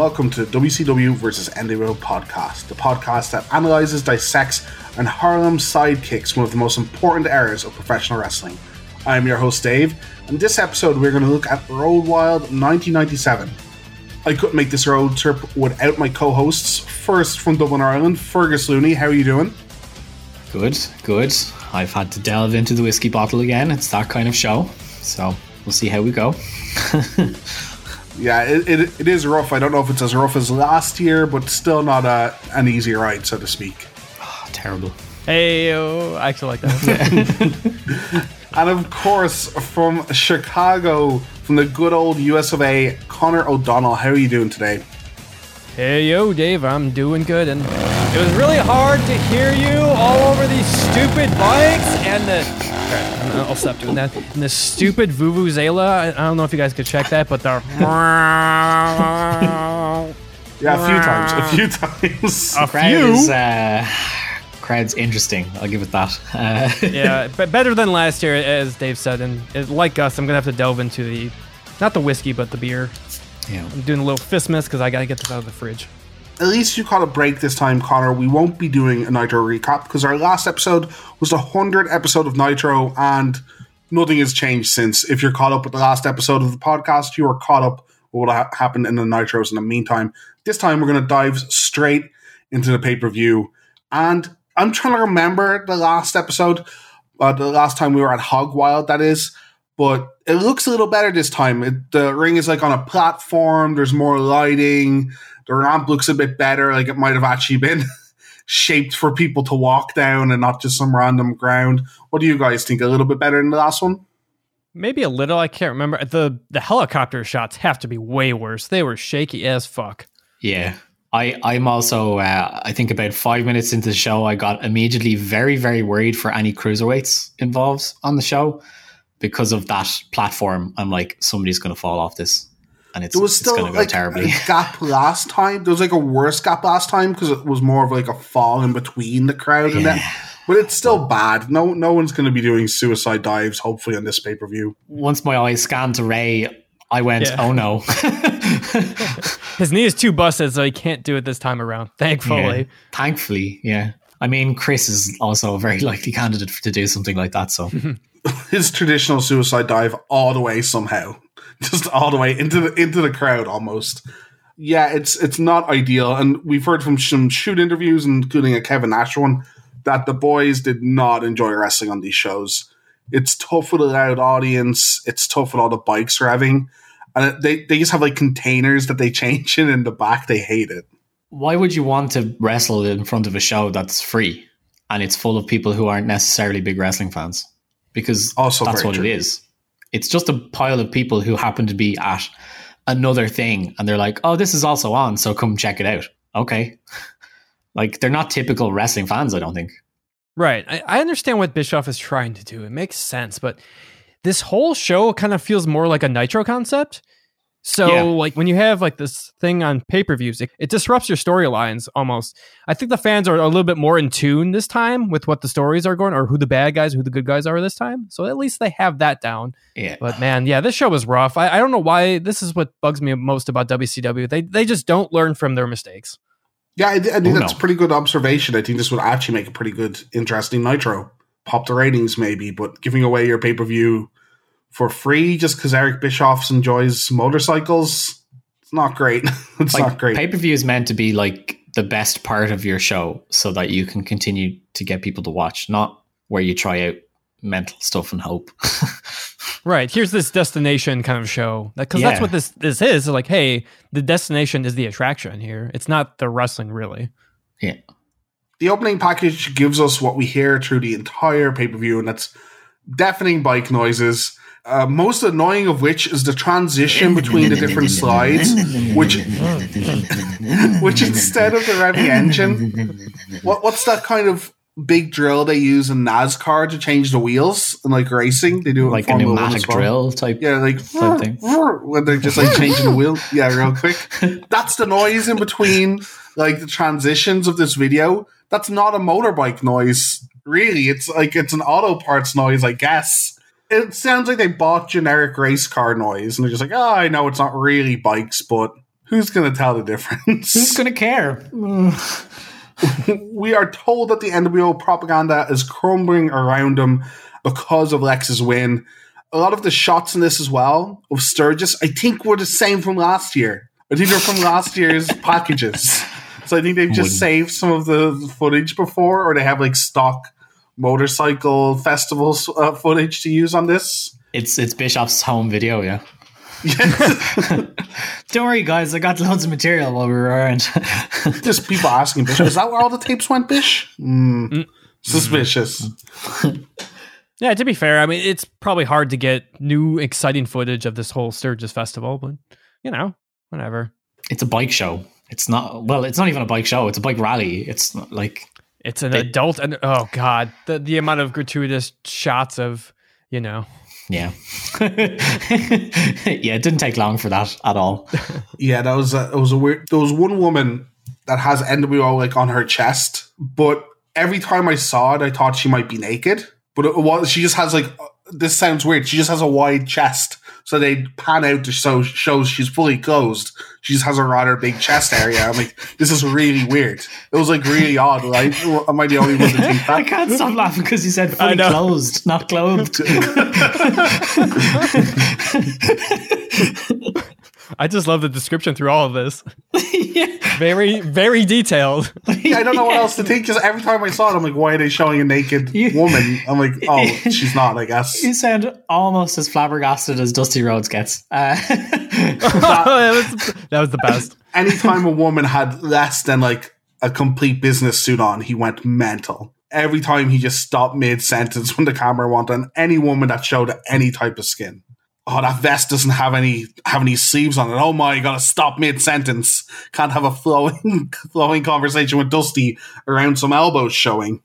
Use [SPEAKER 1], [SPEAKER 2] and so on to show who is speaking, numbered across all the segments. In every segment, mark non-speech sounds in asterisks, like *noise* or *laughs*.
[SPEAKER 1] Welcome to WCW versus NWO podcast, the podcast that analyzes, dissects, and Harlem sidekicks one of the most important eras of professional wrestling. I am your host Dave, and this episode we're going to look at Road Wild 1997. I couldn't make this road trip without my co-hosts. First from Dublin, Ireland, Fergus Looney. How are you doing?
[SPEAKER 2] Good, good. I've had to delve into the whiskey bottle again. It's that kind of show, so we'll see how we go. *laughs*
[SPEAKER 1] yeah, it, it, it is rough. I don't know if it's as rough as last year, but still not a, an easy ride, so to speak.
[SPEAKER 2] Oh, terrible.
[SPEAKER 3] Hey, oh, I actually like that. *laughs*
[SPEAKER 1] and of course, from Chicago, from the good old US of A, Connor O'Donnell. How are you doing today?
[SPEAKER 3] Hey, yo, Dave, I'm doing good. And it was really hard to hear you all over these stupid bikes and the. I'll stop doing that. And the stupid Vuvuzela. I don't know if you guys could check that, but they're. *laughs*
[SPEAKER 1] yeah, a few times. A few times. *laughs*
[SPEAKER 3] A few.
[SPEAKER 2] Is, uh, crowd's interesting. I'll give it that. Uh, *laughs*
[SPEAKER 3] yeah, but better than last year, as Dave said. And like Gus, I'm gonna have to delve into the, not the whiskey, but the beer.
[SPEAKER 2] Yeah.
[SPEAKER 3] I'm doing a little fistmas because I gotta get this out of the fridge.
[SPEAKER 1] At least you caught a break this time, Connor. We won't be doing a Nitro recap because our last episode was the 100th episode of Nitro and nothing has changed since. If you're caught up with the last episode of the podcast, you are caught up with what ha- happened in the Nitros in the meantime. This time, we're going to dive straight into the pay per view. And I'm trying to remember the last episode, uh, the last time we were at Hog Wild, that is. But it looks a little better this time. It, the ring is like on a platform. There's more lighting. The ramp looks a bit better. Like it might have actually been *laughs* shaped for people to walk down and not just some random ground. What do you guys think? A little bit better than the last one?
[SPEAKER 3] Maybe a little. I can't remember. The the helicopter shots have to be way worse. They were shaky as fuck.
[SPEAKER 2] Yeah. I, I'm also, uh, I think about five minutes into the show, I got immediately very, very worried for any cruiserweights involved on the show because of that platform. I'm like, somebody's going to fall off this. And it's,
[SPEAKER 1] there was still
[SPEAKER 2] going to go
[SPEAKER 1] like
[SPEAKER 2] terribly.
[SPEAKER 1] a gap last time. There was like a worse gap last time because it was more of like a fall in between the crowd and
[SPEAKER 2] Yeah.
[SPEAKER 1] that. But it's still bad. No, no one's going to be doing suicide dives. Hopefully on this pay per view.
[SPEAKER 2] Once my eyes scanned to Rey, I went,
[SPEAKER 3] Yeah.
[SPEAKER 2] oh no. *laughs* *laughs*
[SPEAKER 3] His knee is too busted, so he can't do it this time around. Thankfully.
[SPEAKER 2] Yeah. Thankfully, yeah. I mean, Chris is also a very likely candidate to do something like that. So *laughs*
[SPEAKER 1] His traditional suicide dive all the way somehow, *laughs* just all the way into the into the crowd almost. Yeah, it's it's not ideal, and we've heard from some shoot interviews, including a Kevin Nash one, that the boys did not enjoy wrestling on these shows. It's tough with a loud audience. It's tough with all the bikes revving, and they they just have like containers that they *laughs* change in in the back. They hate it.
[SPEAKER 2] why would you want to wrestle in front of a show that's free and it's full of people who aren't necessarily big wrestling fans? Because
[SPEAKER 1] Also
[SPEAKER 2] that's what
[SPEAKER 1] true.
[SPEAKER 2] it is. It's just a pile of people who happen to be at another thing and they're like, oh, this is also on, so come check it out. Okay. *laughs* Like they're not typical wrestling fans, I don't think.
[SPEAKER 3] Right. I, I understand what Bischoff is trying to do. It makes sense, but this whole show kind of feels more like a Nitro concept. So,
[SPEAKER 2] Yeah.
[SPEAKER 3] like when you have like this thing on pay per views, it, it disrupts your storylines almost. I think the fans are a little bit more in tune this time with what the stories are going, or who the bad guys, who the good guys are this time. So at least they have that down.
[SPEAKER 2] Yeah.
[SPEAKER 3] But man, yeah, this show was rough. I, I don't know why. This is what bugs me most about WCW. They they just don't learn from their mistakes.
[SPEAKER 1] Yeah, I, I think
[SPEAKER 2] Oh,
[SPEAKER 1] that's
[SPEAKER 2] no.
[SPEAKER 1] a pretty good observation. I think this would actually make a pretty good, interesting Nitro. Pop the ratings, maybe, but giving away your pay per view for free just because Eric Bischoff enjoys motorcycles, it's not great. *laughs* it's
[SPEAKER 2] like
[SPEAKER 1] not great.
[SPEAKER 2] pay per view is meant to be like the best part of your show so that you can continue to get people to watch, not where you try out mental stuff and hope. *laughs*
[SPEAKER 3] Right. Here's this destination kind of show. Because that's what this this is. Like, hey, the destination is the attraction here. It's not the wrestling, really.
[SPEAKER 2] yeah.
[SPEAKER 1] the opening package gives us what we hear through the entire pay per view, and that's deafening bike noises. Uh, most annoying of which is the transition between the different slides, which *laughs* which instead of the revving engine, what what's that kind of big drill they use in NASCAR to change the wheels and like racing? They do it
[SPEAKER 2] Like a pneumatic
[SPEAKER 1] well.
[SPEAKER 2] drill type.
[SPEAKER 1] Yeah, like *laughs* when they're just like changing the wheel. Yeah, real quick. That's the noise in between like the transitions of this video. That's not a motorbike noise, really. It's like it's an auto parts noise, I guess. It sounds like they bought generic race car noise and they're just like, oh, I know it's not really bikes, but Who's going to tell the difference?
[SPEAKER 2] Who's going to care? *laughs*
[SPEAKER 1] we are told that the NWO propaganda is crumbling around them because of Lex's win. A lot of the shots in this as well of Sturgis, I think, were the same from last year. I think they're from last year's *laughs* packages. So I think they've just saved some of the footage before, or they have like stock motorcycle festival uh, footage to use on this.
[SPEAKER 2] It's it's Bischoff's home video, yeah. *laughs* Don't worry, guys. I got loads of material while we were around. *laughs*
[SPEAKER 1] Just people asking, Bish, is that where all the tapes went, Bish? Mm, suspicious. *laughs*
[SPEAKER 3] Yeah, to be fair, I mean, it's probably hard to get new, exciting footage of this whole Sturgis festival, but, you know, whatever.
[SPEAKER 2] It's a bike show. It's not, well, it's not even a bike show. It's a bike rally. It's not like.
[SPEAKER 3] It's an adult, and oh, God, the, the amount of gratuitous shots of, you know,
[SPEAKER 2] yeah. *laughs* yeah, it didn't take long for that at all. *laughs*
[SPEAKER 1] yeah, that was a, it was a weird. There was one woman that has NWO like on her chest, but every time I saw it, I thought she might be naked. But it was she just has like this sounds weird. She just has a wide chest, so they pan out to show shows she's fully closed. She just has a rather big chest area. I'm like, this is really weird. It was like really odd. Right? Am I the only one to *laughs* think that?
[SPEAKER 2] I can't stop laughing because you said fully closed, not clothed. *laughs* *laughs*
[SPEAKER 3] I just love the description through all of this. *laughs* yeah. Very, very detailed. *laughs*
[SPEAKER 1] Yeah, I don't know what else to think because every time I saw it, I'm like, why are they showing a naked *laughs* woman? I'm like, oh, she's not, I guess.
[SPEAKER 2] You sound almost as flabbergasted as Dusty Rhodes gets. Uh,
[SPEAKER 3] that, was, that was the best.
[SPEAKER 1] Anytime a woman had less than like a complete business suit on, he went mental. Every time he just stopped mid sentence when the camera went on any woman that showed any type of skin oh, that vest doesn't have any have any sleeves on it. Oh my, you gotta stop mid sentence. Can't have a flowing *laughs* flowing conversation with Dusty around some elbows showing.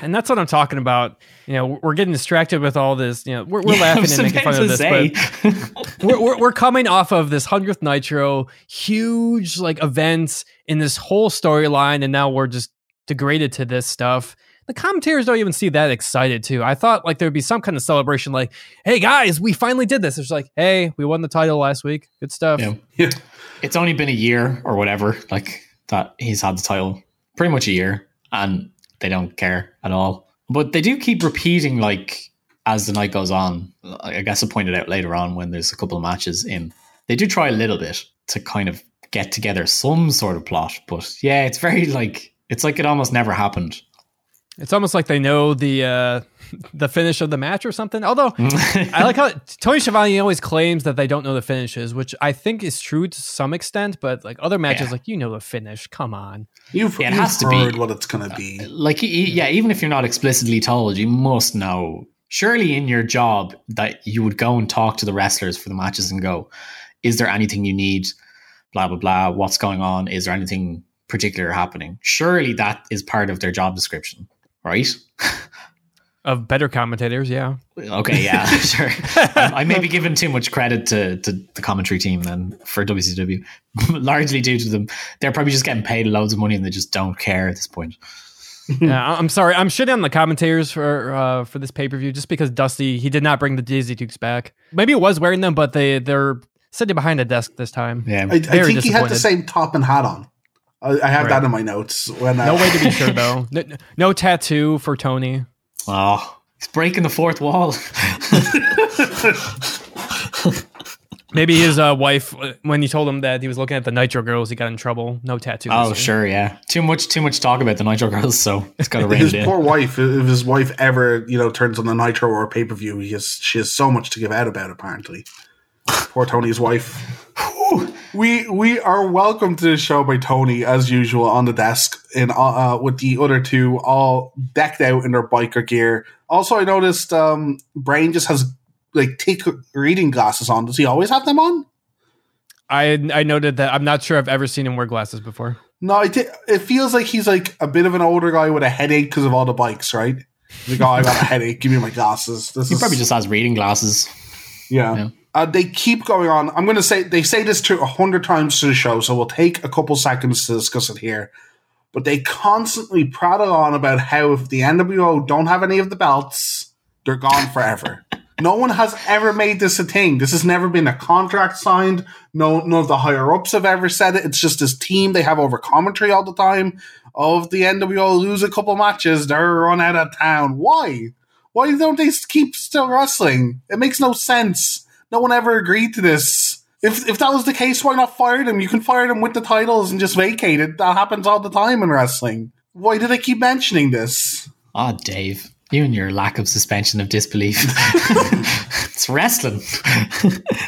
[SPEAKER 3] And that's what I'm talking about. You know, we're getting distracted with all this. You know, we're, we're yeah, laughing *laughs* and making fun of this, but we're, *laughs* we're, we're coming off of this hundredth Nitro, huge like events in this whole storyline, and now we're just degraded to this stuff the commentators don't even see that excited too. I thought like there'd be some kind of celebration, like, "Hey guys, we finally did this." It's like, "Hey, we won the title last week. Good stuff."
[SPEAKER 2] Yeah. yeah. *laughs* It's only been a year or whatever, like that he's had the title, pretty much a year, and they don't care at all. But they do keep repeating, like as the night goes on. I guess I pointed out later on when there's a couple of matches in. They do try a little bit to kind of get together some sort of plot, but yeah, it's very like it's like it almost never happened
[SPEAKER 3] it's almost like they know the uh, *laughs* the finish of the match or something. Although *laughs* I like how Tony Schiavone always claims that they don't know the finishes, which I think is true to some extent. But like other matches, yeah. like you know the finish. Come on,
[SPEAKER 1] you've, yeah, it you've has to be what it's gonna be.
[SPEAKER 2] Like yeah, even if you're not explicitly told, you must know. Surely in your job that you would go and talk to the wrestlers for the matches and go, is there anything you need? Blah blah blah. What's going on? Is there anything particular happening? Surely that is part of their job description right?
[SPEAKER 3] of better commentators, yeah.
[SPEAKER 2] Okay, yeah, *laughs* *laughs* sure. Um, I may be giving too much credit to, to the commentary team then for WCW, *laughs* largely due to them. They're probably just getting paid loads of money and they just don't care at this point.
[SPEAKER 3] yeah, I'm sorry. I'm shitting on the commentators for uh, for this pay per view just because Dusty he did not bring the Daisy Dukes back. Maybe he was wearing them, but they they're sitting behind a desk this time.
[SPEAKER 2] Yeah,
[SPEAKER 1] I, I think he had the same top and hat on. I, I have right. that in my notes. When
[SPEAKER 3] no way to be *laughs* sure though. No, no tattoo for Tony.
[SPEAKER 2] Oh, he's breaking the fourth wall. *laughs*
[SPEAKER 3] Maybe his uh, wife, when he told him that he was looking at the Nitro Girls, he got in trouble. No tattoo.
[SPEAKER 2] Oh, sure, yeah. Too much, too much talk about the Nitro Girls, so it's got to *laughs* rein
[SPEAKER 1] His
[SPEAKER 2] it
[SPEAKER 1] poor wife. If his wife ever, you know, turns on the Nitro or pay per view, he has she has so much to give out about. Apparently, poor Tony's wife we we are welcome to the show by Tony as usual on the desk in uh, uh, with the other two all decked out in their biker gear. Also, I noticed um, Brain just has like thick reading glasses on. Does he always have them on?
[SPEAKER 3] I I noted that. I'm not sure I've ever seen him wear glasses before.
[SPEAKER 1] No, it, it feels like he's like a bit of an older guy with a headache because of all the bikes, right? Like, oh, I got a headache. Give me my glasses.
[SPEAKER 2] This he is, probably just has reading glasses.
[SPEAKER 1] yeah. yeah. Uh, they keep going on. I'm going to say they say this to a hundred times to the show, so we'll take a couple seconds to discuss it here. But they constantly prattle on about how if the NWO don't have any of the belts, they're gone forever. No one has ever made this a thing. This has never been a contract signed. No, none of the higher ups have ever said it. It's just this team they have over commentary all the time. Of the NWO lose a couple matches, they're run out of town. Why? Why don't they keep still wrestling? It makes no sense. No one ever agreed to this. If if that was the case, why not fire them? You can fire them with the titles and just vacate it. That happens all the time in wrestling. Why do they keep mentioning this?
[SPEAKER 2] Ah, Dave, you and your lack of suspension of disbelief. *laughs* it's wrestling. *laughs*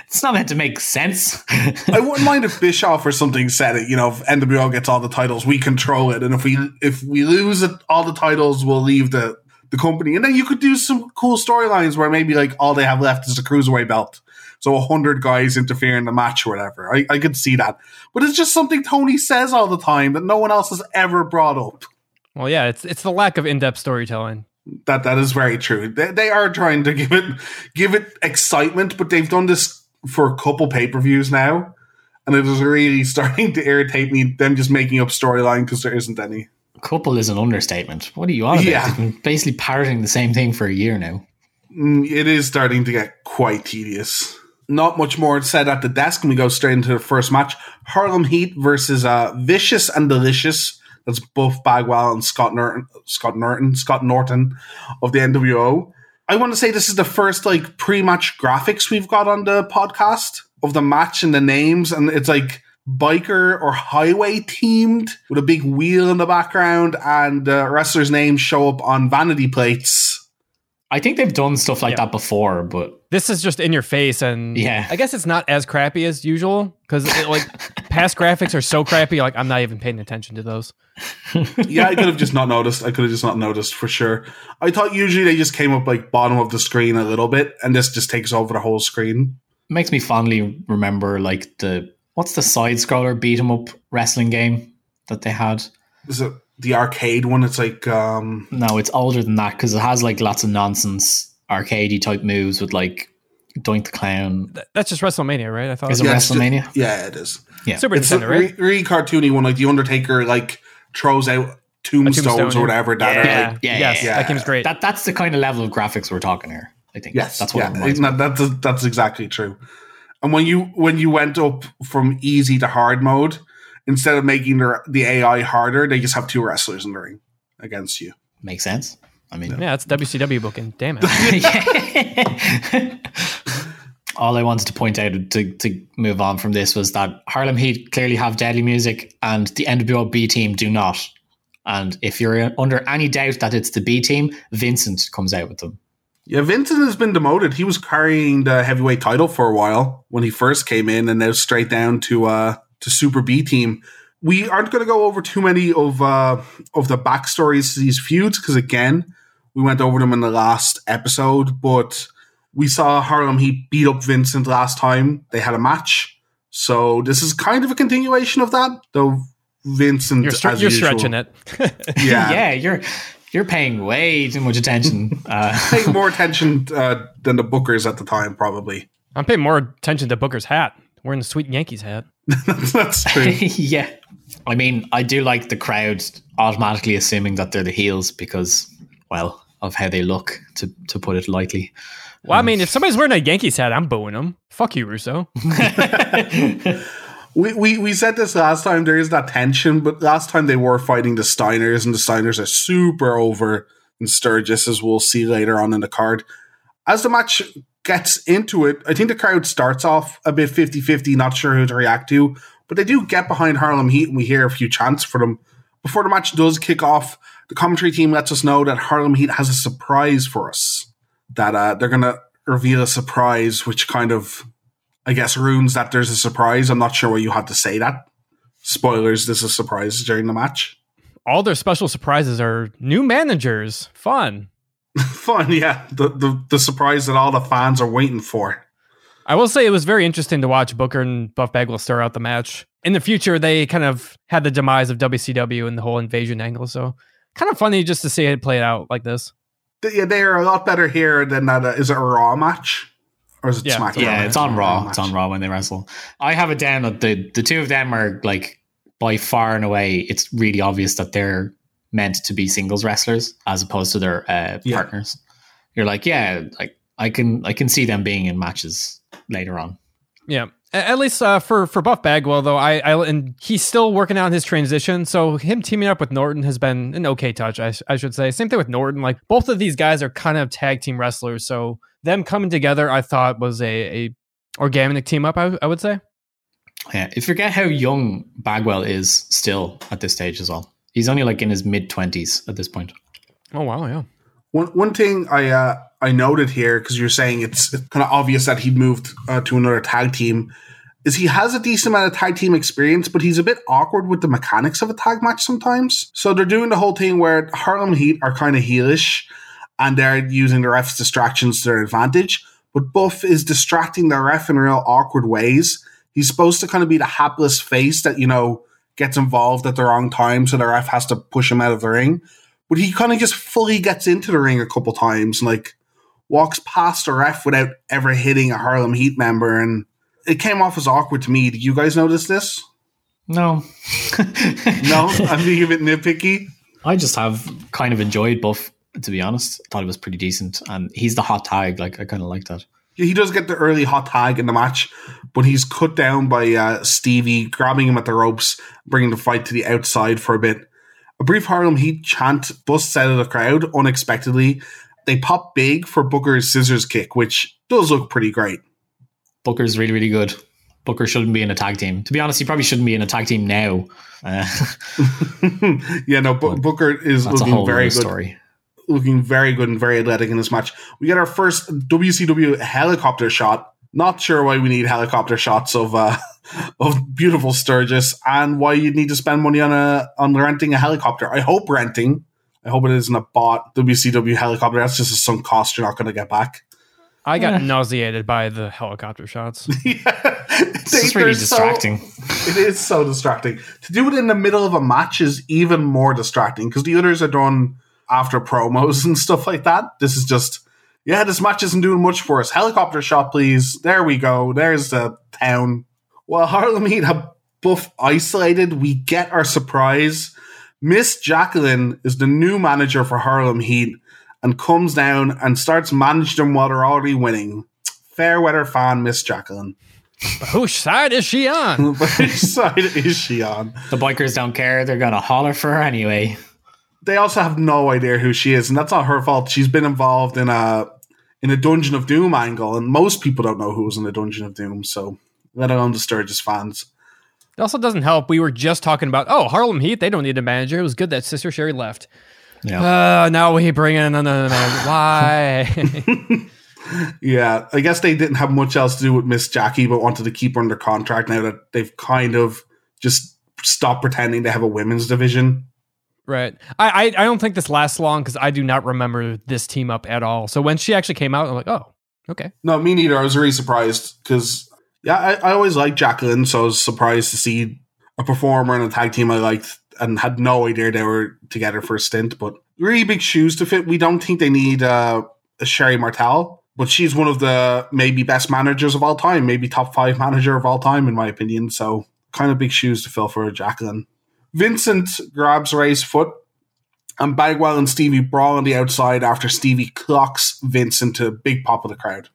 [SPEAKER 2] it's not meant to make sense.
[SPEAKER 1] I wouldn't mind if Bischoff or something said it. You know, if NWO gets all the titles, we control it, and if we if we lose it, all the titles, we'll leave the the company. And then you could do some cool storylines where maybe like all they have left is the cruiserweight belt. So a hundred guys interfere in the match or whatever. I, I could see that. But it's just something Tony says all the time that no one else has ever brought up.
[SPEAKER 3] Well, yeah, it's it's the lack of in-depth storytelling.
[SPEAKER 1] That that is very true. They, they are trying to give it give it excitement, but they've done this for a couple pay-per-views now. And it is really *laughs* starting to irritate me, them just making up storyline because there isn't any
[SPEAKER 2] couple is an understatement. What are you on about?
[SPEAKER 1] Yeah.
[SPEAKER 2] They've been basically parroting the same thing for a year now.
[SPEAKER 1] Mm, it is starting to get quite tedious. Not much more said at the desk, and we go straight into the first match: Harlem Heat versus uh, Vicious and Delicious. That's Buff Bagwell and Scott Norton, Scott Norton, Scott Norton of the NWO. I want to say this is the first like pre-match graphics we've got on the podcast of the match and the names, and it's like biker or highway themed with a big wheel in the background and uh, wrestlers' names show up on vanity plates.
[SPEAKER 2] I think they've done stuff like
[SPEAKER 3] Yeah.
[SPEAKER 2] that before, but
[SPEAKER 3] This is just in your face, and
[SPEAKER 2] Yeah.
[SPEAKER 3] I guess it's not as crappy as usual because like *laughs* past graphics are so crappy. Like I'm not even paying attention to those.
[SPEAKER 1] yeah, I could have just not noticed. I could have just not noticed for sure. I thought usually they just came up like bottom of the screen a little bit, and this just takes over the whole screen.
[SPEAKER 2] makes me fondly remember like the what's the side scroller beat 'em up wrestling game that they had.
[SPEAKER 1] Is it the arcade one? It's like um
[SPEAKER 2] No, it's older than that because it has like lots of nonsense arcadey type moves with like Doink the Clown.
[SPEAKER 3] Th- That's just WrestleMania, right? I thought.
[SPEAKER 2] Is it
[SPEAKER 1] yeah, it's ju-
[SPEAKER 2] WrestleMania?
[SPEAKER 1] yeah, it is.
[SPEAKER 2] Yeah.
[SPEAKER 3] Super
[SPEAKER 1] It's a
[SPEAKER 3] Nintendo,
[SPEAKER 1] re-
[SPEAKER 3] right?
[SPEAKER 1] really cartoony one, like the Undertaker like throws out tombstones
[SPEAKER 3] tombstone,
[SPEAKER 1] or
[SPEAKER 3] yeah.
[SPEAKER 1] whatever. That are
[SPEAKER 3] yeah,
[SPEAKER 1] like
[SPEAKER 2] yeah,
[SPEAKER 3] yes,
[SPEAKER 1] yeah.
[SPEAKER 3] that game's great.
[SPEAKER 2] That that's the kind of level of graphics we're talking here. I think.
[SPEAKER 1] Yes,
[SPEAKER 2] that's what
[SPEAKER 1] yeah,
[SPEAKER 2] it reminds me.
[SPEAKER 1] that, that's that's exactly true. And when you when you went up from easy to hard mode, instead of making the the AI harder, they just have two wrestlers in the ring against you.
[SPEAKER 2] Makes sense. I mean,
[SPEAKER 3] yeah, it's WCW booking. Damn it. *laughs* *laughs*
[SPEAKER 2] all I wanted to point out to, to move on from this was that Harlem Heat clearly have deadly music and the NWO B team do not. And if you're under any doubt that it's the B team, Vincent comes out with them.
[SPEAKER 1] Yeah, Vincent has been demoted. He was carrying the heavyweight title for a while when he first came in, and now straight down to uh to Super B team. We aren't going to go over too many of uh of the backstories to these feuds because again, we went over them in the last episode. But we saw Harlem Heat beat up Vincent last time they had a match, so this is kind of a continuation of that. Though Vincent,
[SPEAKER 3] You're, stre-
[SPEAKER 1] as
[SPEAKER 3] you're
[SPEAKER 1] usual-
[SPEAKER 3] stretching it. *laughs*
[SPEAKER 1] Yeah,
[SPEAKER 2] yeah, you're you're paying way too much attention. *laughs* Uh,
[SPEAKER 1] Paying more *laughs* attention uh, than the bookers at the time, probably.
[SPEAKER 3] I'm paying more attention to Booker's hat. Wearing the sweet Yankees hat. *laughs*
[SPEAKER 1] That's true.
[SPEAKER 2] yeah. I mean, I do like the crowd automatically assuming that they're the heels because, well, of how they look, to, to put it lightly.
[SPEAKER 3] Well, I mean, if somebody's wearing a Yankees hat, I'm booing them. Fuck you, Russo.
[SPEAKER 1] We, we we said this last time. There is that tension, but last time they were fighting the Steiners, and the Steiners are super over in Sturgis, as we'll see later on in the card. As the match gets into it, I think the crowd starts off a bit 50 50, not sure who to react to, but they do get behind Harlem Heat, and we hear a few chants for them. Before the match does kick off, the commentary team lets us know that Harlem Heat has a surprise for us. That uh, they're going to reveal a surprise, which kind of I guess ruins that there's a surprise. I'm not sure why you had to say that. Spoilers, there's a surprise during the match.
[SPEAKER 3] All their special surprises are new managers. Fun. *laughs*
[SPEAKER 1] Fun, yeah. The, the the surprise that all the fans are waiting for.
[SPEAKER 3] I will say it was very interesting to watch Booker and Buff Bagwell stir out the match. In the future, they kind of had the demise of WCW and the whole invasion angle. So kind of funny just to see it play out like this.
[SPEAKER 1] Yeah, they are a lot better here than that. Uh, is it a Raw match? Or is it
[SPEAKER 3] Yeah,
[SPEAKER 1] SmackDown?
[SPEAKER 2] Yeah, it's on Raw. It's on Raw when they wrestle. I have it down that the, the two of them are like by far and away, it's really obvious that they're meant to be singles wrestlers as opposed to their uh,
[SPEAKER 1] Yeah.
[SPEAKER 2] partners. You're like, yeah, like I can I can see them being in matches later on.
[SPEAKER 3] Yeah. At least uh, for for Buff Bagwell though, I, I and he's still working out his transition. So him teaming up with Norton has been an okay touch, I, I should say. Same thing with Norton. Like both of these guys are kind of tag team wrestlers, so them coming together, I thought was a, a organic team up. I, I would say.
[SPEAKER 2] Yeah, if you forget how young Bagwell is still at this stage as well. He's only like in his mid twenties at this point.
[SPEAKER 3] Oh wow, yeah.
[SPEAKER 1] One one thing I uh, I noted here because you're saying it's kind of obvious that he moved uh, to another tag team is he has a decent amount of tag team experience, but he's a bit awkward with the mechanics of a tag match sometimes. So they're doing the whole thing where Harlem Heat are kind of heelish and they're using the ref's distractions to their advantage. But Buff is distracting the ref in real awkward ways. He's supposed to kind of be the hapless face that, you know, gets involved at the wrong time, so the ref has to push him out of the ring. But he kind of just fully gets into the ring a couple times and like walks past the ref without ever hitting a Harlem Heat member and it came off as awkward to me. Did you guys notice this?
[SPEAKER 2] No.
[SPEAKER 1] no, *laughs* I'm being a bit nitpicky.
[SPEAKER 2] I just have kind of enjoyed Buff, to be honest. I thought it was pretty decent. And he's the hot tag. Like, I kind of like that.
[SPEAKER 1] He does get the early hot tag in the match, but he's cut down by uh, Stevie, grabbing him at the ropes, bringing the fight to the outside for a bit. A brief Harlem Heat chant busts out of the crowd unexpectedly. They pop big for Booker's scissors kick, which does look pretty great.
[SPEAKER 2] Booker's really, really good. Booker shouldn't be in a tag team. To be honest, he probably shouldn't be in a tag team now. Uh, *laughs* *laughs*
[SPEAKER 1] yeah, no, B- Booker is looking very good. Story. Looking very good and very athletic in this match. We get our first WCW helicopter shot. Not sure why we need helicopter shots of uh, *laughs* of beautiful Sturgis and why you'd need to spend money on a on renting a helicopter. I hope renting. I hope it isn't a bought WCW helicopter. That's just a sunk cost you're not going to get back.
[SPEAKER 3] I got nauseated by the helicopter shots. *laughs*
[SPEAKER 1] yeah,
[SPEAKER 2] it's just really distracting.
[SPEAKER 1] So, it is so distracting. To do it in the middle of a match is even more distracting because the others are done after promos and stuff like that. This is just, yeah, this match isn't doing much for us. Helicopter shot, please. There we go. There's the town. While Harlem Heat have Buff isolated, we get our surprise. Miss Jacqueline is the new manager for Harlem Heat and comes down and starts managing them while they're already winning. Fair weather fan, Miss Jacqueline.
[SPEAKER 3] But whose side is she on? *laughs*
[SPEAKER 1] whose side is she on?
[SPEAKER 2] The bikers don't care. They're gonna holler for her anyway.
[SPEAKER 1] They also have no idea who she is, and that's not her fault. She's been involved in a in a Dungeon of Doom angle, and most people don't know who's in the Dungeon of Doom. So let alone the Sturgis fans.
[SPEAKER 3] It also doesn't help. We were just talking about oh Harlem Heat. They don't need a manager. It was good that Sister Sherri left. Yeah. Uh, now we bring in another. Why? *laughs* *laughs*
[SPEAKER 1] yeah, I guess they didn't have much else to do with Miss Jackie, but wanted to keep her under contract now that they've kind of just stopped pretending to have a women's division.
[SPEAKER 3] Right. I I, I don't think this lasts long because I do not remember this team up at all. So when she actually came out, I'm like, oh, okay.
[SPEAKER 1] No, me neither. I was really surprised because yeah, I, I always liked Jacqueline, so I was surprised to see a performer and a tag team I liked and had no idea they were together for a stint. But really big shoes to fit. We don't think they need uh, a Sherri Martel, but she's one of the maybe best managers of all time, maybe top five manager of all time, in my opinion. So kind of big shoes to fill for Jacqueline. Vincent grabs Ray's foot, and Bagwell and Stevie brawl on the outside after Stevie clocks Vincent to a big pop of the crowd.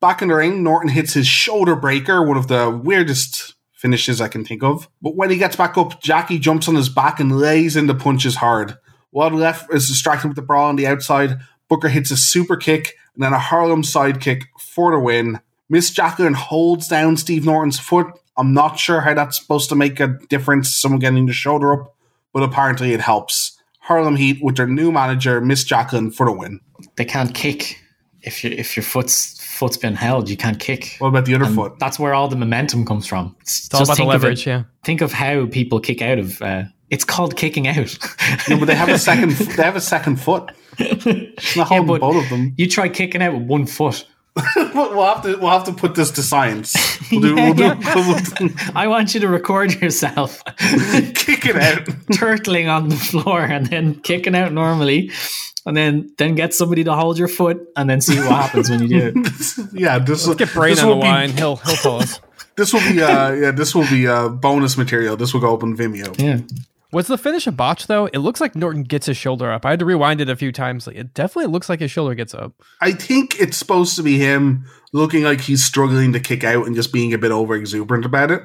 [SPEAKER 1] Back in the ring, Norton hits his shoulder breaker, one of the weirdest finishes I can think of. But when he gets back up, Jackie jumps on his back and lays in the punches hard. While left is distracted with the brawl on the outside, Booker hits a super kick and then a Harlem side kick for the win. Miss Jacqueline holds down Steve Norton's foot. I'm not sure how that's supposed to make a difference, someone getting the shoulder up, but apparently it helps. Harlem Heat with their new manager, Miss Jacqueline, for the win.
[SPEAKER 2] They can't kick if your if your foot's foot's been held, you can't kick.
[SPEAKER 1] What about the other
[SPEAKER 2] and
[SPEAKER 1] foot?
[SPEAKER 2] That's where all the momentum comes from.
[SPEAKER 3] It's, it's all about the leverage.
[SPEAKER 2] It,
[SPEAKER 3] yeah.
[SPEAKER 2] Think of how people kick out of. Uh, it's called kicking out. *laughs*
[SPEAKER 1] no, but they have a second. They have a second foot. *laughs* It's not yeah, both of them.
[SPEAKER 2] You try kicking out with one foot. *laughs*
[SPEAKER 1] we'll have to we'll have to put this to science. We'll do, yeah, we'll do, *laughs*
[SPEAKER 2] yeah. we'll do. I want you to record yourself *laughs*
[SPEAKER 1] kicking out,
[SPEAKER 2] turtling on the floor, and then kicking out normally and then then get somebody to hold your foot and then see what happens when you do
[SPEAKER 1] it. yeah, this
[SPEAKER 3] Let's get Brain on the line. He'll he'll tell us.
[SPEAKER 1] This will be uh yeah, this will be uh bonus material. This will go up on Vimeo.
[SPEAKER 2] Yeah.
[SPEAKER 3] Was the finish a botch though? It looks like Norton gets his shoulder up. I had to rewind it a few times. Like, it definitely looks like his shoulder gets up.
[SPEAKER 1] I think it's supposed to be him looking like he's struggling to kick out and just being a bit over exuberant about it.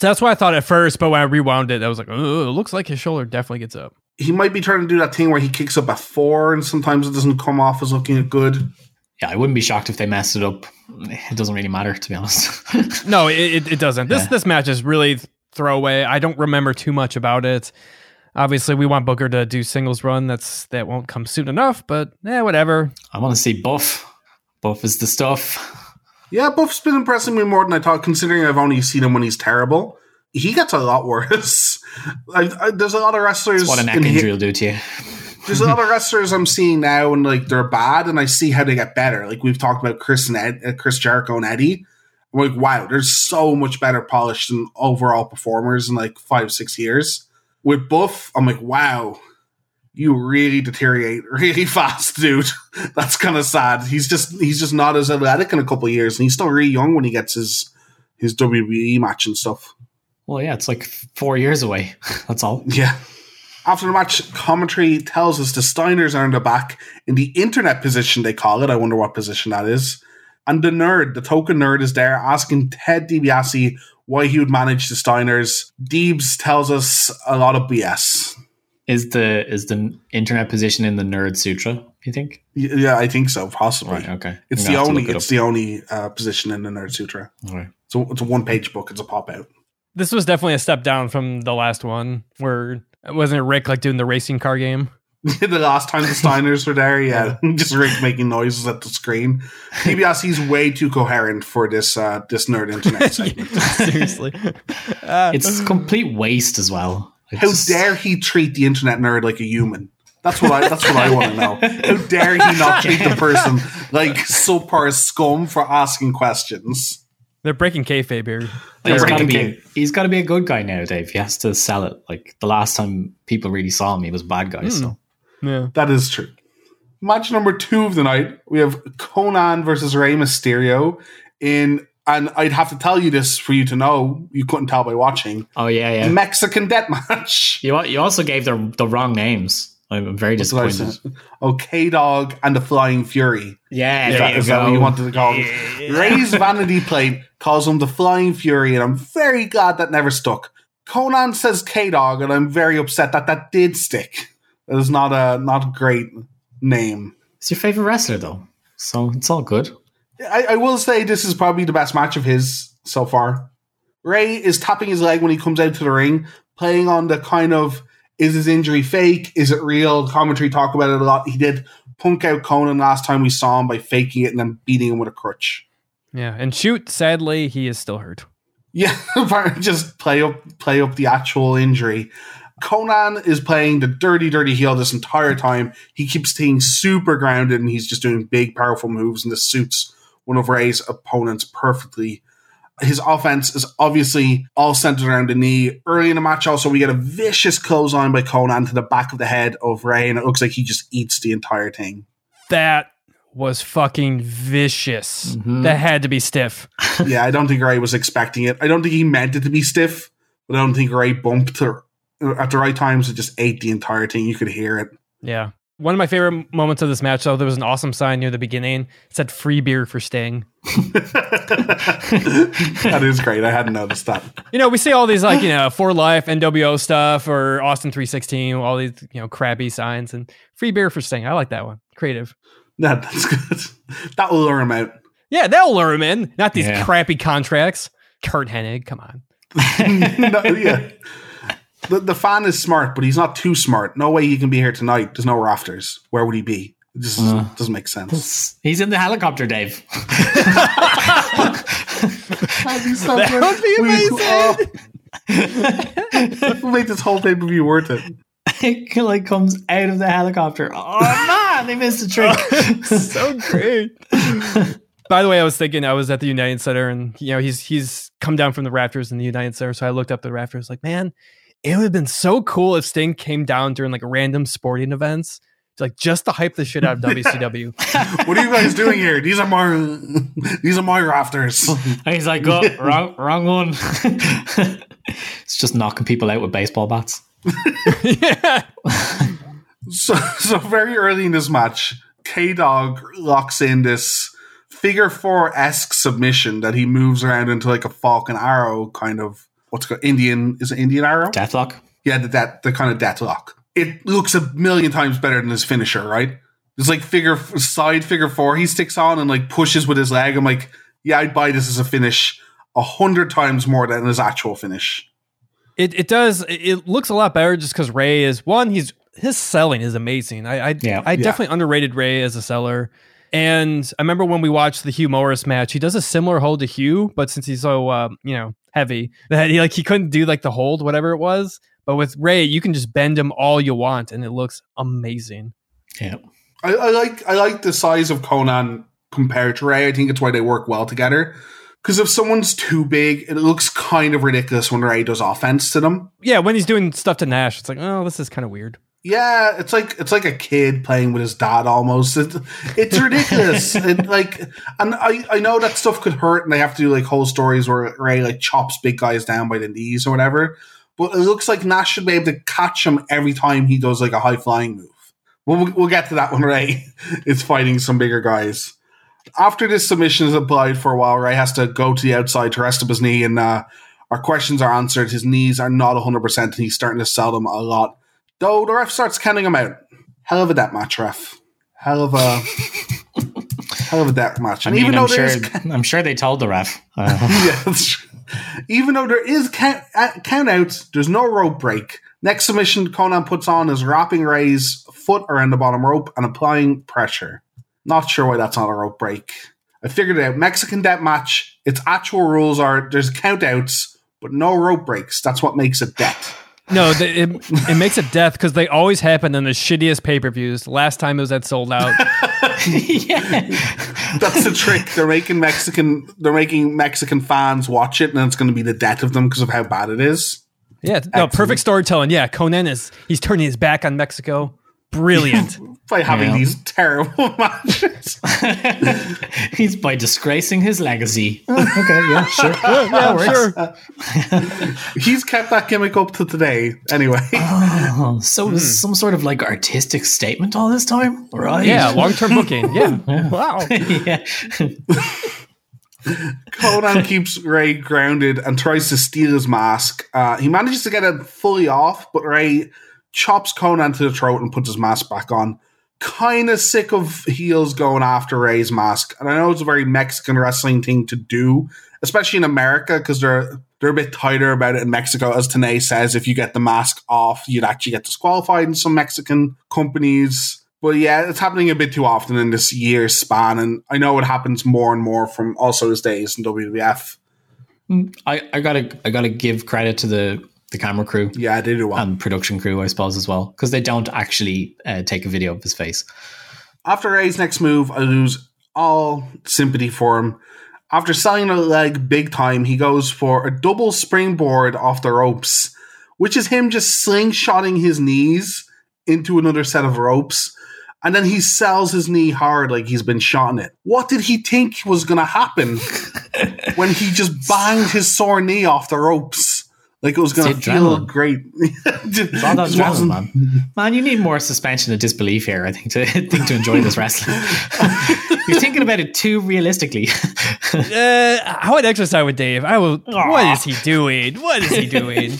[SPEAKER 3] So that's what I thought at first, but when I rewound it, I was like, oh, it looks like his shoulder definitely gets up.
[SPEAKER 1] He might be trying to do that thing where he kicks up at four and sometimes it doesn't come off as looking good.
[SPEAKER 2] Yeah, I wouldn't be shocked if they messed it up. It doesn't really matter, to be honest. *laughs*
[SPEAKER 3] No, it, it, it doesn't. This
[SPEAKER 2] Yeah.
[SPEAKER 3] this match is really throwaway. I don't remember too much about it. Obviously, we want Booker to do singles run. That's that won't come soon enough, but yeah, whatever.
[SPEAKER 2] I want to see Buff. Buff is the stuff.
[SPEAKER 1] Yeah, Buff's been impressing me more than I thought, considering I've only seen him when he's terrible. He gets a lot worse. *laughs* I, I, there's a lot of wrestlers.
[SPEAKER 2] What a neck
[SPEAKER 1] in hi-
[SPEAKER 2] injury will do to you.
[SPEAKER 1] there's a lot of *laughs* wrestlers I'm seeing now, and like they're bad, and I see how they get better. Like we've talked about Chris and Ed, uh, Chris Jericho and Eddie. I'm like, wow, they're so much better polished and overall performers in like five, six years. With Buff, I'm like, wow, you really deteriorate *laughs* really fast, dude. *laughs* That's kind of sad. He's just he's just not as athletic in a couple of years, and he's still really young when he gets his his WWE match and stuff.
[SPEAKER 2] Well, yeah, it's like four years away. *laughs* That's all.
[SPEAKER 1] Yeah. After the match, commentary tells us the Steiners are in the back in the internet position, they call it. I wonder what position that is. And the nerd, the token nerd, is there asking Ted DiBiase why he would manage the Steiners. Deebs tells us a lot of BS.
[SPEAKER 2] Is the is the internet position in the Nerd Sutra? You think?
[SPEAKER 1] Yeah, I think so, possibly.
[SPEAKER 2] Right. Okay.
[SPEAKER 1] It's the
[SPEAKER 2] gonna have to
[SPEAKER 1] only
[SPEAKER 2] it
[SPEAKER 1] it's the only uh, position in the Nerd Sutra.
[SPEAKER 2] All right.
[SPEAKER 1] So it's a one page book. It's a pop out.
[SPEAKER 3] This was definitely a step down from the last one, where wasn't it Rick like doing the racing car game? *laughs*
[SPEAKER 1] the last time the Steiners were there, yeah, *laughs* just Rick making noises at the screen. DiBiase's way too coherent for this uh, this nerd internet *laughs* segment.
[SPEAKER 3] Seriously, Uh,
[SPEAKER 2] It's complete waste as well. It's
[SPEAKER 1] How
[SPEAKER 2] just-
[SPEAKER 1] dare he treat the internet nerd like a human? That's what I. That's what I want to know. How dare he not treat the person like so subpar scum for asking questions?
[SPEAKER 3] they're breaking kayfabe here.
[SPEAKER 2] He's
[SPEAKER 1] They're
[SPEAKER 2] got to
[SPEAKER 1] breaking
[SPEAKER 2] be.
[SPEAKER 1] game.
[SPEAKER 2] He's got to be a good guy now, Dave. He has to sell it. Like the last time people really saw him, he was a bad guy. So
[SPEAKER 3] Yeah,
[SPEAKER 1] That is true. Match number two of the night, we have Konnan versus Rey Mysterio in, and I'd have to tell you this for you to know. You couldn't tell by watching
[SPEAKER 2] oh yeah, yeah.
[SPEAKER 1] Mexican Death Match.
[SPEAKER 2] You you also gave the the wrong names. I'm very
[SPEAKER 1] That's
[SPEAKER 2] disappointed.
[SPEAKER 1] said. Oh, Dog and the Flying Fury.
[SPEAKER 2] Yeah,
[SPEAKER 1] Is
[SPEAKER 2] there
[SPEAKER 1] that,
[SPEAKER 2] you
[SPEAKER 1] is that what you
[SPEAKER 2] go.
[SPEAKER 1] wanted to call him? Rey's vanity plate calls him the Flying Fury, and I'm very glad that never stuck. Konnan says K Dog, and I'm very upset that that did stick. That is not a not great name.
[SPEAKER 2] It's your favorite wrestler though, so it's all good.
[SPEAKER 1] I, I will say this is probably the best match of his so far. Rey is tapping his leg when he comes out to the ring, playing on the kind of is his injury fake? Is it real? Commentary talk about it a lot. He did punk out Konnan last time we saw him by faking it and then beating him with a crutch.
[SPEAKER 3] yeah, and shoot. Sadly, he is still hurt.
[SPEAKER 1] Yeah, *laughs* just play up play up the actual injury. Konnan is playing the dirty, dirty heel this entire time. He keeps staying super grounded and he's just doing big, powerful moves, and this suits one of Rey's opponents perfectly. His offense is obviously all centered around the knee. Early in the match, also, we get a vicious clothesline by Konnan to the back of the head of Rey, and it looks like he just eats the entire thing.
[SPEAKER 3] That was fucking vicious.
[SPEAKER 2] Mhm.
[SPEAKER 3] That had to be stiff. *laughs*
[SPEAKER 1] yeah, I don't think Rey was expecting it. I don't think he meant it to be stiff, but I don't think Rey bumped her at the right times. It just ate the entire thing. You could hear it.
[SPEAKER 3] Yeah. One of my favorite moments of this match, though, there was an awesome sign near the beginning. It said "free beer for Sting." *laughs*
[SPEAKER 1] that is great. I hadn't noticed that.
[SPEAKER 3] You know, we see all these like you know for life NWO stuff or Austin three sixteen, all these you know crappy signs and free beer for Sting. I like that one. Creative.
[SPEAKER 1] That, that's good. That will lure him out.
[SPEAKER 3] Yeah, that'll lure him in. Not these
[SPEAKER 2] Yeah.
[SPEAKER 3] crappy contracts. Curt Hennig, come on. *laughs*
[SPEAKER 1] No, yeah. The, the fan is smart, but he's not too smart. No way he can be here tonight. There's no rafters. Where would he be? It just
[SPEAKER 2] Uh.
[SPEAKER 1] doesn't make sense. *laughs*
[SPEAKER 2] He's in the helicopter, Dave. *laughs*
[SPEAKER 3] That would be amazing.
[SPEAKER 1] That will make this whole pay per view worth it.
[SPEAKER 2] it like comes out of the helicopter. Oh man, they missed a trick. *laughs*
[SPEAKER 3] so great. By the way, I was thinking I was at the United Center and you know he's he's come down from the rafters in the United Center, so I looked up the rafters like, man, it would have been so cool if Sting came down during like random sporting events, like just to hype the shit out of *laughs* WCW.
[SPEAKER 1] What are you guys doing here? These are my these are my rafters.
[SPEAKER 2] And he's like, oh, *laughs* wrong, wrong one. *laughs* it's just knocking people out with baseball bats.
[SPEAKER 3] yeah.
[SPEAKER 1] So, so very early in this match, K Dog locks in this figure four esque submission that he moves around into like a Falcon Arrow kind of what's it called Indian is it Indian Arrow?
[SPEAKER 2] Deathlock.
[SPEAKER 1] Yeah, the that the kind of deathlock. It looks a million times better than his finisher, right? It's like figure side figure four he sticks on and like pushes with his leg. I'm like, yeah, I'd buy this as a finish a hundred times more than his actual finish.
[SPEAKER 3] It it does. It looks a lot better just because Rey is one. He's his selling is amazing. I I,
[SPEAKER 2] Yeah.
[SPEAKER 3] I
[SPEAKER 1] Yeah.
[SPEAKER 3] definitely underrated Rey as a seller. And I remember when we watched the Hugh Morrus match, he does a similar hold to Hugh, but since he's so um, you know heavy *laughs* that he like he couldn't do like the hold whatever it was. But with Rey, you can just bend him all you want, and it looks amazing.
[SPEAKER 2] Yeah.
[SPEAKER 1] I, I like I like the size of Konnan compared to Rey. I think it's why they work well together. Because if someone's too big, it looks kind of ridiculous when Rey does offense to them.
[SPEAKER 3] Yeah, when he's doing stuff to Nash, it's like, oh, this is kind of weird.
[SPEAKER 1] Yeah, it's like it's like a kid playing with his dad almost. It, it's ridiculous. *laughs* and like, and I I know that stuff could hurt, and they have to do like whole stories where Rey like chops big guys down by the knees or whatever. But it looks like Nash should be able to catch him every time he does like a high flying move. Well, we'll, get to that when Rey is fighting some bigger guys. After this submission is applied for a while, Rey has to go to the outside to rest up his knee, and uh, our questions are answered. His knees are not 100%, and he's starting to sell them a lot. Though the ref starts counting him out. Hell of a death match, ref. Hell of a *laughs* hell of a death match.
[SPEAKER 2] I
[SPEAKER 1] And
[SPEAKER 2] mean,
[SPEAKER 1] even
[SPEAKER 2] I'm
[SPEAKER 1] though there
[SPEAKER 2] sure,
[SPEAKER 1] is
[SPEAKER 2] I'm sure they told the ref. *laughs* Uh,
[SPEAKER 1] yeah, even though there is count, uh, count outs, there's no rope break. Next submission Konnan puts on is wrapping Rey's foot around the bottom rope and applying pressure. Not sure why that's not a rope break. I figured it out. Mexican death match. Its actual rules are there's count outs, but no rope breaks. That's what makes it death.
[SPEAKER 3] No, the, it, it makes it death because they always happen in the shittiest pay per views. Last time it was at Souled Out. *laughs*
[SPEAKER 2] yeah.
[SPEAKER 1] That's the trick. They're making Mexican. They're making Mexican fans watch it, and it's going to be the death of them because of how bad it is.
[SPEAKER 3] Yeah, no, perfect storytelling. Yeah, Konnan is he's turning his back on Mexico. Brilliant. *laughs*
[SPEAKER 1] By having
[SPEAKER 2] Yeah.
[SPEAKER 1] these terrible *laughs* matches. *laughs*
[SPEAKER 2] He's by disgracing his legacy. Oh, okay, yeah, sure.
[SPEAKER 3] yeah, sure.
[SPEAKER 1] He's kept that gimmick up to today. Anyway,
[SPEAKER 2] Oh, so
[SPEAKER 1] Hmm.
[SPEAKER 2] was some sort of like artistic statement all this time, right?
[SPEAKER 3] Yeah, long term booking. Yeah. Wow.
[SPEAKER 2] yeah.
[SPEAKER 1] Konnan keeps Rey grounded and tries to steal his mask. Uh, he manages to get it fully off, but Rey chops Konnan to the throat and puts his mask back on. Kind of sick of heels going after Rey's mask, and I know it's a very Mexican wrestling thing to do, especially in America because they're they're a bit tighter about it in Mexico. As Tenay says, if you get the mask off, you'd actually get disqualified in some Mexican companies. But yeah, it's happening a bit too often in this year's span, and I know it happens more and more from also his days in WWF.
[SPEAKER 2] Mm, I, I gotta I gotta give credit to the the camera crew
[SPEAKER 1] Yeah, they do well.
[SPEAKER 2] and production crew, I suppose, as well, because they don't actually uh, take a video of his face.
[SPEAKER 1] After Rey's next move, I lose all sympathy for him. After selling a leg big time, he goes for a double springboard off the ropes, which is him just slingshotting his knees into another set of ropes. And then he sells his knee hard like he's been shot in it. What did he think was going to happen *laughs* when he just banged his sore knee off the ropes? Like it was going to
[SPEAKER 2] It's
[SPEAKER 1] feel great. *laughs*
[SPEAKER 2] It's all that
[SPEAKER 1] Just
[SPEAKER 2] adrenaline, man. Man, you need more suspension of disbelief here. I think to *laughs* think to enjoy this wrestling. *laughs* You're thinking about it too realistically.
[SPEAKER 3] Uh, I would exercise with Dave. I will. What is he doing? What is he doing?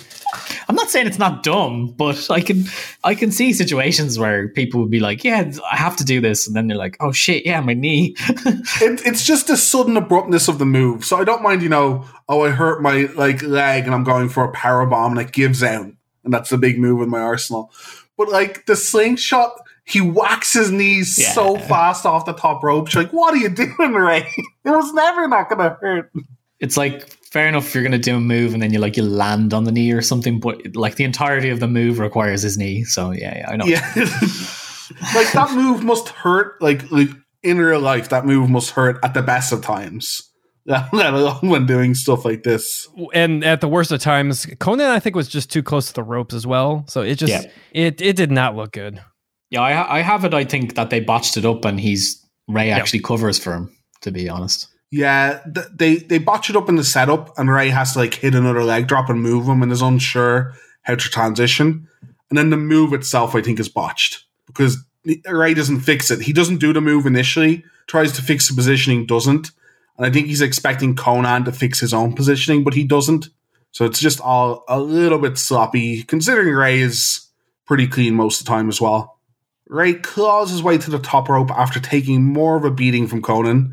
[SPEAKER 2] I'm not saying it's not dumb, but I can I can see situations where people would be like, "Yeah, I have to do this," and then they're like, "Oh shit, yeah, my knee." *laughs*
[SPEAKER 1] it, it's just the sudden abruptness of the move. So I don't mind, you know, oh, I hurt my like leg and I'm going for a power bomb and it gives out, and that's the big move in my arsenal. But like the slingshot, he whacks his knees
[SPEAKER 2] Yeah.
[SPEAKER 1] so fast off the top rope. She's like, "What are you doing, Rey? *laughs* It was never not gonna hurt."
[SPEAKER 2] it's like fair enough if you're gonna do a move and then you like you land on the knee or something, but like the entirety of the move requires his knee. So yeah, yeah I know.
[SPEAKER 1] Yeah, *laughs* like that move must hurt. Like like in real life, that move must hurt at the best of times. *laughs* Let alone when doing stuff like this.
[SPEAKER 3] And at the worst of times, Konnan I think was just too close to the ropes as well. So it just
[SPEAKER 2] Yeah.
[SPEAKER 3] it it did not look good.
[SPEAKER 2] Yeah, I, I have it. I think that they botched it up, and he's Rey actually covers for him. To be honest,
[SPEAKER 1] Yeah, th- they they botch it up in the setup, and Rey has to like hit another leg drop and move him, and is unsure how to transition. And then the move itself, I think, is botched because Rey doesn't fix it. He doesn't do the move initially, tries to fix the positioning, doesn't. And I think he's expecting Konnan to fix his own positioning, but he doesn't. So it's just all a little bit sloppy, considering Rey is pretty clean most of the time as well. Rey claws his way to the top rope after taking more of a beating from Konnan.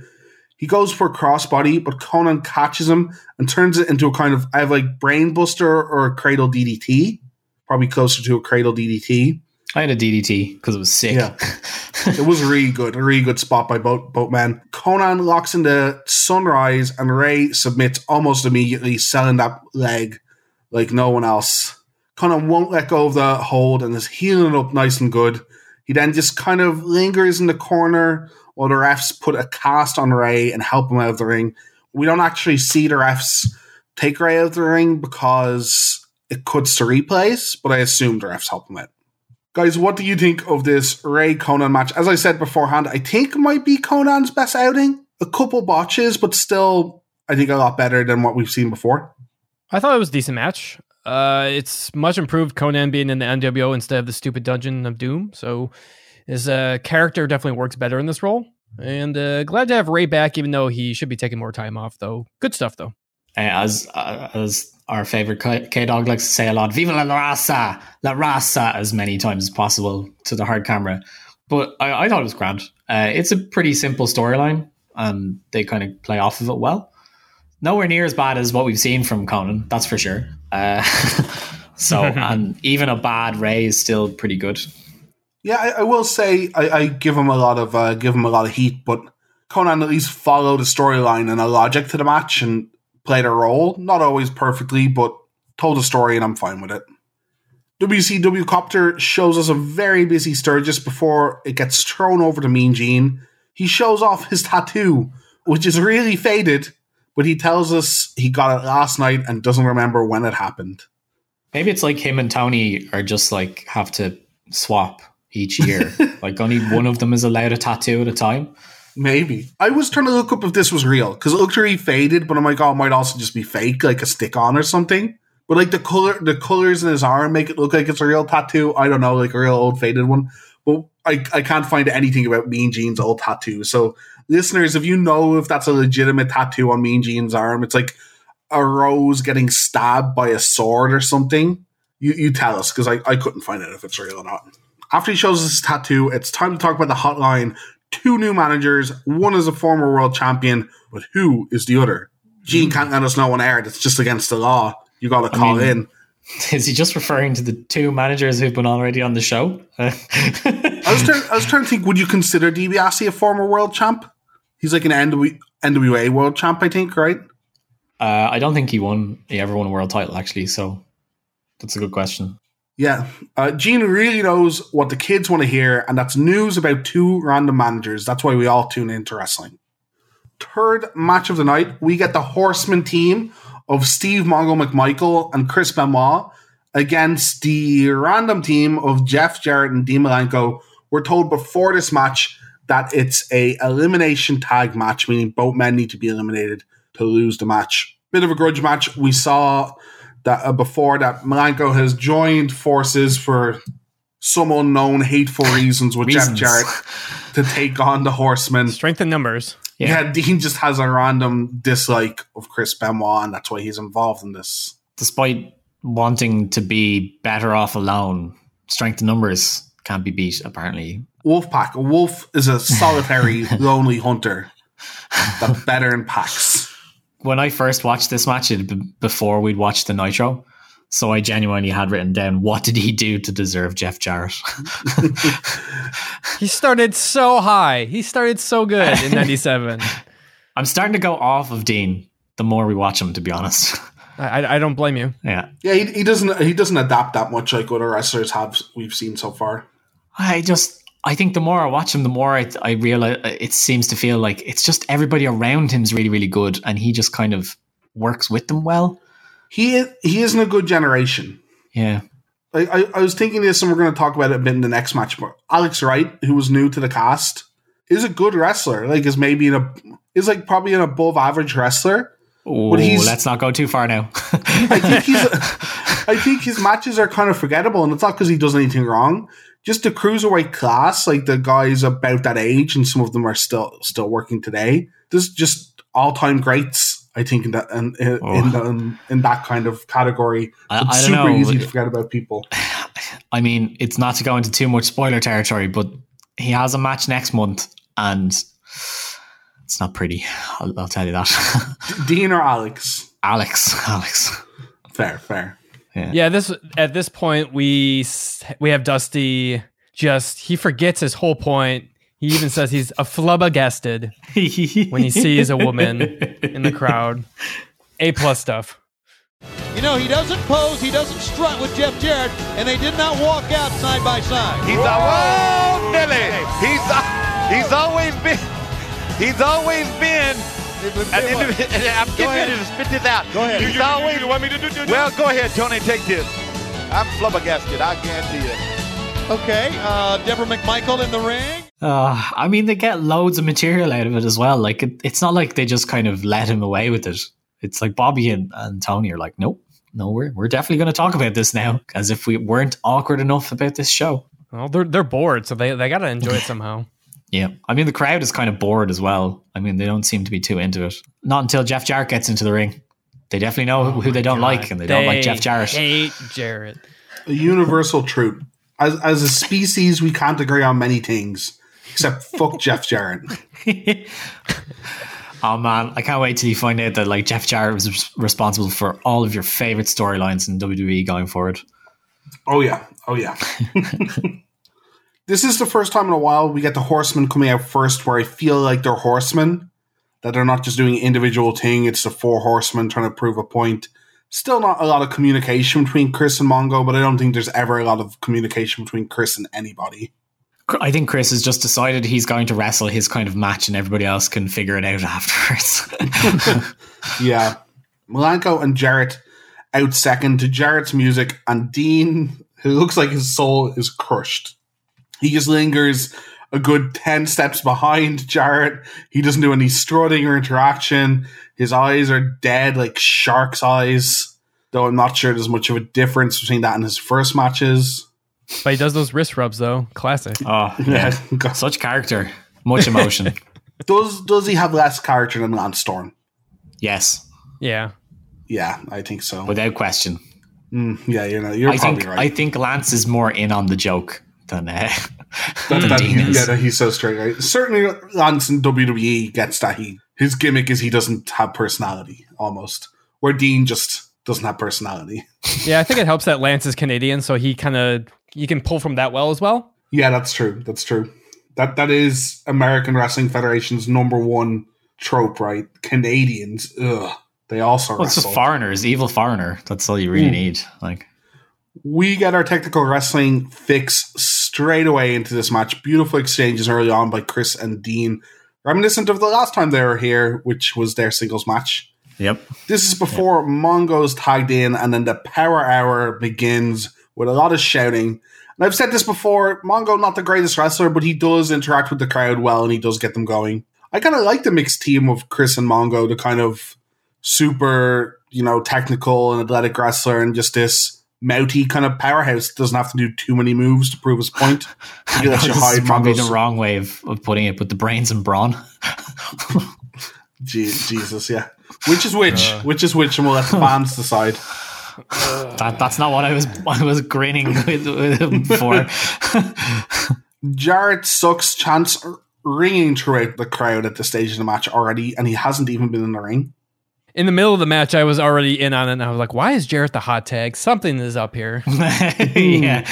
[SPEAKER 1] He goes for a crossbody, but Konnan catches him and turns it into a kind of I have like brainbuster or a cradle DDT, probably closer to a cradle DDT.
[SPEAKER 2] I had a DDT because it was sick.
[SPEAKER 1] Yeah. *laughs* it was really good, a really good spot by both both men. Konnan locks into Sunrise and Rey submits almost immediately, selling that leg like no one else. Konnan won't let go of the hold and is healing it up nice and good. He then just kind of lingers in the corner while the refs put a cast on Rey and help him out of the ring. We don't actually see the refs take Rey out of the ring because it cuts to replays, but I assume the refs help him out. Guys, what do you think of this Rey Konnan match? As I said beforehand, I think might be Konnan's best outing. A couple botches, but still, I think a lot better than what we've seen before.
[SPEAKER 3] I thought it was a decent match. Uh, it's much improved Konnan being in the NWO instead of the stupid Dungeon of Doom. So his uh, character definitely works better in this role. And uh, glad to have Rey back, even though he should be taking more time off, though. Good stuff, though.
[SPEAKER 2] as uh, as our favorite K Dog likes to say a lot, "Viva la raza, la raza," as many times as possible to the hard camera. But I, I thought it was grand. Uh, it's a pretty simple storyline, and they kind of play off of it well. Nowhere near as bad as what we've seen from Konnan, that's for sure. Uh, *laughs* so, *laughs* and even a bad Rey is still pretty good.
[SPEAKER 1] Yeah, I, I will say I, I, give him a lot of uh, give him a lot of heat, but Konnan at least followed a storyline and a logic to the match and played a role. Not always perfectly, but told a story, and I'm fine with it. WCW Copter shows us a very busy Sturgis before it gets thrown over to Mean Gene. He shows off his tattoo, which is really faded, but he tells us he got it last night and doesn't remember when it happened.
[SPEAKER 2] Maybe it's like him and Tony are just like have to swap each year. *laughs* like only one of them is allowed a tattoo at a time.
[SPEAKER 1] Maybe. I was trying to look up if this was real because it looked really faded, but I'm like, oh, it might also just be fake, like a stick on or something. But like the color, the colors in his arm make it look like it's a real tattoo. I don't know, like a real old faded one. But I, I can't find anything about Mean Gene's old tattoo. So listeners, if you know if that's a legitimate tattoo on Mean Gene's arm, it's like a rose getting stabbed by a sword or something. You, you tell us because I, I couldn't find out if it's real or not. After he shows us his tattoo, it's time to talk about the hotline two new managers. One is a former world champion, but who is the other? Gene can't let us know on air. That's just against the law. You got to call mean, in. *laughs*
[SPEAKER 2] Is he just referring to the two managers who've been already on the show?
[SPEAKER 1] I was trying. I was trying to think. Would you consider DiBiase a former world champ? He's like an NW, NWA world champ, I think. Right?
[SPEAKER 2] Uh, I don't think he won. He ever won a world title, actually. So that's a good question.
[SPEAKER 1] Yeah, uh, Gene really knows what the kids want to hear, and that's news about two random managers. That's why we all tune into wrestling. Third match of the night, we get the Horseman team of Steve Mongo McMichael and Chris Benoit against the random team of Jeff Jarrett and Dean Malenko. We're told before this match that it's a elimination tag match, meaning both men need to be eliminated to lose the match. Bit of a grudge match. We saw that uh, before that Malenko has joined forces for some unknown hateful reasons with reasons. Jeff Jarrett to take on the Horsemen.
[SPEAKER 3] Strength in numbers.
[SPEAKER 1] Yeah. yeah. Dean just has a random dislike of Chris Benoit, and that's why he's involved in this.
[SPEAKER 2] Despite wanting to be better off alone, strength in numbers can't be beat, apparently.
[SPEAKER 1] Wolfpack. A wolf is a solitary, *laughs* lonely hunter that's better in packs
[SPEAKER 2] when I first watched this match, it before we'd watched the Nitro. So I genuinely had written down what did he do to deserve Jeff Jarrett?
[SPEAKER 3] he started so high. He started so good in 97. *laughs*
[SPEAKER 2] I'm starting to go off of Dean the more we watch him, to be honest.
[SPEAKER 3] I, I don't blame you.
[SPEAKER 2] Yeah.
[SPEAKER 1] Yeah, he, he doesn't he doesn't adapt that much like other wrestlers have we've seen so far.
[SPEAKER 2] I just I think the more I watch him, the more I, I realize it seems to feel like it's just everybody around him is really, really good, and he just kind of works with them well.
[SPEAKER 1] He he isn't a good generation.
[SPEAKER 2] Yeah.
[SPEAKER 1] I, I, I was thinking this, and we're going to talk about it a bit in the next match. But Alex Wright, who was new to the cast, is a good wrestler. Like is maybe in a is like probably an above average wrestler,
[SPEAKER 2] Oh,
[SPEAKER 1] But he's-
[SPEAKER 2] let's not go too far now.
[SPEAKER 1] I think he's. *laughs* I think his matches are kind of forgettable, and it's not because he does anything wrong. Just the cruiserweight class, like the guys about that age, and some of them are still still working today. There's just all time greats. I think in that in, in,
[SPEAKER 2] Oh.
[SPEAKER 1] in, the, in that kind of category,
[SPEAKER 2] I-
[SPEAKER 1] it's
[SPEAKER 2] I don't
[SPEAKER 1] super
[SPEAKER 2] know.
[SPEAKER 1] easy to forget about people. *sighs*
[SPEAKER 2] I mean, it's not to go into too much spoiler territory, but he has a match next month, and it's not pretty. I'll, I'll tell you that. *laughs*
[SPEAKER 1] Dean or Alex?
[SPEAKER 2] Alex, *laughs* Alex.
[SPEAKER 1] Fair, fair.
[SPEAKER 3] Yeah, this at this point we we have Dusty just he forgets his whole point. He even says he's a flubbergasted when he sees a woman in the crowd. A plus stuff.
[SPEAKER 4] You know, he doesn't pose, he doesn't strut with Jeff Jarrett, and they did not walk out side by side.
[SPEAKER 5] He's a whoa, Nelly. He's a, he's always been he's always been. An indiv- and I'm
[SPEAKER 4] Go
[SPEAKER 5] getting
[SPEAKER 4] ahead.
[SPEAKER 5] ready to spit this out.
[SPEAKER 4] Go ahead.
[SPEAKER 5] He's always. You want me to do? Well, go ahead, Tony. Take this. I'm flabbergasted. I guarantee it.
[SPEAKER 4] Okay, uh, Deborah McMichael in the ring.
[SPEAKER 2] Uh, I mean, they get loads of material out of it as well. Like, it, it's not like they just kind of let him away with it. It's like Bobby and, and Tony are like, nope, no, we're, we're definitely going to talk about this now, as if we weren't awkward enough about this show.
[SPEAKER 3] Well, they're they're bored, so they they gotta enjoy it somehow.
[SPEAKER 2] Yeah. I mean, the crowd is kind of bored as well. I mean, they don't seem to be too into it. Not until Jeff Jarrett gets into the ring. They definitely know who they don't oh like, and they, don't like Jeff Jarrett.
[SPEAKER 3] Hate Jarrett.
[SPEAKER 1] A universal truth. As as a species, we can't agree on many things, except fuck Jeff Jarrett. *laughs*
[SPEAKER 2] Oh man, I can't wait till you find out that like Jeff Jarrett was responsible for all of your favorite storylines in WWE going forward.
[SPEAKER 1] Oh yeah, oh yeah. *laughs* this is the first time in a while we get the horsemen coming out first, where I feel like they're horsemen, that they're not just doing individual thing. It's the four horsemen trying to prove a point. Still not a lot of communication between Chris and Mongo, but I don't think there's ever a lot of communication between Chris and anybody.
[SPEAKER 2] I think Chris has just decided he's going to wrestle his kind of match, and everybody else can figure it out *laughs* afterwards. *laughs*
[SPEAKER 1] Yeah. Malenko and Jarrett out second to Jarrett's music, and Dean, who looks like his soul is crushed. He just lingers a good 10 steps behind Jarrett. He doesn't do any strutting or interaction. His eyes are dead like shark's eyes, though I'm not sure there's much of a difference between that and his first matches.
[SPEAKER 3] But he does those wrist rubs though. Classic.
[SPEAKER 2] oh, *laughs*
[SPEAKER 1] Yeah.
[SPEAKER 2] yeah. Such character, much emotion. *laughs*
[SPEAKER 1] does does he have less character than Lance Storm?
[SPEAKER 2] yes,
[SPEAKER 3] Yeah.
[SPEAKER 1] Yeah, I think so.
[SPEAKER 2] without question.
[SPEAKER 1] Mm, yeah, you know, you're
[SPEAKER 2] I
[SPEAKER 1] probably
[SPEAKER 2] think
[SPEAKER 1] right.
[SPEAKER 2] I think Lance is more in on the joke than uh, *laughs*
[SPEAKER 1] that,
[SPEAKER 2] than
[SPEAKER 1] that
[SPEAKER 2] Dean
[SPEAKER 1] yeah, that he's so straight. Right? Certainly, Lance in WWE gets that he his gimmick is he doesn't have personality almost, where Dean just doesn't have personality. *laughs*
[SPEAKER 3] Yeah, I think it helps that Lance is Canadian, so he kind of you can pull from that well as well.
[SPEAKER 1] Yeah, that's true. That's true. That that is American Wrestling Federation's number one trope, right? Canadians, ugh, they also
[SPEAKER 2] Well, it's
[SPEAKER 1] wrestle.
[SPEAKER 2] just foreigners, evil foreigner. That's all you really
[SPEAKER 1] Hmm.
[SPEAKER 2] need. Like,
[SPEAKER 1] we get our technical wrestling fix straight away into this match. Beautiful exchanges early on by Chris and Dean, reminiscent of the last time they were here, which was their singles match.
[SPEAKER 2] yep.
[SPEAKER 1] This is before Mongo's tagged in, and then the power hour begins with a lot of shouting. And I've said this before Mongo, not the greatest wrestler, but he does interact with the crowd well and he does get them going. I kind of like the mixed team of Chris and Mongo, the kind of super, you know, technical and athletic wrestler, and just this mouthy kind of powerhouse doesn't have to do too many moves to prove his point. *laughs* You
[SPEAKER 2] this
[SPEAKER 1] hide
[SPEAKER 2] probably the wrong way of, of putting it, but the brains and brawn.
[SPEAKER 1] Je- Jesus, yeah. Which is which? Uh. which is which? And we'll let the fans *laughs* decide.
[SPEAKER 2] That, that's not what I was I was grinning *laughs* with, with him for.
[SPEAKER 1] Jarrett sucks chants r- ringing throughout the crowd at the stage of the match already, and he hasn't even been in the ring.
[SPEAKER 3] In the middle of the match, I was already in on it, and I was like, "Why is Jarrett the hot tag? Something is up here." *laughs*
[SPEAKER 2] yeah.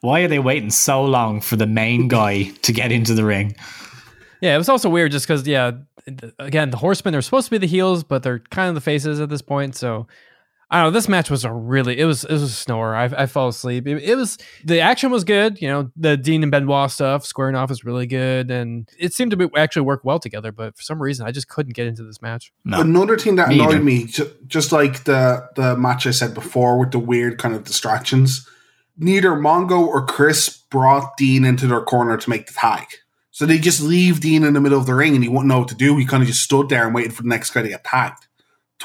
[SPEAKER 2] Why are they waiting so long for the main guy to get into the ring?
[SPEAKER 3] Yeah, it was also weird just because, yeah, again, the Horsemen are supposed to be the heels, but they're kind of the faces at this point. So I don't know. This match was a really it was it was a snore. I, I fell asleep. It, it was the action was good. You know, the Dean and Benoit stuff squaring off is really good, and it seemed to be, actually work well together. But for some reason, I just couldn't get into this match.
[SPEAKER 2] No.
[SPEAKER 1] Another thing that
[SPEAKER 2] Me
[SPEAKER 1] annoyed
[SPEAKER 2] either.
[SPEAKER 1] me, just like the the match I said before with the weird kind of distractions, neither Mongo or Chris brought Dean into their corner to make the tag. So they just leave Dean in the middle of the ring and he wouldn't know what to do. He kind of just stood there and waited for the next guy to get tagged.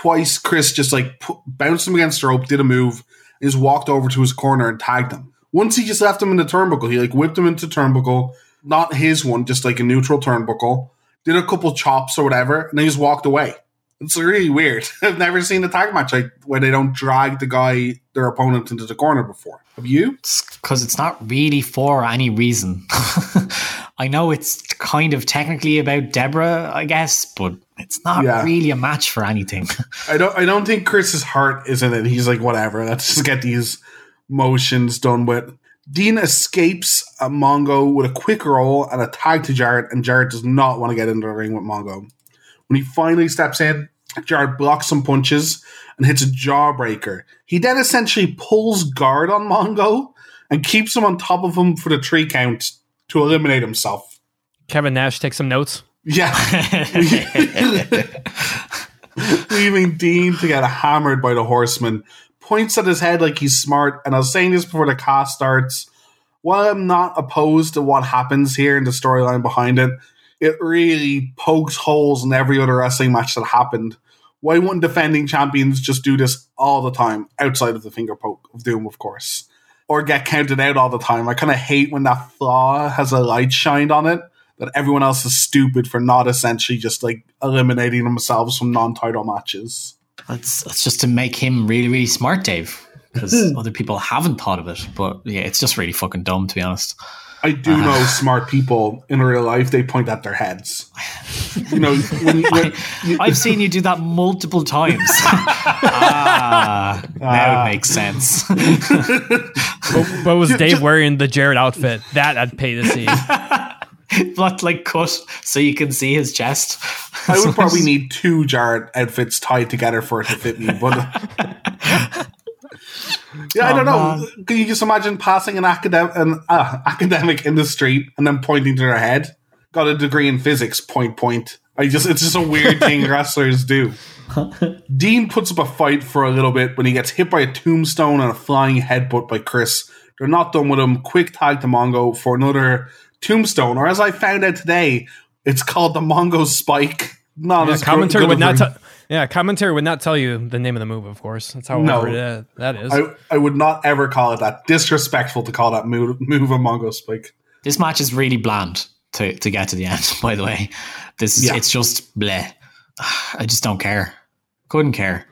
[SPEAKER 1] Twice, Chris just like pu- bounced him against the rope, did a move, and just walked over to his corner and tagged him. Once he just left him in the turnbuckle, he like whipped him into turnbuckle, not his one, just like a neutral turnbuckle. Did a couple chops or whatever, and then he just walked away. It's really weird. *laughs* I've never seen a tag match like where they don't drag the guy, their opponent, into the corner before. Have you?
[SPEAKER 2] because it's not really for any reason. *laughs* I know it's kind of technically about Deborah, I guess, but it's not
[SPEAKER 1] Yeah.
[SPEAKER 2] really a match for anything. *laughs*
[SPEAKER 1] I don't. I don't think Chris's heart is in it. He's like, whatever. Let's just get these motions done with. Dean escapes a Mongo with a quick roll and a tag to Jarrett, and Jarrett does not want to get into the ring with Mongo. When he finally steps in, Jarrett blocks some punches and hits a jawbreaker. He then essentially pulls guard on Mongo and keeps him on top of him for the three count to eliminate himself.
[SPEAKER 3] Kevin Nash takes some notes.
[SPEAKER 1] Yeah. *laughs* leaving Dean to get hammered by the horseman. Points at his head like he's smart, and I was saying this before the cast starts. While I'm not opposed to what happens here and the storyline behind it, it really pokes holes in every other wrestling match that happened. Why wouldn't defending champions just do this all the time, outside of the finger poke of doom, of course? Or get counted out all the time. I kind of hate when that flaw has a light shined on it that everyone else is stupid for not essentially just like eliminating themselves from non-title matches.
[SPEAKER 2] That's that's just to make him really, really smart, Dave. Because hmm. other people haven't thought of it. But yeah, it's just really fucking dumb, to be honest.
[SPEAKER 1] I do know smart people in real life. They point at their heads. You know, when, when,
[SPEAKER 2] I've seen you do that multiple times. *laughs* ah, now it makes sense. *laughs*
[SPEAKER 3] But, but was Dave wearing the Jarrett outfit? That I'd pay to see. *laughs*
[SPEAKER 2] but like cut so you can see his chest.
[SPEAKER 1] I would probably need two Jarrett outfits tied together for it to fit me, but. Yeah, I
[SPEAKER 2] Oh,
[SPEAKER 1] don't know.
[SPEAKER 2] man.
[SPEAKER 1] Can you just imagine passing an academic, an uh, academic in the street and then pointing to their head? Got a degree in physics. Point point. I just it's just a weird thing *laughs* wrestlers do. Dean puts up a fight for a little bit when he gets hit by a tombstone and a flying headbutt by Chris. They're not done with him. Quick tag to Mongo for another tombstone, or as I found out today, it's called the Mongo Spike. Not
[SPEAKER 3] Yeah,
[SPEAKER 1] as
[SPEAKER 3] commentary
[SPEAKER 1] good
[SPEAKER 3] would not.
[SPEAKER 1] a-
[SPEAKER 3] T- yeah, commentary would not tell you the name of the move. Of course, that's how
[SPEAKER 1] No.
[SPEAKER 3] hard it- that is.
[SPEAKER 1] I, I would not ever call it that. Disrespectful to call that move, move a Mongo Spike.
[SPEAKER 2] this match is really bland to, to get to the end, *laughs* by the way. This is
[SPEAKER 1] Yeah.
[SPEAKER 2] it's just bleh. *sighs* I just don't care. Couldn't care.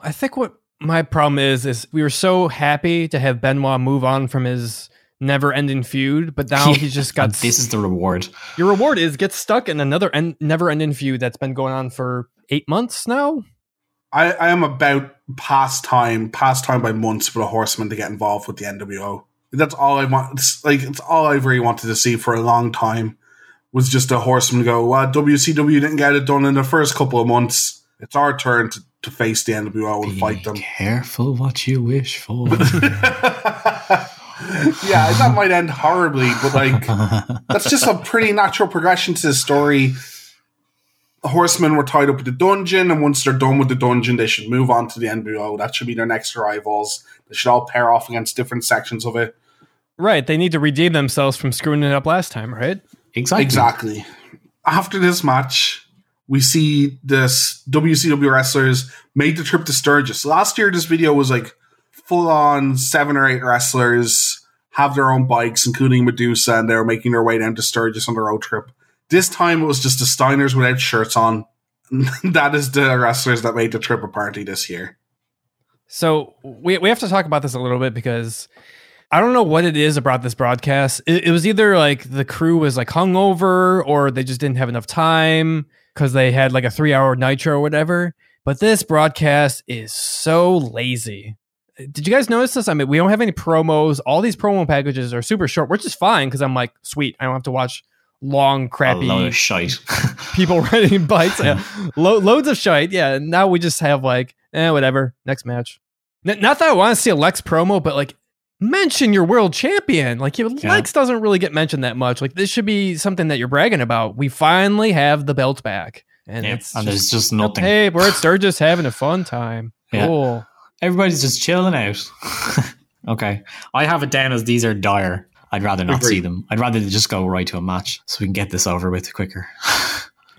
[SPEAKER 3] I think what my problem is is we were so happy to have Benoit move on from his never-ending feud, but now *laughs* he's just got
[SPEAKER 2] And this is the reward.
[SPEAKER 3] your reward is get stuck in another end, never-ending feud that's been going on for eight months now.
[SPEAKER 1] I, I am about past time, past time by months for the Horsemen to get involved with the NWO. That's all I want. It's like it's all I've really wanted to see for a long time. Was just a Horseman go. Well, WCW didn't get it done in the first couple of months. It's our turn to, to face the NWO and fight them.
[SPEAKER 2] Careful what you wish for. *laughs* *laughs*
[SPEAKER 1] yeah, that might end horribly, but like that's just a pretty natural progression to the story. The horsemen were tied up with the dungeon, and once they're done with the dungeon, they should move on to the NWO. That should be their next rivals. They should all pair off against different sections of it.
[SPEAKER 3] Right, they need to redeem themselves from screwing it up last time, right?
[SPEAKER 2] exactly.
[SPEAKER 1] Exactly. After this match, we see this WCW wrestlers make the trip to Sturgis. Last year, this video was like full on seven or eight wrestlers have their own bikes, including Medusa, and they were making their way down to Sturgis on the road trip. This time, it was just the Steiners without shirts on. *laughs* that is the wrestlers that made the trip apparently this year.
[SPEAKER 3] So we we have to talk about this a little bit because I don't know what it is about this broadcast. It, it was either like the crew was like hungover or they just didn't have enough time because they had like a three hour nitro or whatever. But this broadcast is so lazy. Did you guys notice this? I mean, we don't have any promos. All these promo packages are super short, which is fine because I'm like, sweet, I don't have to watch long,
[SPEAKER 2] A
[SPEAKER 3] crappy
[SPEAKER 2] of shite. *laughs*
[SPEAKER 3] people *laughs* riding bikes. Yeah. Lo- loads of shite. Yeah. and Now we just have like, eh, whatever. Next match. N- not that I want to see a Lex promo, but like, mention your world champion. Like, your
[SPEAKER 2] Yeah.
[SPEAKER 3] Lex doesn't really get mentioned that much. Like, this should be something that you're bragging about. We finally have the belt back, and
[SPEAKER 2] Yeah,
[SPEAKER 3] it's
[SPEAKER 2] and
[SPEAKER 3] just,
[SPEAKER 2] there's just nothing.
[SPEAKER 3] hey, we're at Sturgis having a fun time. *laughs*
[SPEAKER 2] Yeah.
[SPEAKER 3] Cool.
[SPEAKER 2] Everybody's just chilling out. okay. I have it down as these are dire. I'd rather not
[SPEAKER 1] Agreed.
[SPEAKER 2] see them. I'd rather just go right to a match so we can get this over with quicker. *laughs*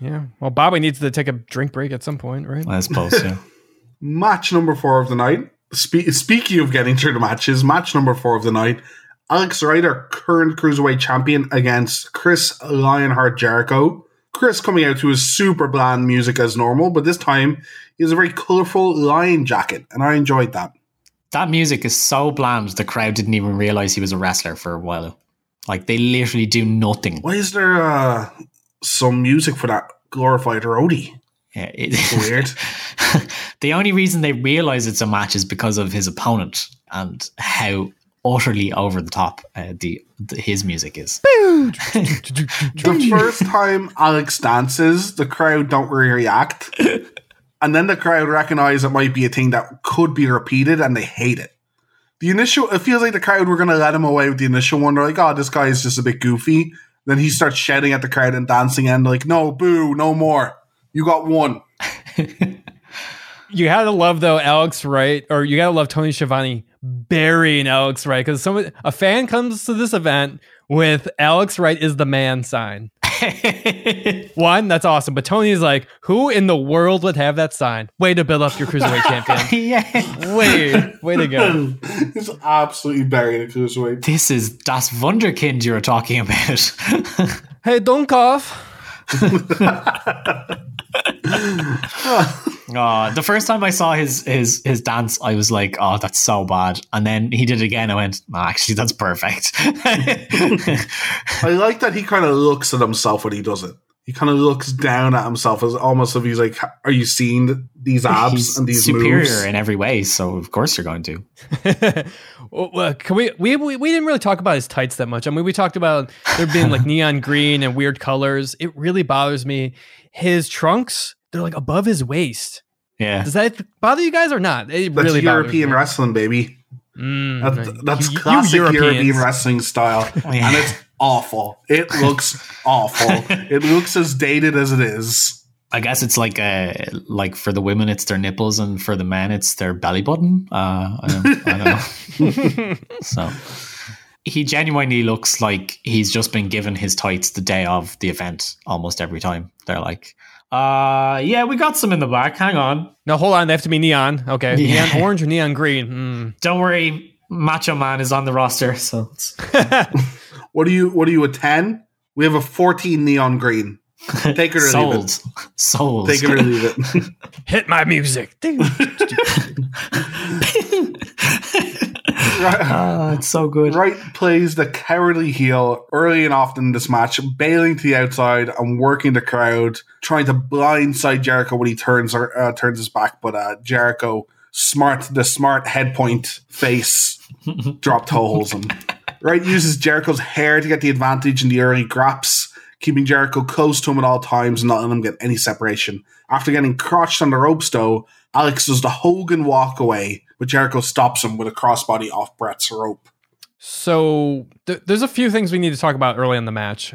[SPEAKER 3] Yeah. Well, Bobby needs to take a drink break at some point, right?
[SPEAKER 2] I suppose. Yeah. *laughs*
[SPEAKER 1] Match number four of the night. Spe- speaking of getting through the matches, match number four of the night. Alex Wright, current cruiserweight champion, against Chris Lionheart Jericho. Chris coming out to his super bland music as normal, but this time he has a very colourful lion jacket, and I enjoyed that.
[SPEAKER 2] That music is so bland. The crowd didn't even realize he was a wrestler for a while. Like they literally do nothing.
[SPEAKER 1] Why is there uh, some music for that glorified roadie?
[SPEAKER 2] Yeah, it-
[SPEAKER 1] Weird. *laughs*
[SPEAKER 2] the only reason they realize it's a match is because of his opponent and how utterly over the top uh, the, the his music is. *laughs*
[SPEAKER 1] the first time Alex dances, the crowd don't react. *laughs* and then the crowd recognize it might be a thing that could be repeated and they hate it. The initial, it feels like the crowd were going to let him away with the initial one. They're like, oh, this guy is just a bit goofy. Then he starts shouting at the crowd and dancing and like, no, boo, no more. You got one. *laughs*
[SPEAKER 3] You gotta love though Alex Wright, or you gotta love Tony Schiavone burying Alex Wright because some a fan comes to this event with Alex Wright is the man sign. *laughs* One, that's awesome, but Tony's like, who in the world would have that sign? Way to build up your cruiserweight champion. *laughs*
[SPEAKER 2] yeah.
[SPEAKER 3] Way, way to go. *laughs*
[SPEAKER 1] He's absolutely buried in cruiserweight.
[SPEAKER 2] This is Das Wunderkind you were talking about.
[SPEAKER 3] Hey, don't cough.
[SPEAKER 2] Oh, the first time I saw his his his dance, I was like, "Oh, that's so bad." And then he did it again. I went, oh, "Actually, that's perfect."
[SPEAKER 1] I like that he kind of looks at himself when he does it. He kind of looks down at himself as almost if he's like, "Are you seeing these abs
[SPEAKER 2] He's
[SPEAKER 1] and these
[SPEAKER 2] superior
[SPEAKER 1] moves?"
[SPEAKER 2] in every way, so of course you're going to. *laughs*
[SPEAKER 3] Well, Can we, we we we didn't really talk about his tights that much. I mean, we talked about there being like *laughs* neon green and weird colors. It really bothers me. His trunks, they're like above his waist.
[SPEAKER 2] Yeah,
[SPEAKER 3] Does that bother you guys or not? It
[SPEAKER 1] That's
[SPEAKER 3] really
[SPEAKER 1] European
[SPEAKER 3] me.
[SPEAKER 1] wrestling, baby.
[SPEAKER 3] Mm,
[SPEAKER 1] That's,
[SPEAKER 3] right.
[SPEAKER 1] that's
[SPEAKER 3] You- you
[SPEAKER 1] classic European wrestling style, *laughs* and it's awful. It looks awful. *laughs* It looks as dated as it is.
[SPEAKER 2] I guess it's like uh like for the women it's their nipples, and for the men it's their belly button. Uh, I don't, I don't know. *laughs* so he genuinely looks like he's just been given his tights the day of the event almost every time. They're like, uh, yeah, we got some in the back. Hang on.
[SPEAKER 3] No, hold on. They have to be neon. Okay,
[SPEAKER 2] Yeah.
[SPEAKER 3] neon *laughs* orange or neon green. Mm.
[SPEAKER 2] Don't worry, Macho Man is on the roster. So it's, *laughs*
[SPEAKER 1] What do you? What are you? A ten? We have a fourteen neon green. Take it or leave it.
[SPEAKER 2] Sold.
[SPEAKER 1] Take it or leave it. *laughs*
[SPEAKER 3] Hit my music. *laughs*
[SPEAKER 2] Ah, it's so good.
[SPEAKER 1] Wright plays the cowardly heel early and often in this match, bailing to the outside and working the crowd, trying to blindside Jericho when he turns uh, turns his back. But uh, Jericho, smart, the smart head point face, *laughs* drop toe holds him. Wright uses Jericho's hair to get the advantage in the early graps, keeping Jericho close to him at all times and not letting him get any separation. After getting crotched on the ropes, though, Alex does the Hogan walk away, but Jericho stops him with a crossbody off Brett's rope.
[SPEAKER 3] So th- there's a few things we need to talk about early in the match.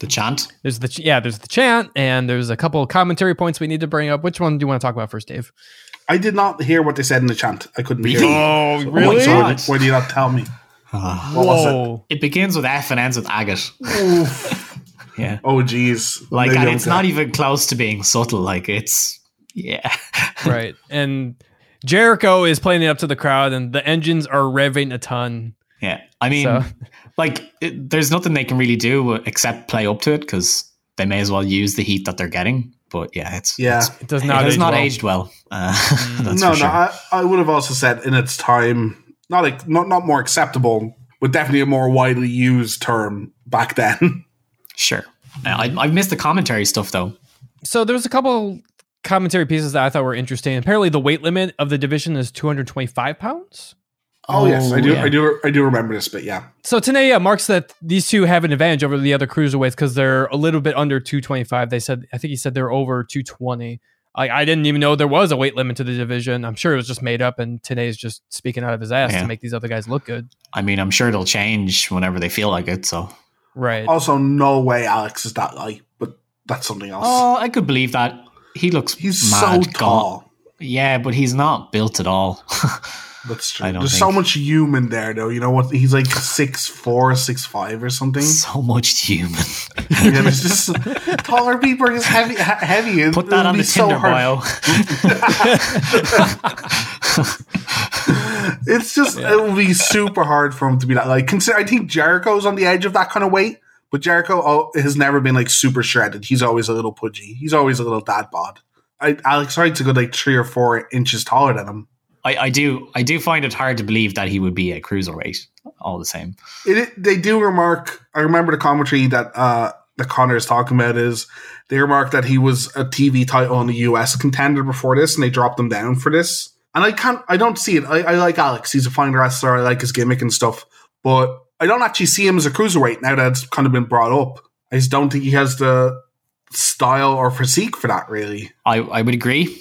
[SPEAKER 2] The chant.
[SPEAKER 3] There's the ch- yeah, there's the chant, and there's a couple of commentary points we need to bring up. Which one do you want to talk about first, Dave?
[SPEAKER 1] I did not hear what they said in the chant. I couldn't
[SPEAKER 2] Really?
[SPEAKER 1] hear.
[SPEAKER 3] Oh,
[SPEAKER 2] my
[SPEAKER 1] Why,
[SPEAKER 2] God.
[SPEAKER 1] why did you not tell me?
[SPEAKER 2] Ah. *sighs*
[SPEAKER 1] What was it?
[SPEAKER 3] Whoa!
[SPEAKER 2] It begins with F and ends with agate. *laughs* yeah.
[SPEAKER 1] Oh, geez.
[SPEAKER 2] Like, and it's
[SPEAKER 1] dead.
[SPEAKER 2] not even close to being subtle. Like, it's, yeah. *laughs*
[SPEAKER 3] right, and Jericho is playing it up to the crowd, and the engines are revving a ton.
[SPEAKER 2] Yeah. I mean,
[SPEAKER 3] So-
[SPEAKER 2] like, it, there's nothing they can really do except play up to it because they may as well use the heat that they're getting. But yeah, it's,
[SPEAKER 1] Yeah.
[SPEAKER 2] it's-
[SPEAKER 3] It does
[SPEAKER 2] it
[SPEAKER 3] not.
[SPEAKER 2] has
[SPEAKER 3] age
[SPEAKER 2] not
[SPEAKER 3] well.
[SPEAKER 2] aged well. Uh, *laughs* that's
[SPEAKER 1] no,
[SPEAKER 2] sure.
[SPEAKER 1] no. I, I would have also said in its time, not like not not more acceptable, but definitely a more widely used term back then. *laughs*
[SPEAKER 2] Sure. I, I've missed the commentary stuff though.
[SPEAKER 3] So there was a couple commentary pieces that I thought were interesting. Apparently, the weight limit of the division is 225 pounds.
[SPEAKER 1] oh, yes, I oh, do.
[SPEAKER 2] yeah.
[SPEAKER 1] I do. I do remember this bit. Yeah.
[SPEAKER 3] So Tenay, yeah, marks that these two have an advantage over the other cruiserweights because they're a little bit under 225. They said, I think he said they're over 220. Like I didn't even know there was a weight limit to the division. I'm sure it was just made up, and Tenay's just speaking out of his ass
[SPEAKER 2] Yeah.
[SPEAKER 3] to make these other guys look good.
[SPEAKER 2] I mean, I'm sure it'll change whenever they feel like it. So,
[SPEAKER 3] Right.
[SPEAKER 1] Also, no way Alex is that light, but that's something else.
[SPEAKER 2] oh, I could believe that. He looks
[SPEAKER 1] He's
[SPEAKER 2] mad
[SPEAKER 1] so
[SPEAKER 2] gaunt.
[SPEAKER 1] tall.
[SPEAKER 2] Yeah, but he's not built at all. *laughs*
[SPEAKER 1] That's true. There's so much human there, though. You know what? He's like six four, six five, or something.
[SPEAKER 2] So much human. *laughs*
[SPEAKER 1] yeah, there's just taller people are just heavy. he- Heavy. It-
[SPEAKER 2] Put that on the
[SPEAKER 1] so
[SPEAKER 2] Tinder
[SPEAKER 1] hard.
[SPEAKER 2] bio. *laughs*
[SPEAKER 1] It's just it will be super hard for him to be that. Like, consider. I think Jericho's on the edge of that kind of weight, but Jericho has never been like super shredded. He's always a little pudgy. He's always a little dad bod. I, Alex Wright's a good like three or four inches taller than him.
[SPEAKER 2] I, I do I do find it hard to believe that he would be a cruiserweight all the same.
[SPEAKER 1] It, they do remark. I remember the commentary that uh, that Connor is talking about is they remarked that he was a TV title in the US contender before this, and they dropped him down for this. And I can't. I don't see it. I, I like Alex. He's a fine wrestler. I like his gimmick and stuff, but I don't actually see him as a cruiserweight now that it's kind of been brought up. I just don't think he has the style or physique for that. Really,
[SPEAKER 2] I, I would agree.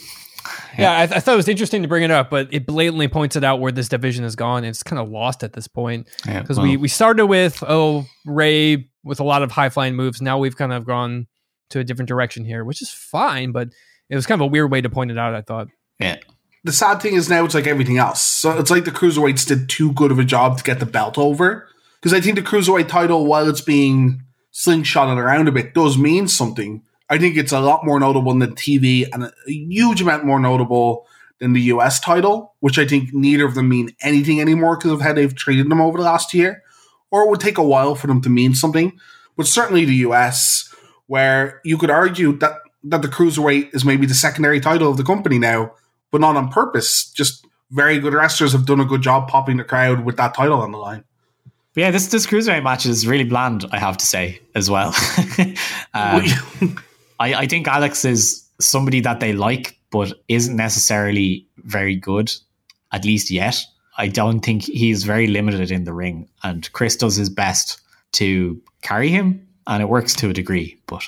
[SPEAKER 3] Yeah, I, I thought it was interesting to bring it up, but it blatantly points it out where this division has gone. It's kind of lost at this point
[SPEAKER 2] Yeah,
[SPEAKER 3] because
[SPEAKER 2] well,
[SPEAKER 3] we we started with oh Rey with a lot of high flying moves. Now we've kind of gone to a different direction here, which is fine, but it was kind of a weird way to point it out. I thought.
[SPEAKER 2] yeah.
[SPEAKER 1] the sad thing is now it's like everything else. So it's like the cruiserweights did too good of a job to get the belt over. Because I think the cruiserweight title, while it's being slingshotted around a bit, does mean something. I think it's a lot more notable than TV and a huge amount more notable than the US title, which I think neither of them mean anything anymore because of how they've treated them over the last year. Or it would take a while for them to mean something. But certainly the US, where you could argue that, that the cruiserweight is maybe the secondary title of the company now, but not on purpose. Just very good wrestlers have done a good job popping the crowd with that title on the line.
[SPEAKER 2] Yeah, this this cruiserweight match is really bland. I have to say as well. *laughs* um, *laughs* I, I think Alex is somebody that they like, but isn't necessarily very good, at least yet. I don't think he's very limited in the ring, and Chris does his best to carry him, and it works to a degree. But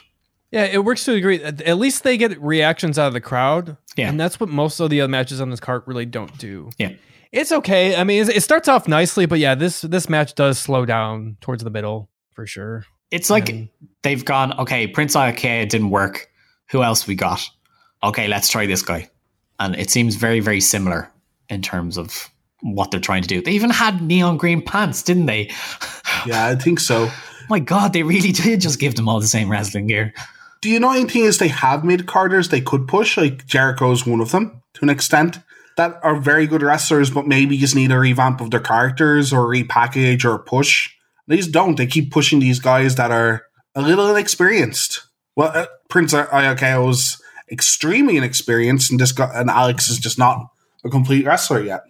[SPEAKER 3] Yeah, it works to a degree. At at least they get reactions out of the crowd.
[SPEAKER 2] Yeah.
[SPEAKER 3] And that's what most of the other matches on this card really don't do.
[SPEAKER 2] Yeah.
[SPEAKER 3] It's okay. I mean, it it starts off nicely, but yeah, this this match does slow down towards the middle for sure.
[SPEAKER 2] it's like
[SPEAKER 3] And-
[SPEAKER 2] they've gone, okay, Prince Iaukea didn't work. Who else we got? Okay, let's try this guy. And it seems very, very similar in terms of what they're trying to do. They even had neon green pants, didn't they? *laughs*
[SPEAKER 1] yeah, I think so.
[SPEAKER 2] My God, they really did just give them all the same wrestling gear.
[SPEAKER 1] Do you know anything is they have mid carders they could push? Like Jericho's one of them to an extent. That are very good wrestlers, but maybe just need a revamp of their characters or repackage or push. They just don't. They keep pushing these guys that are a little inexperienced. Well, uh, Prince Iaukea was extremely inexperienced, and guy, and Alex is just not a complete wrestler yet.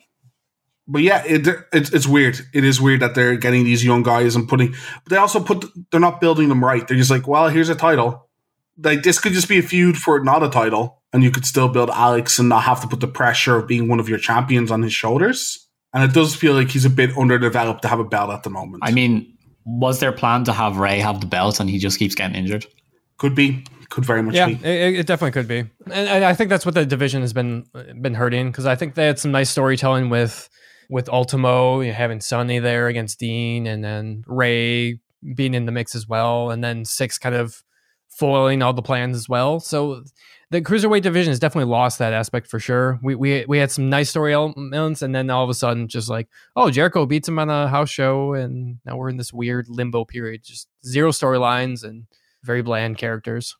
[SPEAKER 1] But yeah, it, it's it's weird. It is weird that they're getting these young guys and putting. But they also put. They're not building them right. They're just like, well, here's a title. Like this could just be a feud for not a title, and you could still build Alex and not have to put the pressure of being one of your champions on his shoulders. And it does feel like he's a bit underdeveloped to have a belt at the moment.
[SPEAKER 2] I mean, was their plan to have Rey have the belt and he just keeps getting injured?
[SPEAKER 1] could be, could very much
[SPEAKER 3] Yeah,
[SPEAKER 1] be.
[SPEAKER 3] it, it definitely could be, and, and I think that's what the division has been been hurting because I think they had some nice storytelling with with Ultimo you know, having Sonny there against Dean, and then Rey being in the mix as well, and then Syxx kind of foiling all the plans as well. So the cruiserweight division has definitely lost that aspect for sure. We we we had some nice story elements, and then all of a sudden, just like oh, Jericho beats him on a house show, and now we're in this weird limbo period, just zero storylines and very bland characters.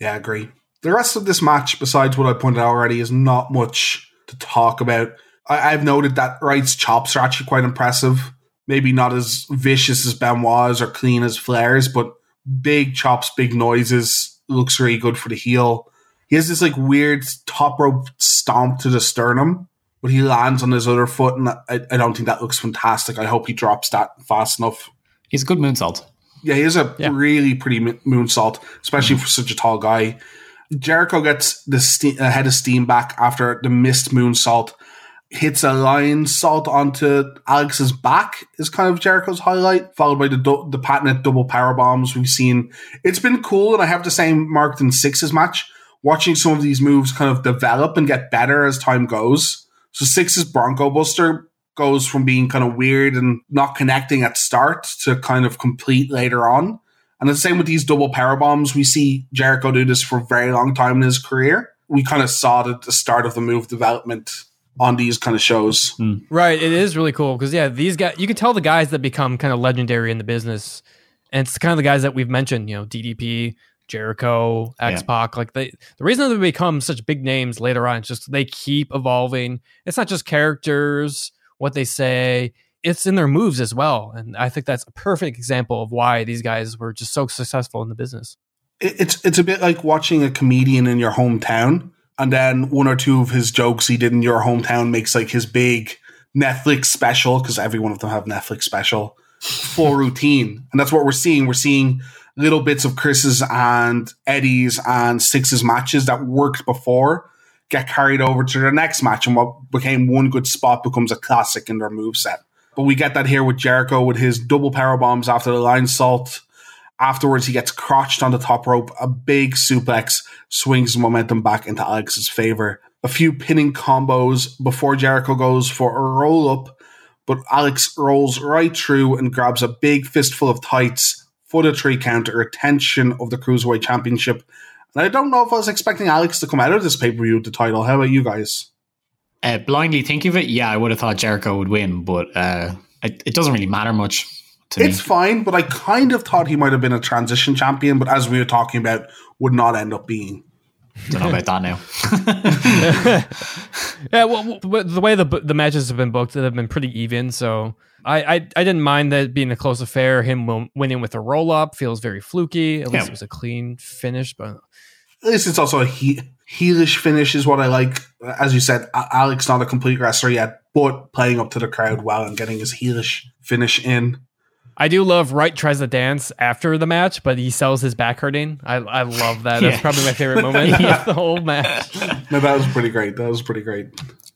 [SPEAKER 1] Yeah, I agree. The rest of this match, besides what I pointed out already, is not much to talk about. I, I've noted that Wright's chops are actually quite impressive. Maybe not as vicious as Benoit's or clean as Flair's, but big chops, big noises. Looks really good for the heel. He has this like weird top rope stomp to the sternum, but he lands on his other foot, and I, I don't think that looks fantastic. I hope he drops that fast enough.
[SPEAKER 2] He's a good moonsault.
[SPEAKER 1] Yeah, he is a
[SPEAKER 3] Yeah.
[SPEAKER 1] really pretty mo- moonsault, especially for such a tall guy. Jericho gets the ste- uh, head of steam back after the missed moonsault. Hits a Lionsault onto Alex's back is kind of Jericho's highlight, followed by the du- the patented double power bombs we've seen. It's been cool, and I have to say, marked in Syxx's match, watching some of these moves kind of develop and get better as time goes. So Syxx's Bronco Buster goes from being kind of weird and not connecting at start to kind of complete later on. And the same with these double power bombs. We see Jericho do this for a very long time in his career. We kind of saw it at the start of the move development on these kind of shows. Mm.
[SPEAKER 3] Right. It is really cool because yeah, these guys you can tell the guys that become kind of legendary in the business, and it's kind of the guys that we've mentioned. You know, DDP, Jericho, X Pac. Like they, the reason they become such big names later on is just they keep evolving. It's not just characters, what they say. It's in their moves as well, and I think that's a perfect example of why these guys were just so successful in the business.
[SPEAKER 1] It's it's a bit like watching a comedian in your hometown, and then one or two of his jokes he did in your hometown makes like his big Netflix special because every one of them have Netflix special full routine, and that's what we're seeing. We're seeing little bits of Chris's and Eddie's and Syxx's matches that worked before get carried over to their next match, and what became one good spot becomes a classic in their move set. But we get that here with Jericho with his double power bombs after the Lionsault. Afterwards, he gets crotched on the top rope. A big suplex swings momentum back into Alex's favor. A few pinning combos before Jericho goes for a roll up, but Alex rolls right through and grabs a big fistful of tights for the three count, a retention of the Cruiserweight Championship. And I don't know if I was expecting Alex to come out of this pay per view with the title. How about you guys?
[SPEAKER 2] Uh, blindly thinking of it, yeah, I would have thought Jericho would win, but uh, it, it doesn't really matter much
[SPEAKER 1] It's
[SPEAKER 2] me.
[SPEAKER 1] fine, but I kind of thought he might have been a transition champion, but as we were talking about, would not end up being.
[SPEAKER 2] Don't know about that now. *laughs*
[SPEAKER 3] Yeah, well, w- w- the way the the matches have been booked, they've been pretty even. So I I, I didn't mind that being a close affair. Him win- winning with a roll up feels very fluky. At least
[SPEAKER 2] Yeah.
[SPEAKER 3] it was a clean finish. But
[SPEAKER 1] At least it's also a he- heelish finish, is what I like. As you said, A- Alex not a complete wrestler yet, but playing up to the crowd well and getting his heelish finish in.
[SPEAKER 3] I do love Wright tries to dance after the match, but he sells his back hurting. I I love that. That's probably my favorite moment *laughs* of the whole match.
[SPEAKER 1] No, that was pretty great. That was pretty great.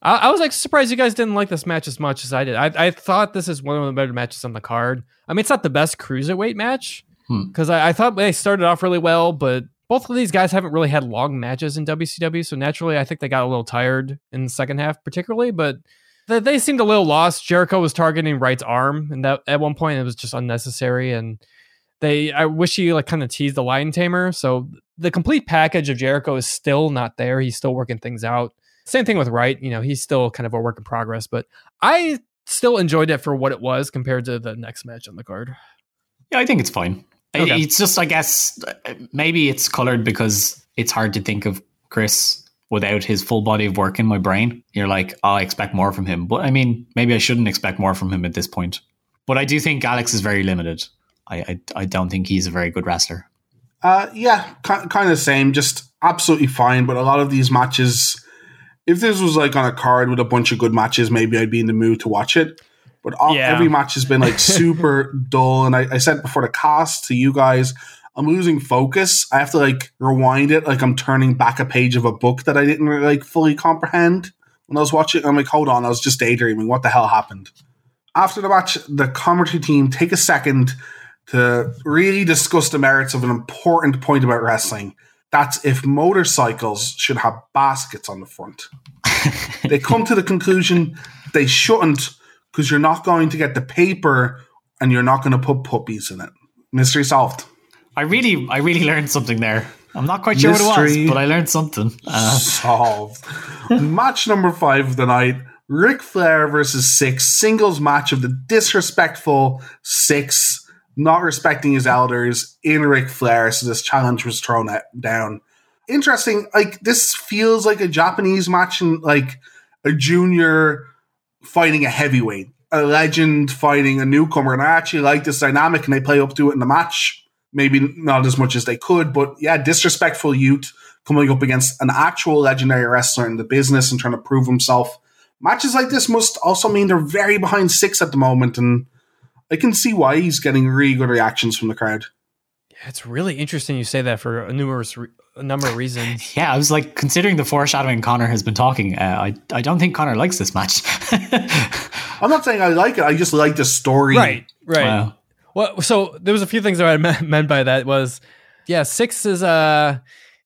[SPEAKER 3] I, I was like surprised you guys didn't like this match as much as I did. I, I thought this is one of the better matches on the card. I mean, it's not the best cruiserweight match
[SPEAKER 2] Hmm.
[SPEAKER 3] because I, I thought they started off really well, but both of these guys haven't really had long matches in WCW, so naturally, I think they got a little tired in the second half, particularly. But they, they seemed a little lost. Jericho was targeting Wright's arm, and that at one point it was just unnecessary. And they, I wish he like kind of teased the lion tamer. So the complete package of Jericho is still not there. He's still working things out. Same thing with Wright. You know, he's still kind of a work in progress, but I still enjoyed it for what it was compared to the next match on the card.
[SPEAKER 2] Yeah, I think it's fine.
[SPEAKER 3] Okay.
[SPEAKER 2] It's just, I guess, uh, maybe it's colored because it's hard to think of Chris without his full body of work in my brain. You're like, oh, I expect more from him. But I mean, maybe I shouldn't expect more from him at this point. But I do think Alex is very limited. I, I, I don't think he's a very good wrestler.
[SPEAKER 1] Uh, yeah, ki- kind of the same. Just absolutely fine. But a lot of these matches, if this was like on a card with a bunch of good matches, maybe I'd be in the mood to watch it. But all,
[SPEAKER 3] Yeah.
[SPEAKER 1] every match has been like *laughs* super dull. And I, I said before the cast to you guys, I'm losing focus. I have to like rewind it, like I'm turning back a page of a book that I didn't like fully comprehend when I was watching. I'm like, hold on, I was just daydreaming. What the hell happened? After the match, the commentary team take a second to really discuss the merits of an important point about wrestling. That's if motorcycles should have baskets on the front. *laughs* they come to the conclusion they shouldn't because you're not going to get the paper and you're not going to put puppies in it. Mystery solved.
[SPEAKER 2] I really, I really learned something there. I'm not quite sure what it was, but I learned something. Uh,
[SPEAKER 1] solved. match number five of the night Ric Flair versus Syxx, singles match of the disrespectful Syxx, not respecting his elders in Ric Flair. So this challenge was thrown at, down. Interesting. Like, this feels like a Japanese match and like a junior fighting a heavyweight, a legend fighting a newcomer. And I actually like this dynamic and they play up to it in the match. Maybe not as much as they could, but yeah, disrespectful youth coming up against an actual legendary wrestler in the business and trying to prove himself. Matches like this must also mean they're very behind Syxx at the moment, and I can see why he's getting really good reactions from the crowd.
[SPEAKER 3] Yeah, It's really interesting you say that for a numerous re- a number of reasons. *laughs*
[SPEAKER 2] yeah, I was like, considering the foreshadowing Connor has been talking, uh, I, I don't think Connor likes this match. *laughs*
[SPEAKER 1] I'm not saying I like it, I just like the story.
[SPEAKER 3] right, right.
[SPEAKER 2] Wow.
[SPEAKER 3] Well, so there was a few things that I *laughs* meant by that was, yeah, Syxx is uh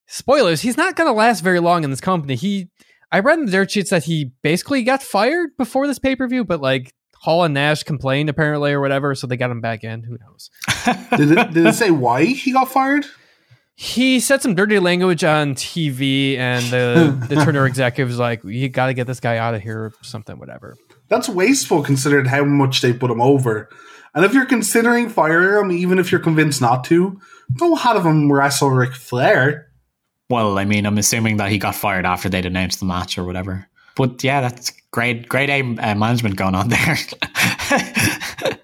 [SPEAKER 3] spoilers. He's not going to last very long in this company. He, I read in the dirt sheets that he basically got fired before this pay per view, but like Hall and Nash complained apparently or whatever, so they got him back in. Who knows? *laughs*
[SPEAKER 1] Did it, did it say why he got fired?
[SPEAKER 3] he said some dirty language on TV, and the *laughs* the Turner executive was like, "You got to get this guy out of here," or something, whatever.
[SPEAKER 1] That's wasteful considering how much they put him over. And if you're considering firing him, even if you're convinced not to, don't have him wrestle Ric Flair.
[SPEAKER 2] Well, I mean, I'm assuming that he got fired after they'd announced the match or whatever. But yeah, that's great, great aim, uh, management going on there. *laughs*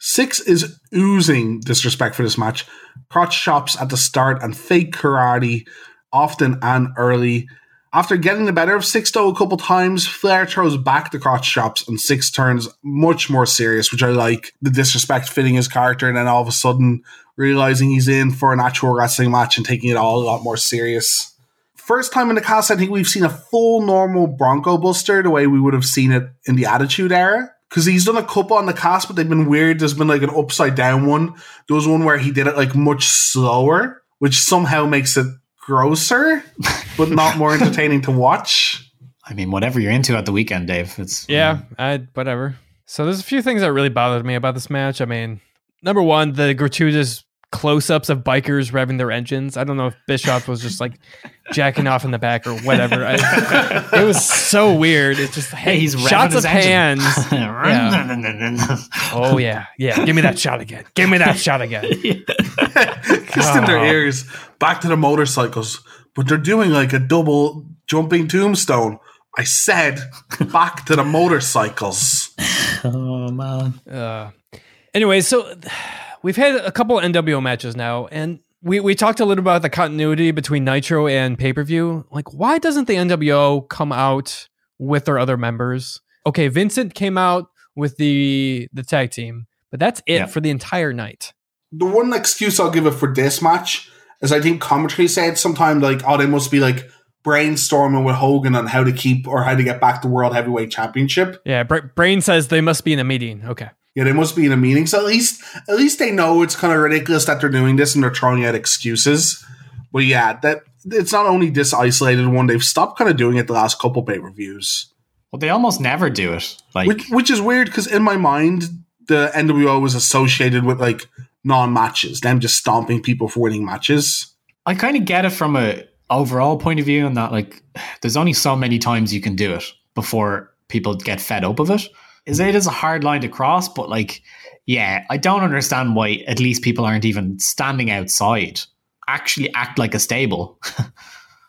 [SPEAKER 1] Syxx is oozing disrespect for this match. Crotch chops at the start and fake karate, often and early. After getting the better of Sixto a couple times, Flair throws back the crotch chops and Syxx turns much more serious, which I like. The disrespect fitting his character, and then all of a sudden realizing he's in for an actual wrestling match and taking it all a lot more serious. First time in the cast, I think we've seen a full normal Bronco Buster the way we would have seen it in the Attitude Era. Because he's done a couple on the cast, but they've been weird. There's been like an upside down one. There was one where he did it like much slower, which somehow makes it grosser, but not more *laughs* entertaining to watch.
[SPEAKER 2] I mean, whatever you're into at the weekend, Dave. It's
[SPEAKER 3] Yeah, I whatever. So there's a few things that really bothered me about this match. I mean, number one, the gratuitous close-ups of bikers revving their engines. I don't know if Bischoff was just like jacking off in the back or whatever. I, it was so weird. It's just hey,
[SPEAKER 2] he's revving
[SPEAKER 3] shots
[SPEAKER 2] his
[SPEAKER 3] of
[SPEAKER 2] engine.
[SPEAKER 3] hands. *laughs* Yeah. Oh yeah, yeah. Give me that shot again. Give me that shot again. *laughs*
[SPEAKER 1] Just in their
[SPEAKER 3] Oh.
[SPEAKER 1] ears, back to the motorcycles. But they're doing like a double jumping tombstone. I said back to the motorcycles. *laughs*
[SPEAKER 2] oh man.
[SPEAKER 3] Uh, anyway, so we've had a couple NWO matches now, and we, we talked a little about the continuity between Nitro and pay per view. Like, why doesn't the NWO come out with their other members? Okay, Vincent came out with the the tag team, but that's it
[SPEAKER 2] Yeah.
[SPEAKER 3] for the entire night.
[SPEAKER 1] The one excuse I'll give it for this match is I think commentary said sometime like, oh, they must be like brainstorming with Hogan on how to keep or how to get back the World Heavyweight Championship.
[SPEAKER 3] Yeah, Bra- Brain says they must be in a meeting. Okay.
[SPEAKER 1] Yeah, they must be in a meeting. So at least at least they know it's kind of ridiculous that they're doing this and they're throwing out excuses. But yeah, that it's not only this isolated one, they've stopped kind of doing it the last couple pay per views.
[SPEAKER 2] Well, they almost never do it. Like,
[SPEAKER 1] Which which is weird because in my mind, the NWO was associated with like non matches, them just stomping people for winning matches.
[SPEAKER 2] I kind of get it from a overall point of view, and that like, there's only so many times you can do it before people get fed up of it. Is it is a hard line to cross, but like, yeah, I don't understand why at least people aren't even standing outside. Actually, act like a stable. *laughs*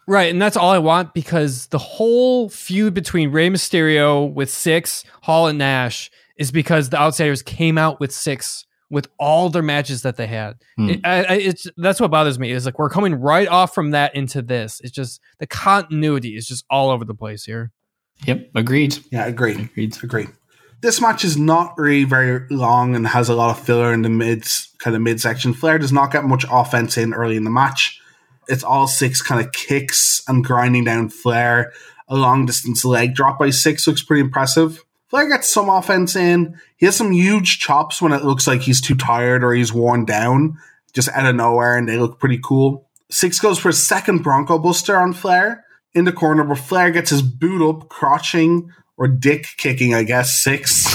[SPEAKER 3] Right, and that's all I want because the whole feud between Rey Mysterio with Syxx, Hall, and Nash is because the Outsiders came out with Syxx with all their matches that they had.
[SPEAKER 2] Hmm.
[SPEAKER 3] It, I, I, it's that's what bothers me is like we're coming right off from that into this. It's just the continuity is just all over the place here.
[SPEAKER 2] yep, agreed.
[SPEAKER 1] Yeah, agreed.
[SPEAKER 2] Agreed.
[SPEAKER 1] Agree. This match is not really very long and has a lot of filler in the mids, kind of midsection. Flair does not get much offense in early in the match. It's all Syxx kind of kicks and grinding down Flair. A long distance leg drop by Syxx looks pretty impressive. Flair gets some offense in. He has some huge chops when it looks like he's too tired or he's worn down, just out of nowhere, and they look pretty cool. Syxx goes for a second Bronco Buster on Flair in the corner, where Flair gets his boot up, crotching or dick kicking, I guess, Syxx.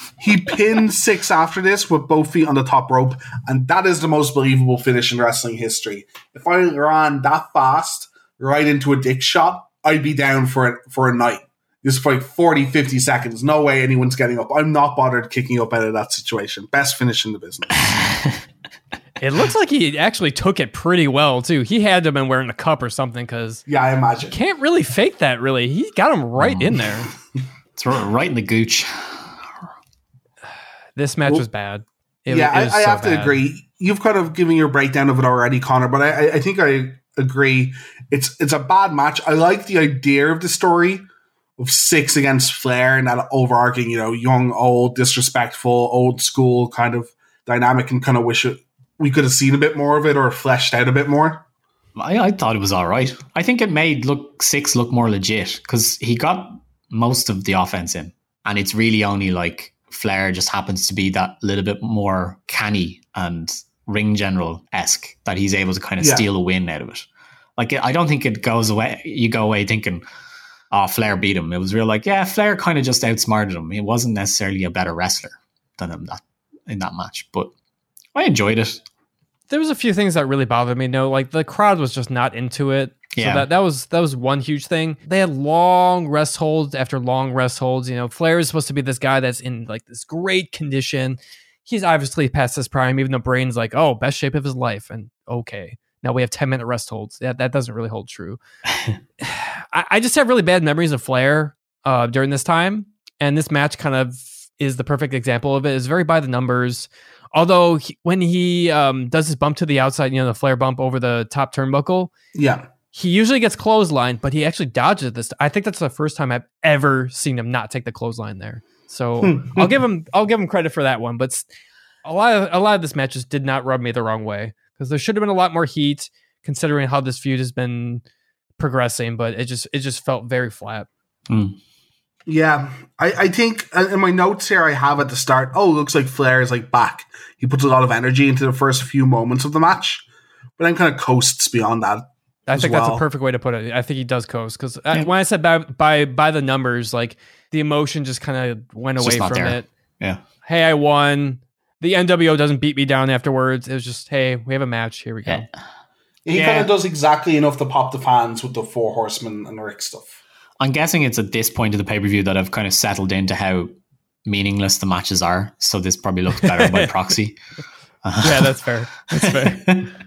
[SPEAKER 1] *laughs* he pinned Syxx after this with both feet on the top rope, and that is the most believable finish in wrestling history. If I ran that fast right into a dick shot, I'd be down for it for a night. This for like 40, 50 seconds. No way anyone's getting up. I'm not bothered kicking up out of that situation. Best finish in the business. *laughs*
[SPEAKER 3] It looks like he actually took it pretty well too. He had to have been wearing a cup or something because
[SPEAKER 1] Yeah, I imagine.
[SPEAKER 3] can't really fake that. Really, he got him right in there. *laughs*
[SPEAKER 2] It's r- right in the gooch.
[SPEAKER 3] This match
[SPEAKER 1] Well,
[SPEAKER 3] was bad. It-
[SPEAKER 1] yeah,
[SPEAKER 3] it
[SPEAKER 1] I,
[SPEAKER 3] was
[SPEAKER 1] I
[SPEAKER 3] so
[SPEAKER 1] have to agree. You've kind of given your breakdown of it already, Connor, but I, I- I think I agree. It's it's a bad match. I like the idea of the story of Syxx against Flair and that overarching, you know, young, old, disrespectful, old school kind of dynamic, and kind of wish it, we could have seen a bit more of it or fleshed out a bit more.
[SPEAKER 2] I, I thought it was all right. I think it made look Syxx look more legit because he got most of the offense in, and it's really only like Flair just happens to be that little bit more canny and ring general esque that he's able to kind of
[SPEAKER 1] Yeah.
[SPEAKER 2] steal a win out of it. Like I don't think it goes away. You go away thinking, "Oh, Flair beat him." It was real like, yeah, Flair kind of just outsmarted him. He wasn't necessarily a better wrestler than him that in that match, but I enjoyed it.
[SPEAKER 3] There was a few things that really bothered me. No, like the crowd was just not into it.
[SPEAKER 2] Yeah.
[SPEAKER 3] So that, that was that was one huge thing. They had long rest holds after long rest holds. You know, Flair is supposed to be this guy that's in like this great condition. He's obviously past his prime, even though Brain's like, oh, best shape of his life. And okay. Now we have 10 minute rest holds. That that doesn't really hold true. *laughs* I, I just have really bad memories of Flair uh, during this time. And this match kind of is the perfect example of it. It's very by the numbers. Although he, when he um, does his bump to the outside, you know, the Flair bump over the top turnbuckle,
[SPEAKER 1] Yeah.
[SPEAKER 3] he usually gets clothesline, but he actually dodges it this. I think that's the first time I've ever seen him not take the clothesline there. So *laughs* I'll give him I'll give him credit for that one. But s- a lot of a lot of this match just did not rub me the wrong way because there should have been a lot more heat considering how this feud has been progressing. But it just it just felt very flat.
[SPEAKER 2] Mm.
[SPEAKER 1] Yeah, I, I think uh, in my notes here I have at the start. Oh, looks like Flair is like back. He puts a lot of energy into the first few moments of the match, but then kind of coasts beyond that.
[SPEAKER 3] I
[SPEAKER 1] as
[SPEAKER 3] think that's a perfect way to put it. I think he does coast because when I said by, by by the numbers, like the emotion just kind of went
[SPEAKER 2] It's
[SPEAKER 3] away from
[SPEAKER 2] there.
[SPEAKER 3] it.
[SPEAKER 2] Yeah.
[SPEAKER 3] Hey, I won. The NWO doesn't beat me down afterwards. It was just, hey, we have a match. Here we go.
[SPEAKER 2] Yeah.
[SPEAKER 1] He
[SPEAKER 2] Yeah.
[SPEAKER 1] kind of does exactly enough to pop the fans with the Four Horsemen and Rick stuff.
[SPEAKER 2] I'm guessing it's at this point of the pay per view that I've kind of settled into how meaningless the matches are. So this probably looks better by *laughs* proxy.
[SPEAKER 3] Yeah, that's fair. That's fair. *laughs*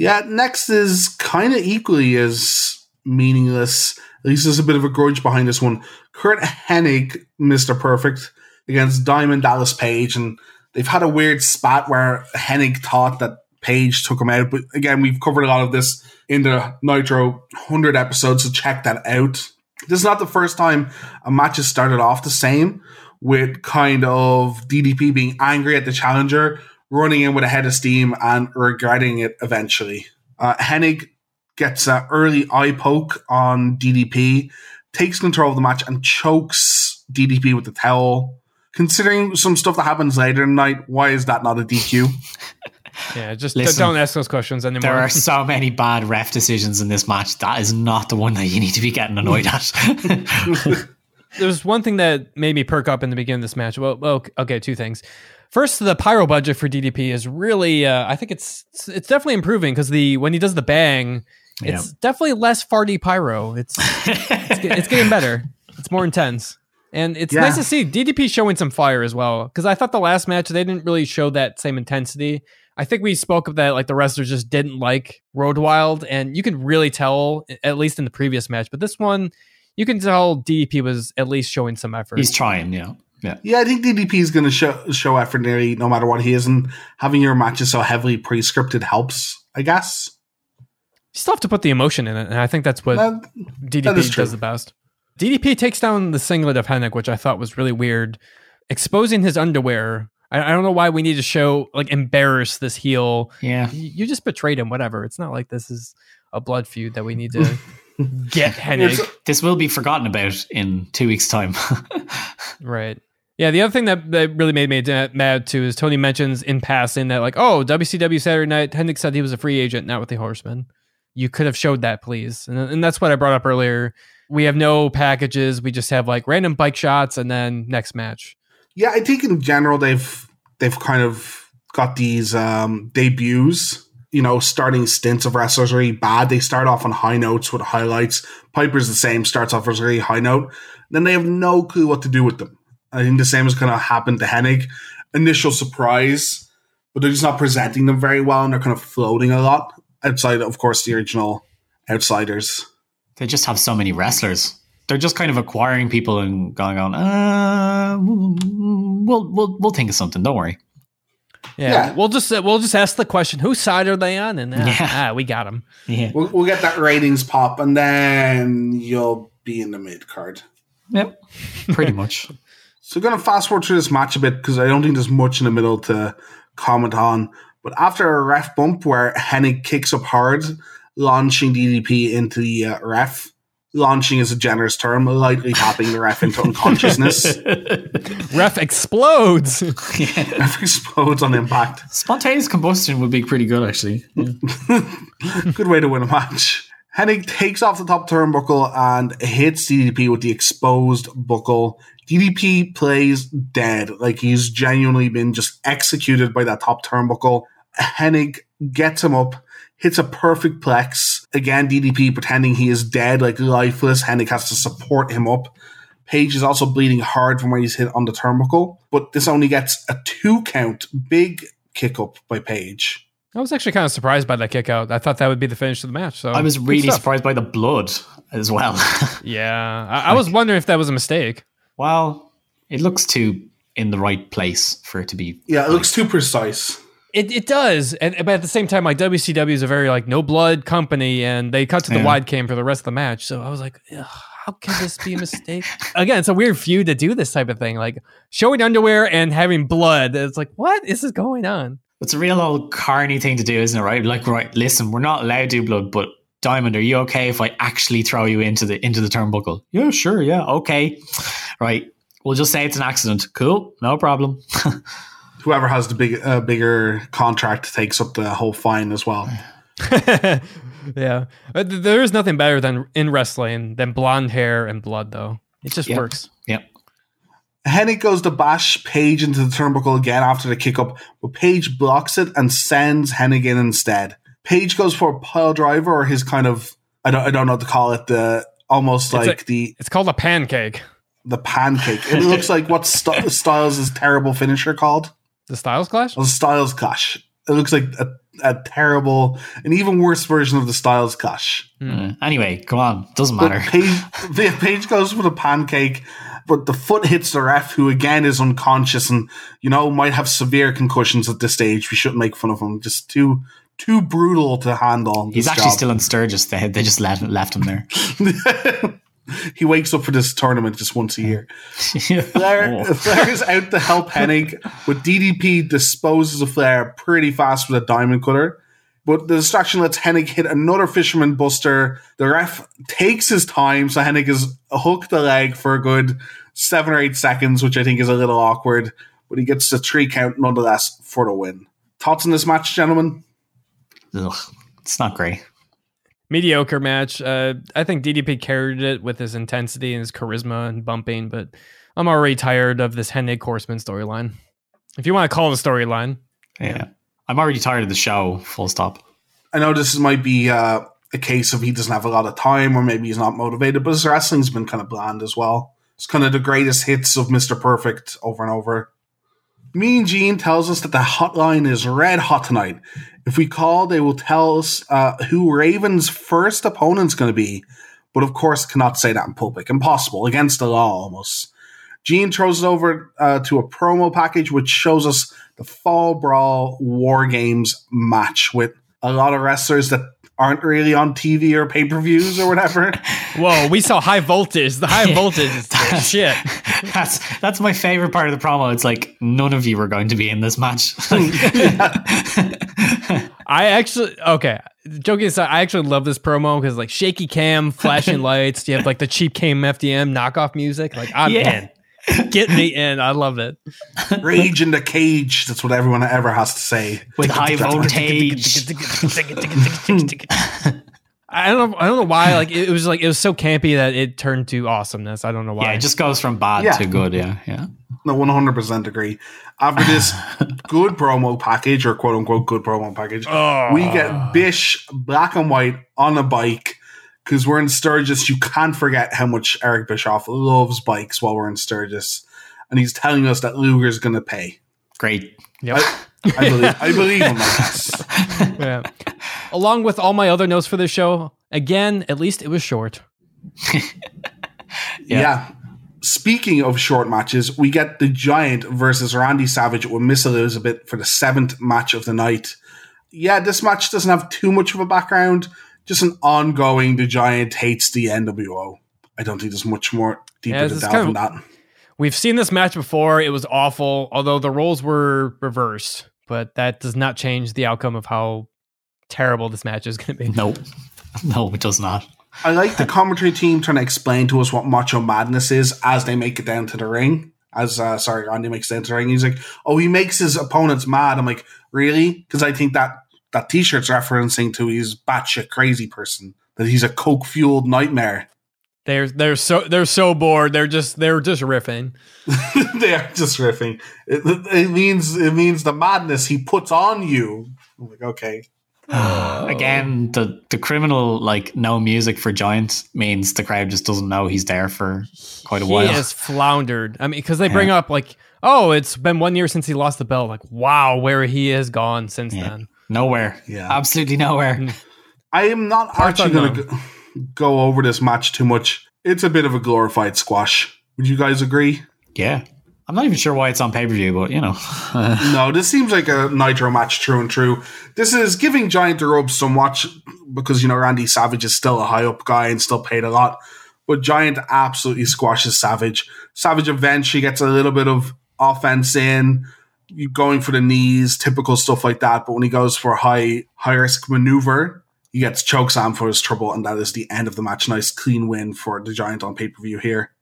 [SPEAKER 1] Yeah, next is kind of equally as meaningless. At least there's a bit of a grudge behind this one. Curt Hennig, Mr. Perfect, against Diamond Dallas Page. And they've had a weird spat where Hennig thought that Page took him out. But again, we've covered a lot of this in the Nitro 100 episodes, so check that out. This is not the first time a match has started off the same with kind of DDP being angry at the challenger, running in with a head of steam, and regretting it eventually. Uh, Hennig gets an early eye poke on DDP, takes control of the match, and chokes DDP with the towel. Considering some stuff that happens later in the night, why is that not a DQ? *laughs*
[SPEAKER 3] Yeah, just
[SPEAKER 2] Listen,
[SPEAKER 3] don't ask those questions anymore.
[SPEAKER 2] There are *laughs* so many bad ref decisions in this match. That is not the one that you need to be getting annoyed at. *laughs*
[SPEAKER 3] There's one thing that made me perk up in the beginning of this match. Well, okay, two things. First, the pyro budget for DDP is really, uh, I think it's it's, definitely improving because the when he does the bang, it's definitely less farty pyro. It's it's, it's getting better. It's more intense. And it's
[SPEAKER 1] Yeah.
[SPEAKER 3] nice to see DDP showing some fire as well. Because I thought the last match they didn't really show that same intensity. I think we spoke of that like the wrestlers just didn't like Road Wild, and you can really tell at least in the previous match. But this one, you can tell DDP was at least showing some effort.
[SPEAKER 2] He's trying, yeah. Yeah.
[SPEAKER 1] Yeah, I think DDP is going to show show effort nearly no matter what he is, and having your matches so heavily pre-scripted helps, I guess.
[SPEAKER 3] you still have to put the emotion in it, and I think that's what
[SPEAKER 1] That-
[SPEAKER 3] DDP
[SPEAKER 1] that is true.
[SPEAKER 3] does the best. DDP takes down the singlet of Hennig, which I thought was really weird, exposing his underwear. I, I don't know why we need to show like embarrass this heel.
[SPEAKER 2] Yeah.
[SPEAKER 3] You, you just betrayed him. Whatever. It's not like this is a blood feud that we need to *laughs* get Hennig.
[SPEAKER 2] This will be forgotten about in two weeks' time. *laughs*
[SPEAKER 3] Right. Yeah, the other thing that, that really made me mad too is Tony mentions in passing that like, oh, WCW Saturday Night, Hennig said he was a free agent, not with the Horsemen. You could have showed that, please. And, and that's what I brought up earlier. We have no packages. We just have like random bike shots and then next match.
[SPEAKER 1] Yeah, I think in general they've they've kind of got these um, debuts. You know, starting stints of wrestlers really bad. They start off on high notes with highlights. Piper's the same, starts off as a really high note. Then they have no clue what to do with them. I think the same is going to happen to Hennig. Initial surprise, but they're just not presenting them very well, and they're kind of floating a lot outside, of course, the original outsiders.
[SPEAKER 2] they just have so many wrestlers. They're just kind of acquiring people and going on, uh, we'll, we'll, we'll think of something. Don't worry.
[SPEAKER 3] Yeah,
[SPEAKER 1] Yeah.
[SPEAKER 3] we'll just uh, we'll just ask the question: Whose side are they on? And ah,
[SPEAKER 2] Yeah.
[SPEAKER 3] ah, we got them.
[SPEAKER 2] Yeah.
[SPEAKER 1] We'll, we'll get that ratings pop, and then you'll be in the mid card.
[SPEAKER 2] Yep. Pretty much. *laughs*
[SPEAKER 1] So, going to fast forward through this match a bit because I don't think there's much in the middle to comment on. But after a ref bump where Hennig kicks up hard, launching DDP into the uh, ref, launching is a generous term, lightly tapping the ref into unconsciousness. *laughs*
[SPEAKER 3] Ref explodes. *laughs*
[SPEAKER 1] ref explodes on impact.
[SPEAKER 2] Spontaneous combustion would be pretty good, actually. Yeah. *laughs*
[SPEAKER 1] Good way to win a match. Hennig takes off the top turnbuckle and hits DDP with the exposed buckle. DDP plays dead, like he's genuinely been just executed by that top turnbuckle. Hennig gets him up, hits a perfect plex. Again, DDP pretending he is dead, like lifeless. Hennig has to support him up. Page is also bleeding hard from where he's hit on the turnbuckle, but this only gets a two count, big kick up by Page.
[SPEAKER 3] I was actually kind of surprised by that kick out. I thought that would be the finish of the match. So
[SPEAKER 2] I was really surprised by the blood as well. *laughs*
[SPEAKER 3] Yeah, I, I was wondering if that was a mistake.
[SPEAKER 2] well, it looks too in the right place for it to be.
[SPEAKER 1] Yeah, it looks too precise.
[SPEAKER 3] It, it does, and but at the same time, like WCW is a very like no blood company, and they cut to the
[SPEAKER 2] Yeah.
[SPEAKER 3] wide cam for the rest of the match. So I was like, how can this be a mistake? Again, it's a weird feud to do this type of thing, like showing underwear and having blood. It's like, what is this going on?
[SPEAKER 2] It's a real old carny thing to do, isn't it? Right? Like, right? Listen, we're not allowed to do blood, but Diamond, are you okay if I actually throw you into the into the turnbuckle? Yeah, sure. Yeah, okay. Right. We'll just say it's an accident. Cool. No problem. *laughs*
[SPEAKER 1] Whoever has the big, uh, bigger contract takes up the whole fine as well. *laughs*
[SPEAKER 3] yeah, there is nothing better than in wrestling than blonde hair and blood, though. It just
[SPEAKER 2] Yep.
[SPEAKER 3] works.
[SPEAKER 2] Yep.
[SPEAKER 1] Hennig goes to bash Page into the turnbuckle again after the kick up, but Page blocks it and sends Hennig in instead. Page goes for a pile driver or his kind of I don't I don't know what to call it the almost
[SPEAKER 3] It's
[SPEAKER 1] like
[SPEAKER 3] a-
[SPEAKER 1] the
[SPEAKER 3] It's called a pancake.
[SPEAKER 1] the pancake. It looks like what St- *laughs* Styles' terrible finisher called
[SPEAKER 3] The Styles Clash.
[SPEAKER 1] the Styles Clash. It looks like a, a terrible, an even worse version of the Styles Clash.
[SPEAKER 2] Uh, anyway, come on. Doesn't matter.
[SPEAKER 1] Page, the- Page goes for the pancake, but the foot hits the ref, who again is unconscious and you know might have severe concussions at this stage. We shouldn't make fun of him. Just too too brutal to handle.
[SPEAKER 2] He's actually
[SPEAKER 1] job.
[SPEAKER 2] still in Sturgis. They they just left left him there. *laughs* *laughs*
[SPEAKER 1] he wakes up for this tournament just once a year. *laughs* Flair,
[SPEAKER 2] Oh. *laughs*
[SPEAKER 1] Flair is out to help Hennig, but DDP disposes of Flair pretty fast with a diamond cutter. But the distraction lets Hennig hit another fisherman buster. The ref takes his time, so Hennig is hooked the leg for a good seven or eight seconds, which I think is a little awkward. But he gets the three count nonetheless for the win. Thoughts on this match, gentlemen?
[SPEAKER 2] Ugh, it's not great.
[SPEAKER 3] Mediocre match. Uh, I think DDP carried it with his intensity and his charisma and bumping, but I'm already tired of this Hennig Horseman storyline. If you want to call it a storyline,
[SPEAKER 2] Yeah. I'm already tired of the show. Full stop.
[SPEAKER 1] I know this might be uh, a case of he doesn't have a lot of time or maybe he's not motivated, but his wrestling's been kind of bland as well. It's kind of the greatest hits of Mr. Perfect over and over. Mean Gene tells us that the hotline is red hot tonight. If we call, they will tell us uh, who Raven's first opponent's going to be, but of course cannot say that in public. Impossible, against the law almost. Gene throws it over uh, to a promo package which shows us the Fall Brawl War Games match with a lot of wrestlers that aren't really on TV or pay per views or whatever. *laughs*
[SPEAKER 3] whoa, we saw high voltage. The high *laughs* voltage is *laughs* the shit.
[SPEAKER 2] That's that's my favorite part of the promo. It's like none of you are going to be in this match.
[SPEAKER 3] I actually okay. Joking aside, I actually love this promo because like shaky cam, flashing lights. You have like the cheap cam FDM knockoff music. Like I'm
[SPEAKER 2] Yeah.
[SPEAKER 3] in. *laughs* Get me in. I love it.
[SPEAKER 1] Rage in the cage. That's what everyone ever has to say.
[SPEAKER 2] With high *laughs* voltage.
[SPEAKER 3] I don't know. I don't know why. Like it, it was like it was so campy that it turned to awesomeness. I don't know why.
[SPEAKER 2] Yeah, it just goes from bad
[SPEAKER 1] Yeah.
[SPEAKER 2] to good. Yeah, yeah.
[SPEAKER 1] No, one hundred percent agree. After this *laughs* good promo package or quote unquote good promo package, we get ah. Bish black and white on a bike because we're in Sturgis. You can't forget how much Eric Bischoff loves bikes while we're in Sturgis, and he's telling us that Luger's going to pay.
[SPEAKER 2] Great.
[SPEAKER 3] Yep.
[SPEAKER 1] I believe, I believe him. I *laughs*
[SPEAKER 3] yeah. Along with all my other notes for this show, again, at least it was short. *laughs*
[SPEAKER 1] Yeah. Speaking of short matches, we get the Giant versus Randy Savage with Miss Elizabeth for the seventh match of the night. Yeah, this match doesn't have too much of a background, just an ongoing the Giant hates the NWO. I don't think there's much more deeper
[SPEAKER 3] Yeah,
[SPEAKER 1] to delve
[SPEAKER 3] kind of-
[SPEAKER 1] that.
[SPEAKER 3] We've seen this match before. It was awful, although the roles were reversed, but that does not change the outcome of how terrible this match is going to be.
[SPEAKER 2] Nope. *laughs* No, it does not.
[SPEAKER 1] I like the commentary team trying to explain to us what Macho Madness is as they make it down to the ring. As uh, sorry, Randy makes it down to the ring. He's like, "Oh, he makes his opponents mad." I'm like, "Really?" Because I think that that T-shirt's referencing to he's batshit crazy person. That he's a coke fueled nightmare.
[SPEAKER 3] They're they're so they're so bored. They're just they're just riffing. *laughs*
[SPEAKER 1] they are just riffing. It, it means it means the madness he puts on you. I'm like, okay. *sighs*
[SPEAKER 2] Again, the the criminal like no music for Giant means the crowd just doesn't know he's there for quite a
[SPEAKER 3] he
[SPEAKER 2] while.
[SPEAKER 3] He has floundered. I mean, because they bring up like, oh, it's been one year since he lost the belt. Like, wow, where he has gone since
[SPEAKER 2] Yeah.
[SPEAKER 3] then.
[SPEAKER 2] Nowhere.
[SPEAKER 1] Yeah.
[SPEAKER 2] Absolutely nowhere. Mm.
[SPEAKER 1] I am not
[SPEAKER 3] Parts
[SPEAKER 1] actually going to go, go over this match too much. It's a bit of a glorified squash. Would you guys agree?
[SPEAKER 2] Yeah. I'm not even sure why it's on pay per view, but you know. *laughs*
[SPEAKER 1] No, this seems like a Nitro match true and true. This is giving Giant the ropes somewhat because, you know, Randy Savage is still a high up guy and still paid a lot. But Giant absolutely squashes Savage. Savage eventually gets a little bit of offense in, you going for the knees, typical stuff like that. But when he goes for a high, high risk maneuver, he gets chokeslam for his trouble. And that is the end of the match. Nice clean win for the Giant on pay per view here.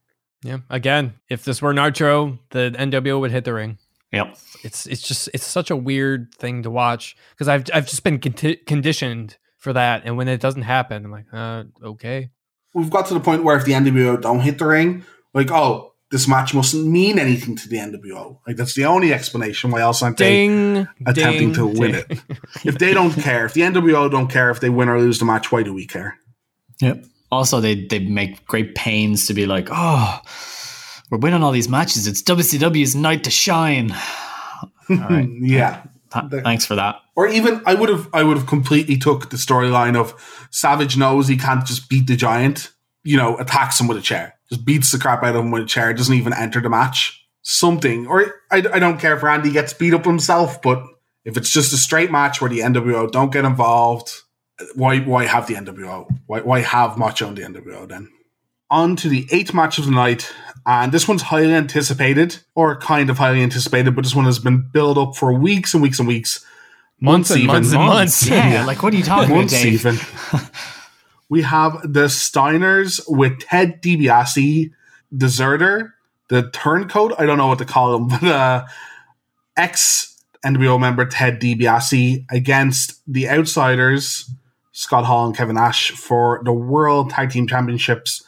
[SPEAKER 3] Yeah. Again, if this were Nitro, the NWO would hit the ring.
[SPEAKER 2] yep.
[SPEAKER 3] It's it's just it's such a weird thing to watch because I've I've just been conti- conditioned for that, and when it doesn't happen, I'm like, uh, okay.
[SPEAKER 1] we've got to the point where if the NWO don't hit the ring, like, oh, this match mustn't mean anything to the NWO. Like, that's the only explanation why else aren't they
[SPEAKER 3] Ding,
[SPEAKER 1] attempting
[SPEAKER 3] ding,
[SPEAKER 1] to win
[SPEAKER 3] ding.
[SPEAKER 1] it. If they don't care, if the NWO don't care if they win or lose the match, why do we care?
[SPEAKER 2] Yep. Also, they they make great pains to be like, oh, we're winning all these matches. It's WCW's night to shine. *laughs* All right.
[SPEAKER 1] Yeah.
[SPEAKER 2] Th- thanks for that.
[SPEAKER 1] Or even I would have I would have completely took the storyline of Savage knows he can't just beat the giant, you know, attacks him with a chair. Just beats the crap out of him with a chair, doesn't even enter the match. Something. Or I, I don't care if Randy gets beat up himself, but if it's just a straight match where the NWO don't get involved, why why have the NWO? Why why have Macho and the NWO then? On to the eighth match of the night, and this one's highly anticipated, or kind of highly anticipated, but this one has been built up for weeks and weeks and weeks.
[SPEAKER 3] Months and
[SPEAKER 1] even.
[SPEAKER 3] months and months.
[SPEAKER 2] Yeah, like what are you talking about,
[SPEAKER 1] Months
[SPEAKER 2] Dave?
[SPEAKER 1] even. *laughs* we have the Steiners with Ted DiBiase, Deserter, the Turncoat. I don't know what to call him, *laughs* but uh, ex NWO member Ted DiBiase against the Outsiders, Scott Hall and Kevin Nash, for the World Tag Team Championships.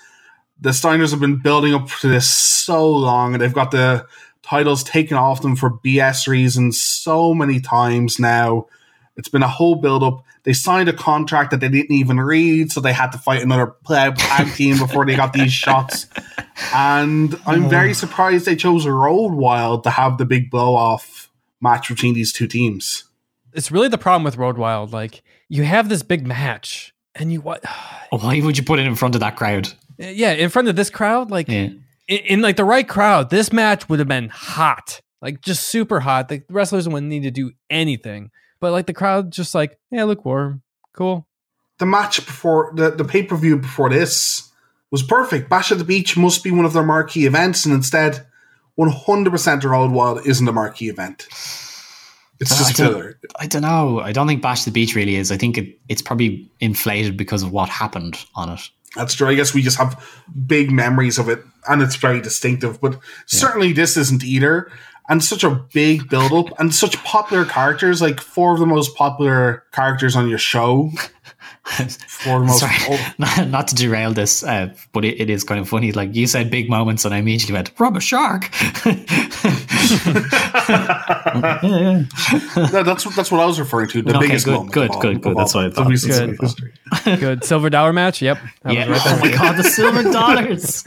[SPEAKER 1] The Steiners have been building up to this so long, and they've got the titles taken off them for BS reasons so many times now. It's been a whole build up. They signed a contract that they didn't even read, so they had to fight another play- tag team before they got these shots. And I'm very surprised they chose Road Wild to have the big blow off match between these two teams.
[SPEAKER 3] It's really the problem with Road Wild. Like you have this big match, and you what?
[SPEAKER 2] Oh, why would you put it in front of that crowd?
[SPEAKER 3] Eh, yeah, in front of this crowd, like
[SPEAKER 2] Yeah.
[SPEAKER 3] in, in like the right crowd, this match would have been hot, like just super hot. The wrestlers wouldn't need to do anything, but like the crowd, just like yeah, look warm, cool.
[SPEAKER 1] The match before the, the pay per view before this was perfect. Bash at the Beach must be one of their marquee events, and instead, 100% Road Wild isn't a marquee event. It's uh,
[SPEAKER 2] I
[SPEAKER 1] just
[SPEAKER 2] don't-
[SPEAKER 1] filler.
[SPEAKER 2] I don't know. I don't think Bash the Beach really is. I think it, it's probably inflated because of what happened on it.
[SPEAKER 1] That's true. I guess we just have big memories of it, and it's very distinctive. But certainly, this isn't either. And such a big build up, and such popular characters like four of the most popular characters on your show. Four of the most.
[SPEAKER 2] Sorry,
[SPEAKER 1] oh, *laughs*
[SPEAKER 2] not, not to derail this, uh, but it, it is kind of funny. Like you said, big moments, and I immediately went, "Rob a shark." *laughs*
[SPEAKER 1] no, that's what that's what I was referring to. The
[SPEAKER 2] Okay,
[SPEAKER 1] biggest
[SPEAKER 2] good,
[SPEAKER 1] moment.
[SPEAKER 2] good,
[SPEAKER 1] of all-
[SPEAKER 2] good,
[SPEAKER 1] of
[SPEAKER 2] good.
[SPEAKER 1] all
[SPEAKER 2] That's what I thought.
[SPEAKER 3] Good. *laughs* Good silver dollar match. Yep. That
[SPEAKER 2] yeah.
[SPEAKER 3] was right
[SPEAKER 2] oh my god, the silver dollars.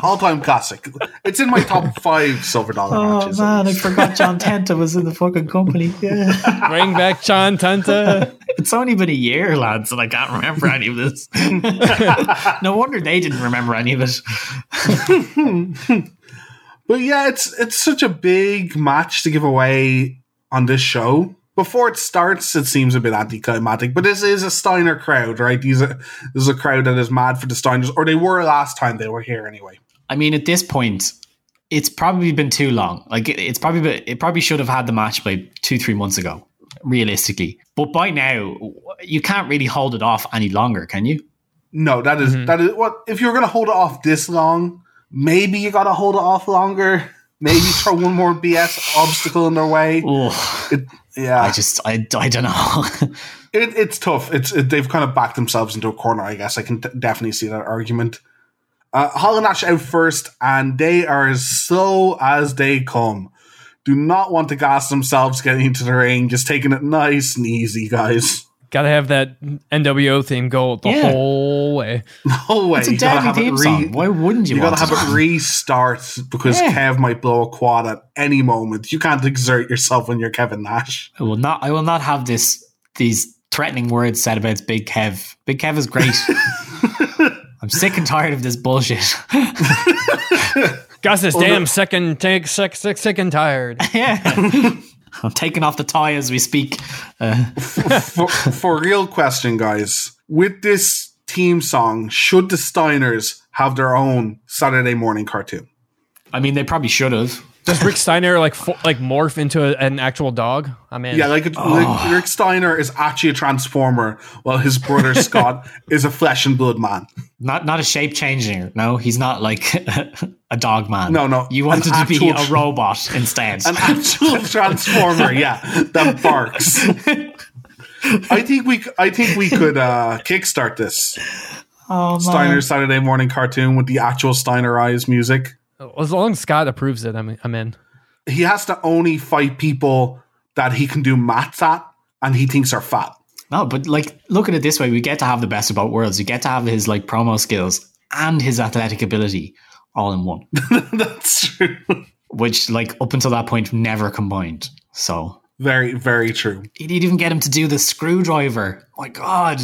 [SPEAKER 1] All time classic. It's in my top five silver dollar
[SPEAKER 2] Oh
[SPEAKER 1] matches.
[SPEAKER 2] man, I forgot John Tenta was in the fucking company. Yeah.
[SPEAKER 3] Bring back John Tenta.
[SPEAKER 2] It's only been a year, lads, and I can't remember any of this. *laughs* no wonder they didn't remember any of it. *laughs*
[SPEAKER 1] But yeah, it's it's such a big match to give away on this show. Before it starts, it seems a bit anticlimactic, but this is a Steiner crowd, right? These are, this is a crowd that is mad for the Steiners, or they were last time they were here anyway.
[SPEAKER 2] I mean, at this point, it's probably been too long. Like it, it's probably been, it probably should have had the match by two three months ago, realistically. But by now, you can't really hold it off any longer, can you?
[SPEAKER 1] No, that is- that is what if you're gonna hold it off this long, maybe you gotta hold it off longer. Maybe throw one more BS obstacle in their way. It, yeah,
[SPEAKER 2] I just I, I don't know. *laughs*
[SPEAKER 1] it, it's tough. It's it, they've kind of backed themselves into a corner. I guess I can d- definitely see that argument. Uh, Hall and Nash out first, and they are as slow as they come. Do not want to gas themselves getting into the ring. Just taking it nice and easy, guys.
[SPEAKER 3] Gotta have that NWO theme go the
[SPEAKER 2] Yeah.
[SPEAKER 3] whole way. *laughs*
[SPEAKER 1] No way.
[SPEAKER 2] It's a
[SPEAKER 1] You gotta
[SPEAKER 2] deadly theme
[SPEAKER 1] re-
[SPEAKER 2] song. Why wouldn't you,
[SPEAKER 1] You gotta have
[SPEAKER 2] to?
[SPEAKER 1] it *laughs* restart because
[SPEAKER 2] Yeah.
[SPEAKER 1] Kev might blow a quad at any moment. You can't exert yourself when you're Kevin Nash.
[SPEAKER 2] I will not. I will not have this. These threatening words said about Big Kev. Big Kev is great. *laughs* I'm sick and tired of this bullshit.
[SPEAKER 3] Got this damn second take sick sick sick and tired. *laughs*
[SPEAKER 2] yeah. *laughs* I'm taking off the tie as we speak. Uh,
[SPEAKER 1] for, for real question, guys, with this team song, should the Steiners have their own Saturday morning cartoon?
[SPEAKER 2] I mean, they probably should have.
[SPEAKER 3] Does Rick Steiner like fo- like morph into a, an actual dog? I mean.
[SPEAKER 1] Yeah, like, it, like Rick Steiner is actually a transformer, while his brother *laughs* Scott is a flesh and blood man.
[SPEAKER 2] Not not a shape changing. No, he's not like *laughs* a dog man.
[SPEAKER 1] No, no,
[SPEAKER 2] You wanted to be a robot instead.
[SPEAKER 1] An actual *laughs* transformer, yeah, that barks. I think we, c- I think we could uh, kickstart this
[SPEAKER 2] oh,
[SPEAKER 1] Steiner Saturday morning cartoon with the actual Steiner Eyes music.
[SPEAKER 3] As long as Scott approves it, I'm I'm in.
[SPEAKER 1] he has to only fight people that he can do maths at and he thinks are fat.
[SPEAKER 2] No, but like look at it this way: we get to have the best of both worlds. You get to have his like promo skills and his athletic ability all in one, *laughs*
[SPEAKER 1] That's true.
[SPEAKER 2] which like up until that point never combined. So
[SPEAKER 1] Very, very true.
[SPEAKER 2] you'd even get him to do the screwdriver. my God,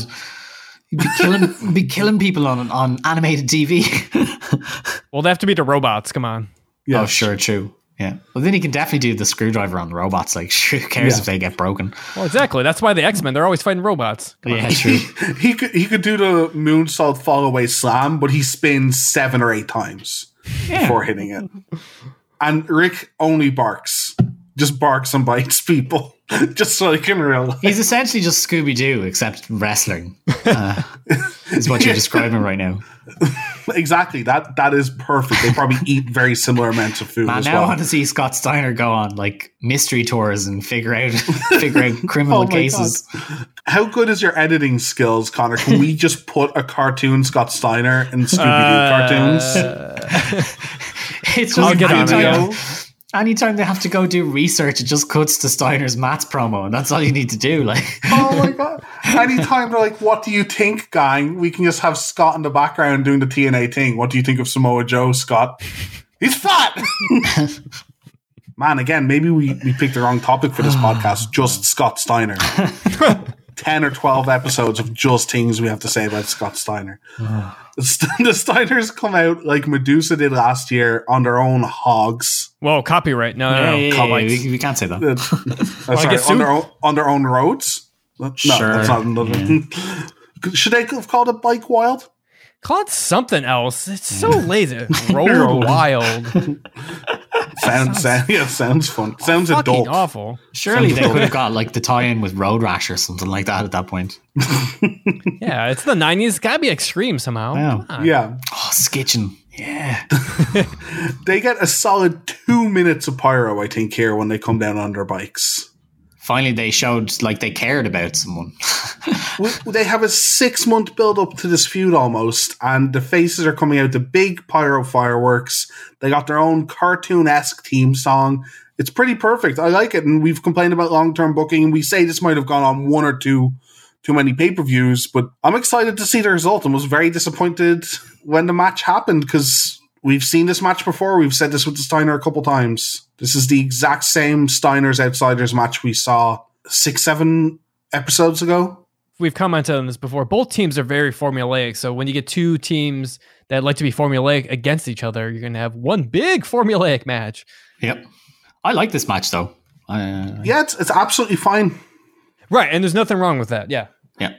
[SPEAKER 2] he'd be killing, be killing people on on animated TV. *laughs* *laughs*
[SPEAKER 3] Well, they have to be the robots. Come on.
[SPEAKER 1] Yeah,
[SPEAKER 2] oh, sure, true. Yeah. Well, then he can definitely do the screwdriver on the robots. Like, *laughs* who cares
[SPEAKER 1] Yeah.
[SPEAKER 2] if they get broken?
[SPEAKER 3] Well, exactly. That's why the X Men they're always fighting robots.
[SPEAKER 2] Yeah, true. *laughs*
[SPEAKER 1] He could he could do the moonsault fall away slam, but he spins seven or eight times
[SPEAKER 2] Yeah.
[SPEAKER 1] before hitting it. And Rick only barks. Just barks and bites people. just like in real life.
[SPEAKER 2] He's essentially just Scooby Doo, except wrestling. Uh, is what you're describing right now. *laughs*
[SPEAKER 1] Exactly. That that is perfect. They probably eat very similar amounts of food
[SPEAKER 2] Man,
[SPEAKER 1] as
[SPEAKER 2] now I
[SPEAKER 1] well.
[SPEAKER 2] want to see Scott Steiner go on like mystery tours and figure out *laughs* figure out criminal
[SPEAKER 1] Oh my
[SPEAKER 2] cases.
[SPEAKER 1] How good is your editing skills, Connor? Can we just put a cartoon Scott Steiner in Scooby Doo uh, cartoons? *laughs*
[SPEAKER 2] It's
[SPEAKER 3] I'll
[SPEAKER 2] just
[SPEAKER 3] get on it,
[SPEAKER 2] anytime, they have to go do research, it just cuts to Steiner's Matt's promo, and that's all you need to do. *laughs* Like,
[SPEAKER 1] oh my god! Anytime they're like, "What do you think, gang?" We can just have Scott in the background doing the TNA thing. What do you think of Samoa Joe, Scott? He's fat. *laughs* Man, again, maybe we, we picked the wrong topic for this *sighs* podcast. Just Scott Steiner. *laughs* 10 or 12 episodes of just things we have to say about Scott Steiner. *laughs* the Steiners come out like Madusa did last year on their own hogs.
[SPEAKER 3] Whoa, copyright. No, no,
[SPEAKER 2] yeah,
[SPEAKER 3] no.
[SPEAKER 2] yeah, yeah,
[SPEAKER 3] Copyrights.
[SPEAKER 2] we, we can't say that.
[SPEAKER 1] Uh, *laughs* uh, sorry, on their, own, on their own roads? No,
[SPEAKER 2] Sure,
[SPEAKER 1] that's not another. *laughs* Should they have called it Bike Wild?
[SPEAKER 3] Call it something else. It's so lazy. Road wild. *laughs*
[SPEAKER 1] Sounds, sounds, yeah, sounds fun. Oh, sounds
[SPEAKER 3] Fucking
[SPEAKER 1] adult.
[SPEAKER 3] awful.
[SPEAKER 2] Surely they could have got like the tie-in with Road Rash or something like that at that point. *laughs*
[SPEAKER 3] Yeah, it's the '90s. Gotta be extreme somehow.
[SPEAKER 2] Wow.
[SPEAKER 3] Come on.
[SPEAKER 1] Yeah.
[SPEAKER 2] Oh, Skitchin. Yeah. *laughs*
[SPEAKER 1] They get a solid two minutes of pyro, I think, here when they come down on their bikes.
[SPEAKER 2] Finally, they showed like they cared about someone.
[SPEAKER 1] they have a six month build up to this feud almost, and the faces are coming out the big pyro fireworks. They got their own cartoon esque theme song. It's pretty perfect. I like it, and we've complained about long term booking. We say this might have gone on one or two too many pay per views, but I'm excited to see the result and was very disappointed when the match happened because we've seen this match before. We've said this with the Steiner a couple times. This is the exact same Steiner's Outsiders match we saw six, seven episodes ago.
[SPEAKER 3] We've commented on this before. Both teams are very formulaic. So when you get two teams that like to be formulaic against each other, you're going to have one big formulaic match.
[SPEAKER 2] yep. I like this match though. Uh,
[SPEAKER 1] Yeah, it's, it's absolutely fine.
[SPEAKER 3] Right. And there's nothing wrong with that. Yeah.
[SPEAKER 2] yeah.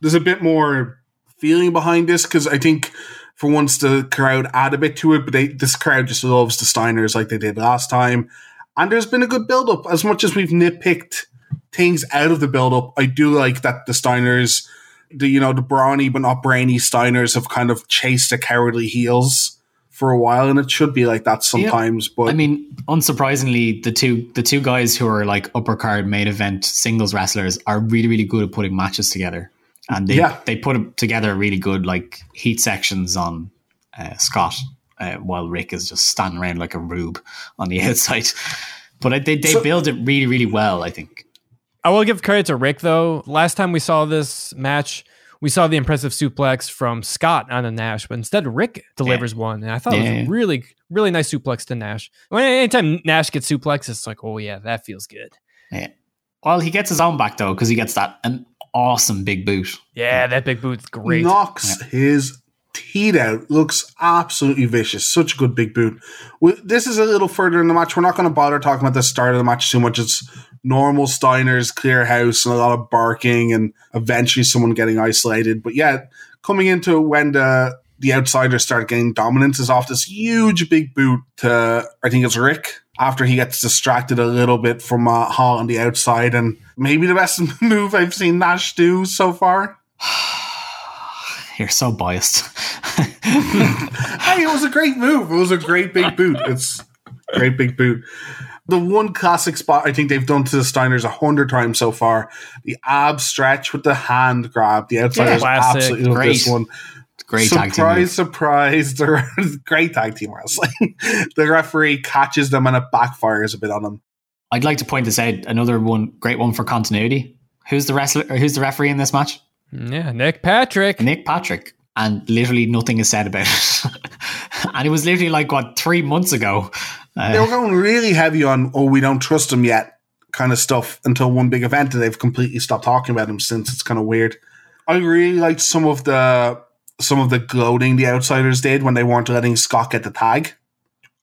[SPEAKER 1] There's a bit more feeling behind this because I think for once the crowd add a bit to it, but they, this crowd just loves the Steiners like they did last time. And there's been a good build up. As much as we've nitpicked things out of the build up, I do like that the Steiners, the you know the brawny but not brainy Steiners, have kind of chased the cowardly heels for a while, and it should be like that sometimes. But
[SPEAKER 2] I mean, unsurprisingly, the two the two guys who are like upper card main event singles wrestlers are really really good at putting matches together, and they
[SPEAKER 1] Yeah.
[SPEAKER 2] they put together really good like heat sections on uh, Scott, uh, while Rick is just standing around like a rube on the *laughs* outside. But they they
[SPEAKER 1] So-
[SPEAKER 2] build it really really well. I think.
[SPEAKER 3] I will give credit to Rick though. Last time we saw this match, we saw the impressive suplex from Scott on a Nash, but instead Rick delivers one, and I thought it was a really, really nice suplex to Nash. When anytime Nash gets suplex, it's like, oh yeah, that feels good.
[SPEAKER 2] Yeah. Well, he gets his own back though because he gets that an awesome big boot.
[SPEAKER 3] Yeah, that big boot's great.
[SPEAKER 1] knocks his teeth out. Looks absolutely vicious. Such a good big boot. This is a little further in the match. We're not going to bother talking about the start of the match too much. It's normal Steiner's clear house and a lot of barking and eventually someone getting isolated. But yeah, coming into when the the outsiders start getting dominance is off this huge big boot to I think it's Rick after he gets distracted a little bit from uh, Hall on the outside and maybe the best *laughs* move I've seen Nash do so far. *sighs*
[SPEAKER 2] You're so biased. *laughs*
[SPEAKER 1] hey, it was a great move. It was a great big boot. It's a great big boot. The one classic spot I think they've done to the Steiners a hundred times so far: the ab stretch with the hand grab. The outsiders
[SPEAKER 3] Classic.
[SPEAKER 1] absolutely love this one.
[SPEAKER 2] Great tag team.
[SPEAKER 1] surprise, surprise! The *laughs* great tag team wrestling. *laughs* the referee catches them and it backfires a bit on them.
[SPEAKER 2] I'd like to point this out. Another one, great one for continuity. Who's the wrestler? Who's the referee in this match?
[SPEAKER 3] Yeah, Nick Patrick.
[SPEAKER 2] Nick Patrick. And literally nothing is said about it. *laughs* and it was literally like what three months ago. Uh,
[SPEAKER 1] They were going really heavy on "oh, we don't trust him yet" kind of stuff until one big event, and they've completely stopped talking about him since. It's kind of weird. I really liked some of the some of the gloating the outsiders did when they weren't letting Scott get the tag.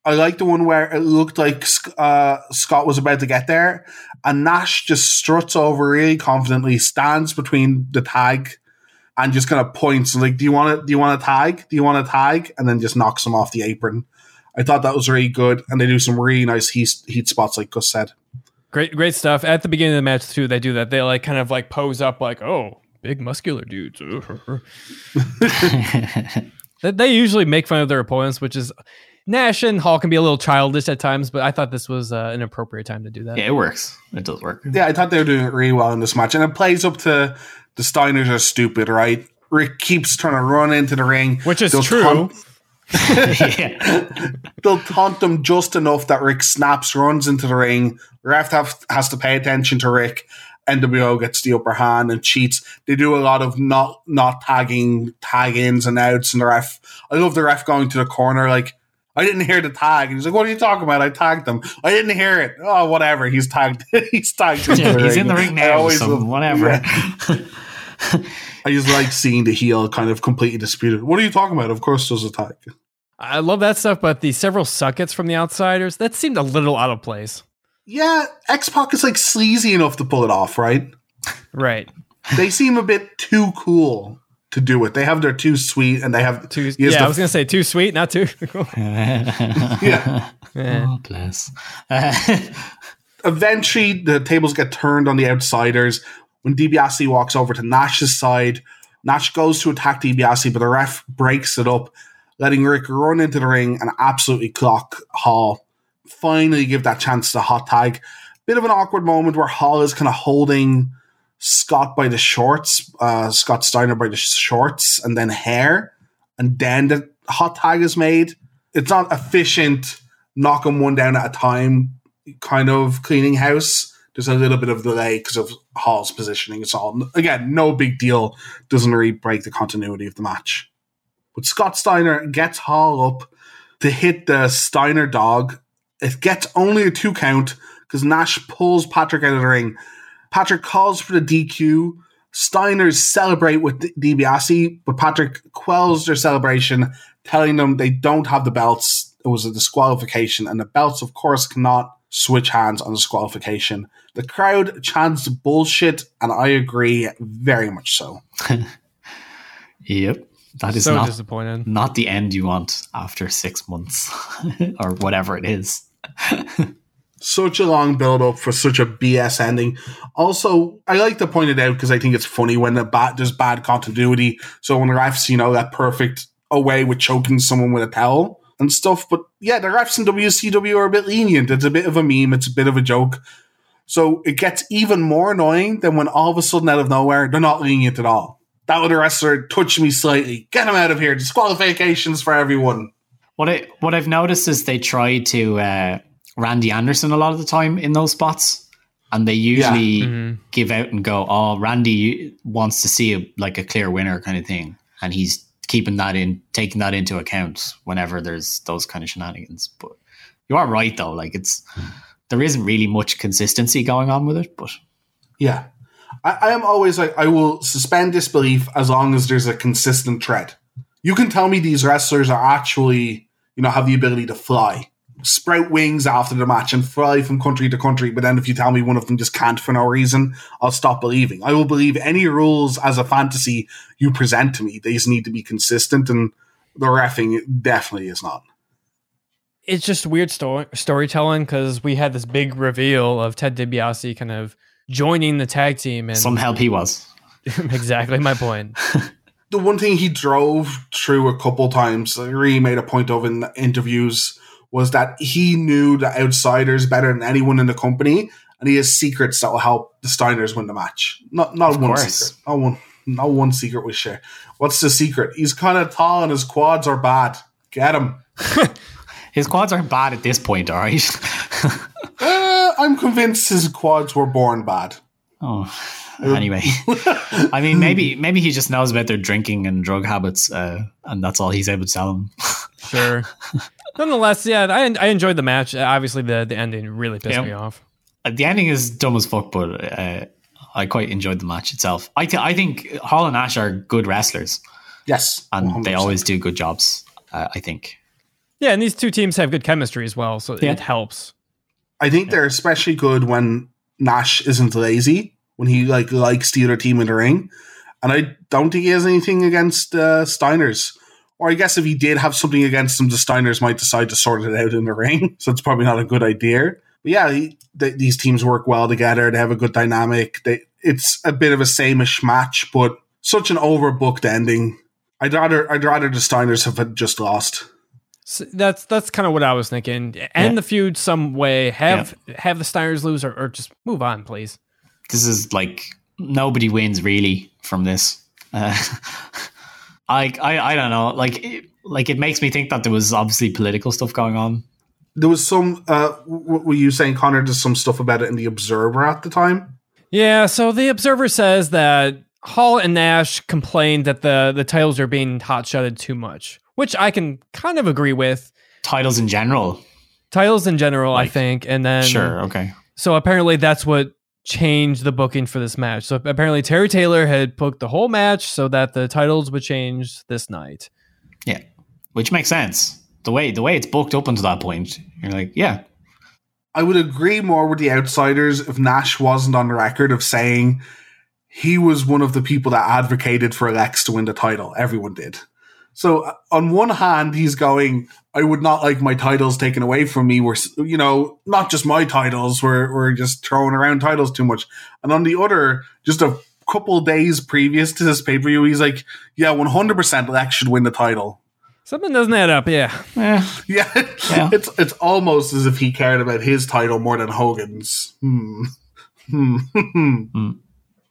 [SPEAKER 1] I like the one where it looked like uh, Scott was about to get there, and Nash just struts over really confidently, stands between the tag, and just kind of points like, "Do you want to? Do you want a tag? Do you want a tag?" And then just knocks him off the apron. I thought that was really good, and they do some really nice heat, heat spots, like Gus said.
[SPEAKER 3] Great, great stuff. At the beginning of the match too, they do that. They like kind of like pose up, like, oh, big muscular dudes. *laughs* They- they usually make fun of their opponents, which is Nash and Hall can be a little childish at times, but I thought this was uh, an appropriate time to do that.
[SPEAKER 2] yeah, it works. It does work.
[SPEAKER 1] Yeah, I thought they were doing it really well in this match, and it plays up to the Steiners are stupid, right? Rick keeps trying to run into the ring,
[SPEAKER 3] Which is
[SPEAKER 1] They'll
[SPEAKER 3] true.
[SPEAKER 1] taunt- *laughs* they'll taunt them just enough that Rick snaps, runs into the ring. Ref have, has to pay attention to Rick. NWO gets the upper hand and cheats. They do a lot of not not tagging tag ins and outs, and the ref. I love the ref going to the corner like. I didn't hear the tag. And he's like, "What are you talking about? I tagged them. I didn't hear it. Oh, whatever. He's tagged. *laughs* he's tagged. into
[SPEAKER 2] Yeah, he's in the
[SPEAKER 1] ring.
[SPEAKER 2] ring
[SPEAKER 1] I
[SPEAKER 2] now,
[SPEAKER 1] always
[SPEAKER 2] so
[SPEAKER 1] love-
[SPEAKER 2] whatever.
[SPEAKER 1] yeah. I just like seeing the heel kind of completely disputed. What are you talking about? Of course, there's a tag.
[SPEAKER 3] I love that stuff, but the several suckets from the outsiders that seemed a little out of place.
[SPEAKER 1] Yeah, X Pac is like sleazy enough to pull it off, right?
[SPEAKER 3] Right.
[SPEAKER 1] they seem a bit too cool to do it. They have their too sweet, and they have
[SPEAKER 3] Too, yeah,
[SPEAKER 1] the-
[SPEAKER 3] I was gonna say too sweet, not too. *laughs* Cool.
[SPEAKER 1] yeah.
[SPEAKER 2] Oh, bless. *laughs*
[SPEAKER 1] Eventually, the tables get turned on the outsiders when DiBiase walks over to Nash's side. Nash goes to attack DiBiase, but the ref breaks it up, letting Rick run into the ring and absolutely clock Hall. Finally, give that chance to hot tag. Bit of an awkward moment where Hall is kind of holding Scott by the shorts, uh, Scott Steiner by the shorts, and then hair, and then the hot tag is made. It's not efficient, knocking one down at a time kind of cleaning house. There's a little bit of delay because of Hall's positioning. It's all again no big deal. Doesn't really break the continuity of the match. But Scott Steiner gets Hall up to hit the Steiner dog. It gets only a two count because Nash pulls Patrick out of the ring. Patrick calls for the DQ. Steiners celebrate with D- DiBiase, but Patrick quells their celebration, telling them they don't have the belts. It was a disqualification, and the belts, of course, cannot switch hands on disqualification. The crowd chants bullshit, and I agree very much so. *laughs*
[SPEAKER 2] yep. That is
[SPEAKER 3] so
[SPEAKER 2] not
[SPEAKER 3] disappointed.
[SPEAKER 2] not the end you want after six months *laughs* or whatever it is.
[SPEAKER 1] Such a long build up for such a BS ending. Also, I like to point it out because I think it's funny when the bad, there's bad continuity. So when the refs, you know, that perfect away with choking someone with a towel and stuff. But yeah, the refs in WCW are a bit lenient. It's a bit of a meme. It's a bit of a joke. So it gets even more annoying than when all of a sudden out of nowhere they're not lenient at all. That other wrestler touched me slightly. Get him out of here. Disqualifications for everyone.
[SPEAKER 2] What I what I've noticed is they try to uh, Randy Anderson a lot of the time in those spots, and they usually
[SPEAKER 3] Mhm.
[SPEAKER 2] give out and go, "Oh, Randy wants to see a, like a clear winner kind of thing," and he's keeping that in, taking that into account whenever there's those kind of shenanigans. But you are right though; like it's there isn't really much consistency going on with it, but
[SPEAKER 1] Yeah. I, I am always like, I will suspend disbelief as long as there's a consistent thread. You can tell me these wrestlers are actually, you know, have the ability to fly, sprout wings after the match and fly from country to country. But then if you tell me one of them just can't for no reason, I'll stop believing. I will believe any rules as a fantasy you present to me. They just need to be consistent and the refing definitely is not.
[SPEAKER 3] it's just weird story storytelling because we had this big reveal of Ted DiBiase kind of joining the tag team, and
[SPEAKER 2] some help he was. *laughs*
[SPEAKER 3] exactly my point. *laughs*
[SPEAKER 1] the one thing he drove through a couple times, he really made a point of in the interviews, was that he knew the outsiders better than anyone in the company, and he has secrets that will help the Steiners win the match. Not not one
[SPEAKER 2] course.
[SPEAKER 1] secret. Not one. Not one secret we share. What's the secret? He's kind of tall and his quads are bad. Get him. *laughs*
[SPEAKER 2] His quads aren't bad at this point, all right. *laughs*
[SPEAKER 1] Uh, I'm convinced his quads were born bad.
[SPEAKER 2] oh, anyway, *laughs* I mean, maybe maybe he just knows about their drinking and drug habits, uh, and that's all he's able to tell them. *laughs*
[SPEAKER 3] Sure. Nonetheless, yeah, I I enjoyed the match. Uh, Obviously, the the ending really pissed
[SPEAKER 2] Yeah.
[SPEAKER 3] me off.
[SPEAKER 2] Uh, the ending is dumb as fuck, but uh, I quite enjoyed the match itself. I th- I think Hall and Nash are good wrestlers,
[SPEAKER 1] Yes,
[SPEAKER 2] and they
[SPEAKER 1] 100%.
[SPEAKER 2] always do good jobs. Uh, I think.
[SPEAKER 3] Yeah, and these two teams have good chemistry as well, so
[SPEAKER 2] Yeah.
[SPEAKER 3] it helps.
[SPEAKER 1] I think they're especially good when Nash isn't lazy, when he like likes the other team in the ring. And I don't think he has anything against uh, Steiners. Or I guess if he did have something against them, the Steiners might decide to sort it out in the *laughs* ring. So it's probably not a good idea. But yeah, he, th- these teams work well together. They have a good dynamic. They, it's a bit of a sameish match, but such an overbooked ending. I'd rather I'd rather the Steiners have just lost.
[SPEAKER 3] So that's that's kind of what I was thinking. End
[SPEAKER 2] Yeah.
[SPEAKER 3] the feud some way. Have have the Steiners lose, or, or just move on, please.
[SPEAKER 2] This is like nobody wins really from this. Uh, *laughs* I, I I don't know. Like it, like it makes me think that there was obviously political stuff going on.
[SPEAKER 1] There was some. Uh, what were you saying, Connor? There's some stuff about it in the Observer at the time.
[SPEAKER 3] Yeah. So the Observer says that Hall and Nash complained that the the titles are being hot shotted too much, which I can kind of agree with.
[SPEAKER 2] Titles in general,
[SPEAKER 3] Titles in general, I think, and then
[SPEAKER 2] sure, okay.
[SPEAKER 3] So apparently that's what changed the booking for this match. So apparently Terry Taylor had booked the whole match so that the titles would change this night.
[SPEAKER 2] Yeah, which makes sense. The way the way it's booked up until that point, you're like, yeah,
[SPEAKER 1] I would agree more with the outsiders if Nash wasn't on record of saying he was one of the people that advocated for Lex to win the title. Everyone did. So uh, on one hand, he's going, I would not like my titles taken away from me. We're, you know, not just my titles. We're, we're just throwing around titles too much. And on the other, just a couple days previous to this pay per view, he's like, yeah, 100% Lex should win the title.
[SPEAKER 3] Something doesn't add up, yeah.
[SPEAKER 2] eh,
[SPEAKER 1] Yeah,
[SPEAKER 2] Yeah. *laughs*
[SPEAKER 1] it's it's almost as if he cared about his title more than Hogan's. Hmm. Hmm. *laughs*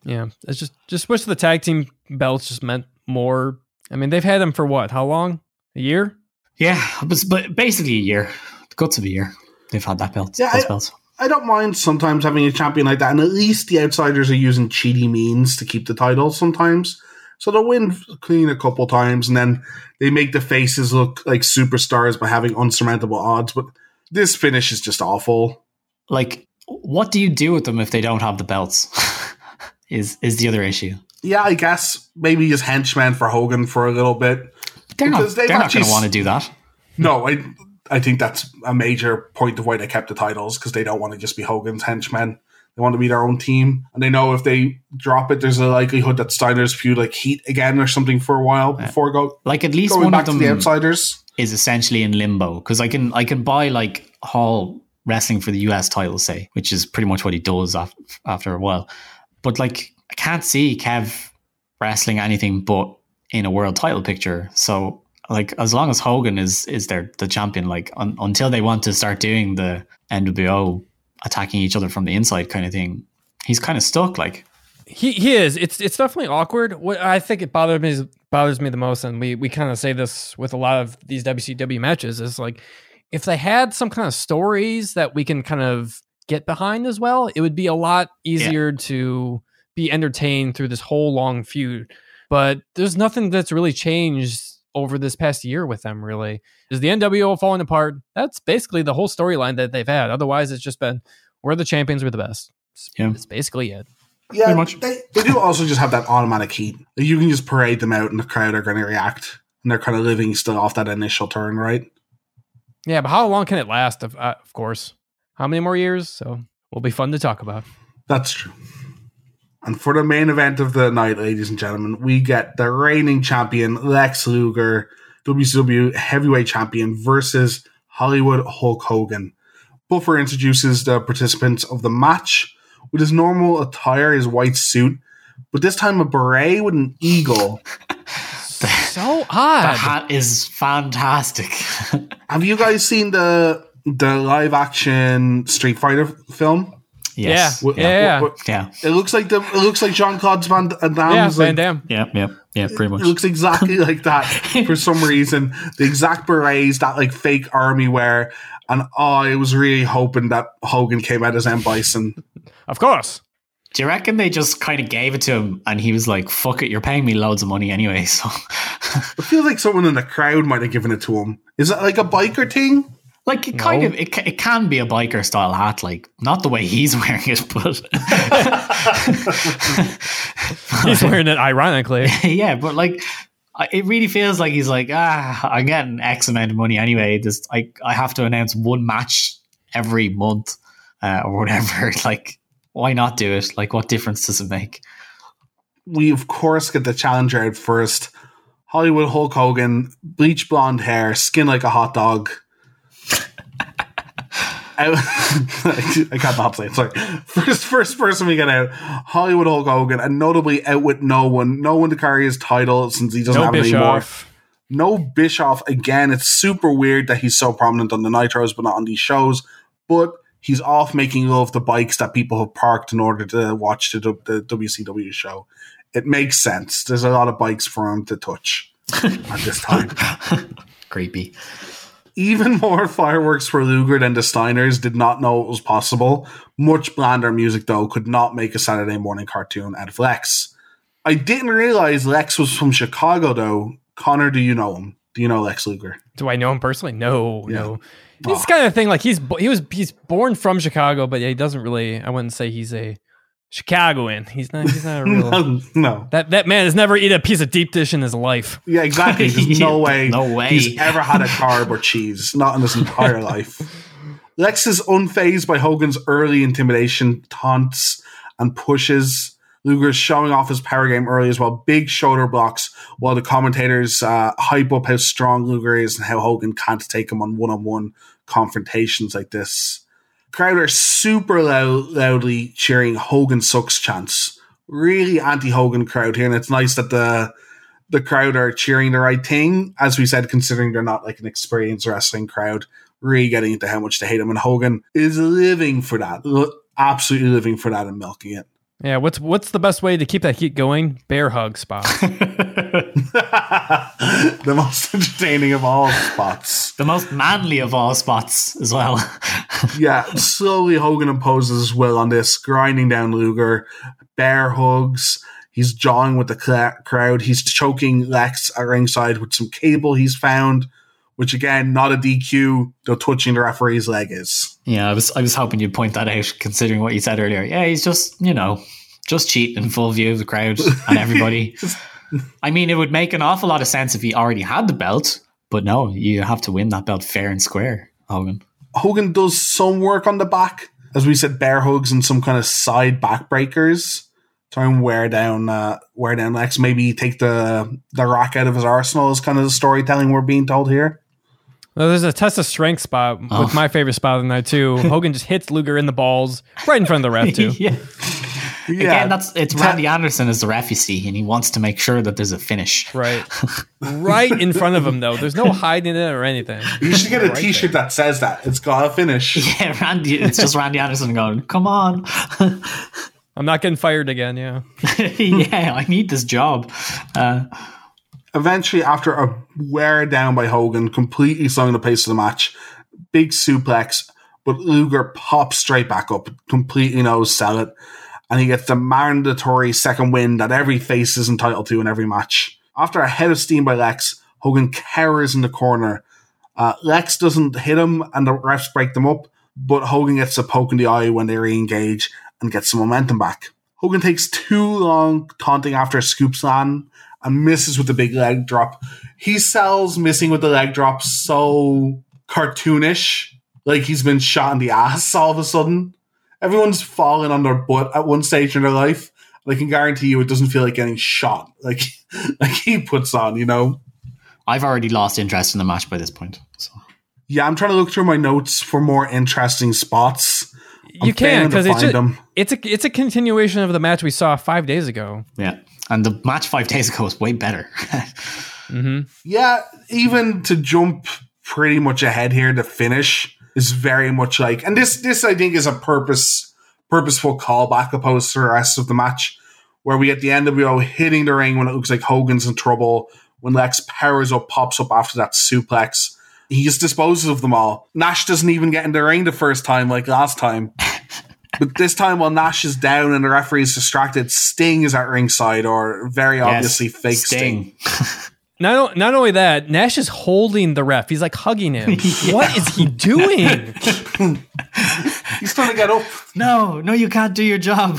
[SPEAKER 3] Yeah. It's just just wish the tag team belts just meant more. I mean, they've had them for what? How long? A year?
[SPEAKER 2] yeah, but, but basically a year, the guts of a year. They've had that belt,
[SPEAKER 1] Yeah,
[SPEAKER 2] those
[SPEAKER 1] I-
[SPEAKER 2] belts.
[SPEAKER 1] I don't mind sometimes having a champion like that, and at least the outsiders are using cheaty means to keep the title sometimes. So they'll win clean a couple times, and then they make the faces look like superstars by having unsurmountable odds. But this finish is just awful.
[SPEAKER 2] Like, what do you do with them if they don't have the belts? *laughs* is is the other issue?
[SPEAKER 1] Yeah, I guess maybe as henchmen for Hogan for a little bit.
[SPEAKER 2] They're not. They're not going to want to do that.
[SPEAKER 1] No, I I think that's a major point of why they kept the titles because they don't want to just be Hogan's henchmen. They want to be their own team, and they know if they drop it, there's a likelihood that Steiner's feud like heat again or something for a while before go
[SPEAKER 2] Like at least
[SPEAKER 1] going
[SPEAKER 2] one
[SPEAKER 1] back
[SPEAKER 2] of
[SPEAKER 1] to
[SPEAKER 2] them
[SPEAKER 1] the outsiders.
[SPEAKER 2] is essentially in limbo because I can I can buy like Hall wrestling for the US title, say, which is pretty much what he does after, after a while. But like, can't see Kev wrestling anything but in a world title picture. So like, as long as Hogan is is their the champion, like un, until they want to start doing the NWO attacking each other from the inside kind of thing, he's kind of stuck. Like,
[SPEAKER 3] He he is. It's it's definitely awkward. What I think it bothers me bothers me the most, and we we kind of say this with a lot of these WCW matches, is like if they had some kind of stories that we can kind of get behind as well, it would be a lot easier to be entertained through this whole long feud. But there's nothing that's really changed over this past year with them, really. Is the NWO falling apart? That's basically the whole storyline that they've had. Otherwise, it's just been we're the champions, we're the best. It's,
[SPEAKER 2] Yeah.
[SPEAKER 3] it's basically it.
[SPEAKER 1] Yeah,
[SPEAKER 2] much.
[SPEAKER 1] They, they do also just have that automatic heat. You can just parade them out and the crowd are going to react. And they're kind of living still off that initial turn, right?
[SPEAKER 3] Yeah, but how long can it last? Of, uh, of course. How many more years? So will be fun to talk about.
[SPEAKER 1] That's true. And for the main event of the night, ladies and gentlemen, we get the reigning champion Lex Luger, WCW heavyweight champion, versus Hollywood Hulk Hogan. Buffer introduces the participants of the match with his normal attire, his white suit, but this time a beret with an eagle. *laughs*
[SPEAKER 3] So odd.
[SPEAKER 2] The hat is fantastic.
[SPEAKER 1] Have you guys seen the the live action Street Fighter film?
[SPEAKER 2] Yes.
[SPEAKER 3] Yeah.
[SPEAKER 1] Wh-
[SPEAKER 3] Yeah.
[SPEAKER 1] wh- wh-
[SPEAKER 2] Yeah.
[SPEAKER 1] It looks like the it looks like Jean Claude Van Damme.
[SPEAKER 3] yeah,
[SPEAKER 1] like,
[SPEAKER 3] Van Damme.
[SPEAKER 2] Yeah. Yeah. Yeah. Pretty much.
[SPEAKER 1] It looks exactly *laughs* like that for some reason. The exact berets, that like fake army wear, and oh, I was really hoping that Hogan came out as M Bison.
[SPEAKER 3] Of course.
[SPEAKER 2] Do you reckon they just kind of gave it to him and he was like, fuck it, you're paying me loads of money anyway. *laughs* So,
[SPEAKER 1] I feel like someone in the crowd might have given it to him. Is that like a biker thing?
[SPEAKER 2] Like, it kind
[SPEAKER 3] No.
[SPEAKER 2] of, it, it can be a biker style hat, like, not the way he's *laughs* wearing it, but. *laughs*
[SPEAKER 3] He's wearing it ironically. *laughs*
[SPEAKER 2] yeah, but like, it really feels like he's like, ah, I'm getting X amount of money anyway. Just, I, I have to announce one match every month uh, or whatever. Like, why not do it? Like, what difference does it make?
[SPEAKER 1] We of course get the challenger out first. Hollywood Hulk Hogan, bleach blonde hair, skin like a hot dog. Out- I can't not say. Sorry. First, first person we get out, Hollywood Hulk Hogan, and notably out with no one, no one to carry his title since he doesn't
[SPEAKER 3] No
[SPEAKER 1] have it anymore. No Bischoff again. It's super weird that he's so prominent on the Nitros, but not on these shows. But he's off making love to bikes that people have parked in order to watch the, the WCW show. It makes sense. There's a lot of bikes for him to touch at this time. *laughs*
[SPEAKER 2] Creepy.
[SPEAKER 1] Even more *laughs* fireworks for Luger than the Steiners did not know it was possible. Much blander music, though, could not make a Saturday morning cartoon out of Lex. I didn't realize Lex was from Chicago, though. Connor, do you know him? Do you know Lex Luger?
[SPEAKER 3] Do I know him personally? No,
[SPEAKER 1] Yeah.
[SPEAKER 3] no. It's kind of thing like he's he was he's born from Chicago, but he doesn't really. I wouldn't say he's a Chicagoan. He's not. He's not a *laughs* real.
[SPEAKER 1] no, no.
[SPEAKER 3] that that man has never eaten a piece of deep dish in his life. *laughs*
[SPEAKER 1] Yeah, exactly. There's *laughs* no way,
[SPEAKER 2] No way.
[SPEAKER 1] he's ever had a carb or cheese, not in his entire life. Lex is unfazed by Hogan's early intimidation, taunts, and pushes. Luger is showing off his power game early as well. Big shoulder blocks while the commentators uh, hype up how strong Luger is and how Hogan can't take him on one on one confrontations like this. Crowd are super loud, loudly cheering Hogan sucks chants. Really anti Hogan crowd here, and it's nice that the the crowd are cheering the right thing. As we said, considering they're not like an experienced wrestling crowd, really getting into how much they hate him. And Hogan is living for that, absolutely living for that and milking it.
[SPEAKER 3] Yeah. What's what's the best way to keep that heat going? Bear hug spot. *laughs* *laughs*
[SPEAKER 1] the most entertaining of all spots.
[SPEAKER 2] The most manly of all spots as well. *laughs*
[SPEAKER 1] Yeah, slowly Hogan imposes his will on this, grinding down Luger, bear hugs. He's jawing with the cla crowd. He's choking Lex at ringside with some cable he's found, which again, not a DQ, though touching the referee's leg is.
[SPEAKER 2] yeah, I was I was hoping you'd point that out considering what you said earlier. Yeah, he's just, you know, just cheating in full view of the crowd *laughs* and everybody. *laughs* I mean, it would make an awful lot of sense if he already had the belt, but no, you have to win that belt fair and square, Hogan.
[SPEAKER 1] Hogan does some work on the back, as we said, bear hugs and some kind of side backbreakers. Try and wear down, uh, wear down Lex. Maybe take the the rock out of his arsenal is kind of the storytelling we're being told here.
[SPEAKER 3] Well, there's a test of strength spot
[SPEAKER 2] Oh.
[SPEAKER 3] with my favorite spot of the night too. *laughs* Hogan just hits Luger in the balls right in front of the ref too.
[SPEAKER 2] yeah. *laughs*
[SPEAKER 1] Yeah,
[SPEAKER 2] Again, that's it's
[SPEAKER 1] Te-
[SPEAKER 2] Randy Anderson is the ref, you see, and he wants to make sure that there's a finish.
[SPEAKER 3] Right, *laughs* right in front of him though. There's no hiding it or anything.
[SPEAKER 1] You should get a
[SPEAKER 3] Right
[SPEAKER 1] shirt that says that. It's got a finish.
[SPEAKER 2] Yeah, Randy. It's just Randy Anderson going, "Come on,
[SPEAKER 3] I'm not getting fired again. Yeah.
[SPEAKER 2] yeah, I need this job." Uh,
[SPEAKER 1] Eventually, after a wear down by Hogan, completely slowing the pace of the match, big suplex, but Luger pops straight back up, completely knows sell it, and he gets the mandatory second win that every face is entitled to in every match. After a head of steam by Lex, Hogan cowers in the corner. Uh, Lex doesn't hit him, and the refs break them up, but Hogan gets a poke in the eye when they re-engage and gets some momentum back. Hogan takes too long taunting after a scoop slam misses with the big leg drop. He sells missing with the leg drop so cartoonish, like he's been shot in the ass all of a sudden. Everyone's fallen on their butt at one stage in their life. And I can guarantee you it doesn't feel like getting shot *laughs* like like he puts on, you know?
[SPEAKER 2] I've already lost interest in the match by this point. So
[SPEAKER 1] Yeah, I'm trying to look through my notes for more interesting spots. I'm
[SPEAKER 3] you can
[SPEAKER 1] failing
[SPEAKER 3] because it's a, it's a it's a continuation of the match we saw five days ago.
[SPEAKER 2] yeah, and the match five days ago was way better. Mm-hmm.
[SPEAKER 1] Yeah, even to jump pretty much ahead here, the finish is very much like, and this this I think is a purpose purposeful callback opposed to the rest of the match, where we at the end of it hitting the ring when it looks like Hogan's in trouble. When Lex powers up, pops up after that suplex, he just disposes of them all. Nash doesn't even get in the ring the first time like last time. But this time, while Nash is down and the referee is distracted, Sting is at ringside, or very obviously fake Sting. *laughs*
[SPEAKER 3] Not, not only that, Nash is holding the ref. He's like hugging him. *laughs* What is he doing? *laughs*
[SPEAKER 1] He's trying to get up.
[SPEAKER 2] no, no, you can't do your job.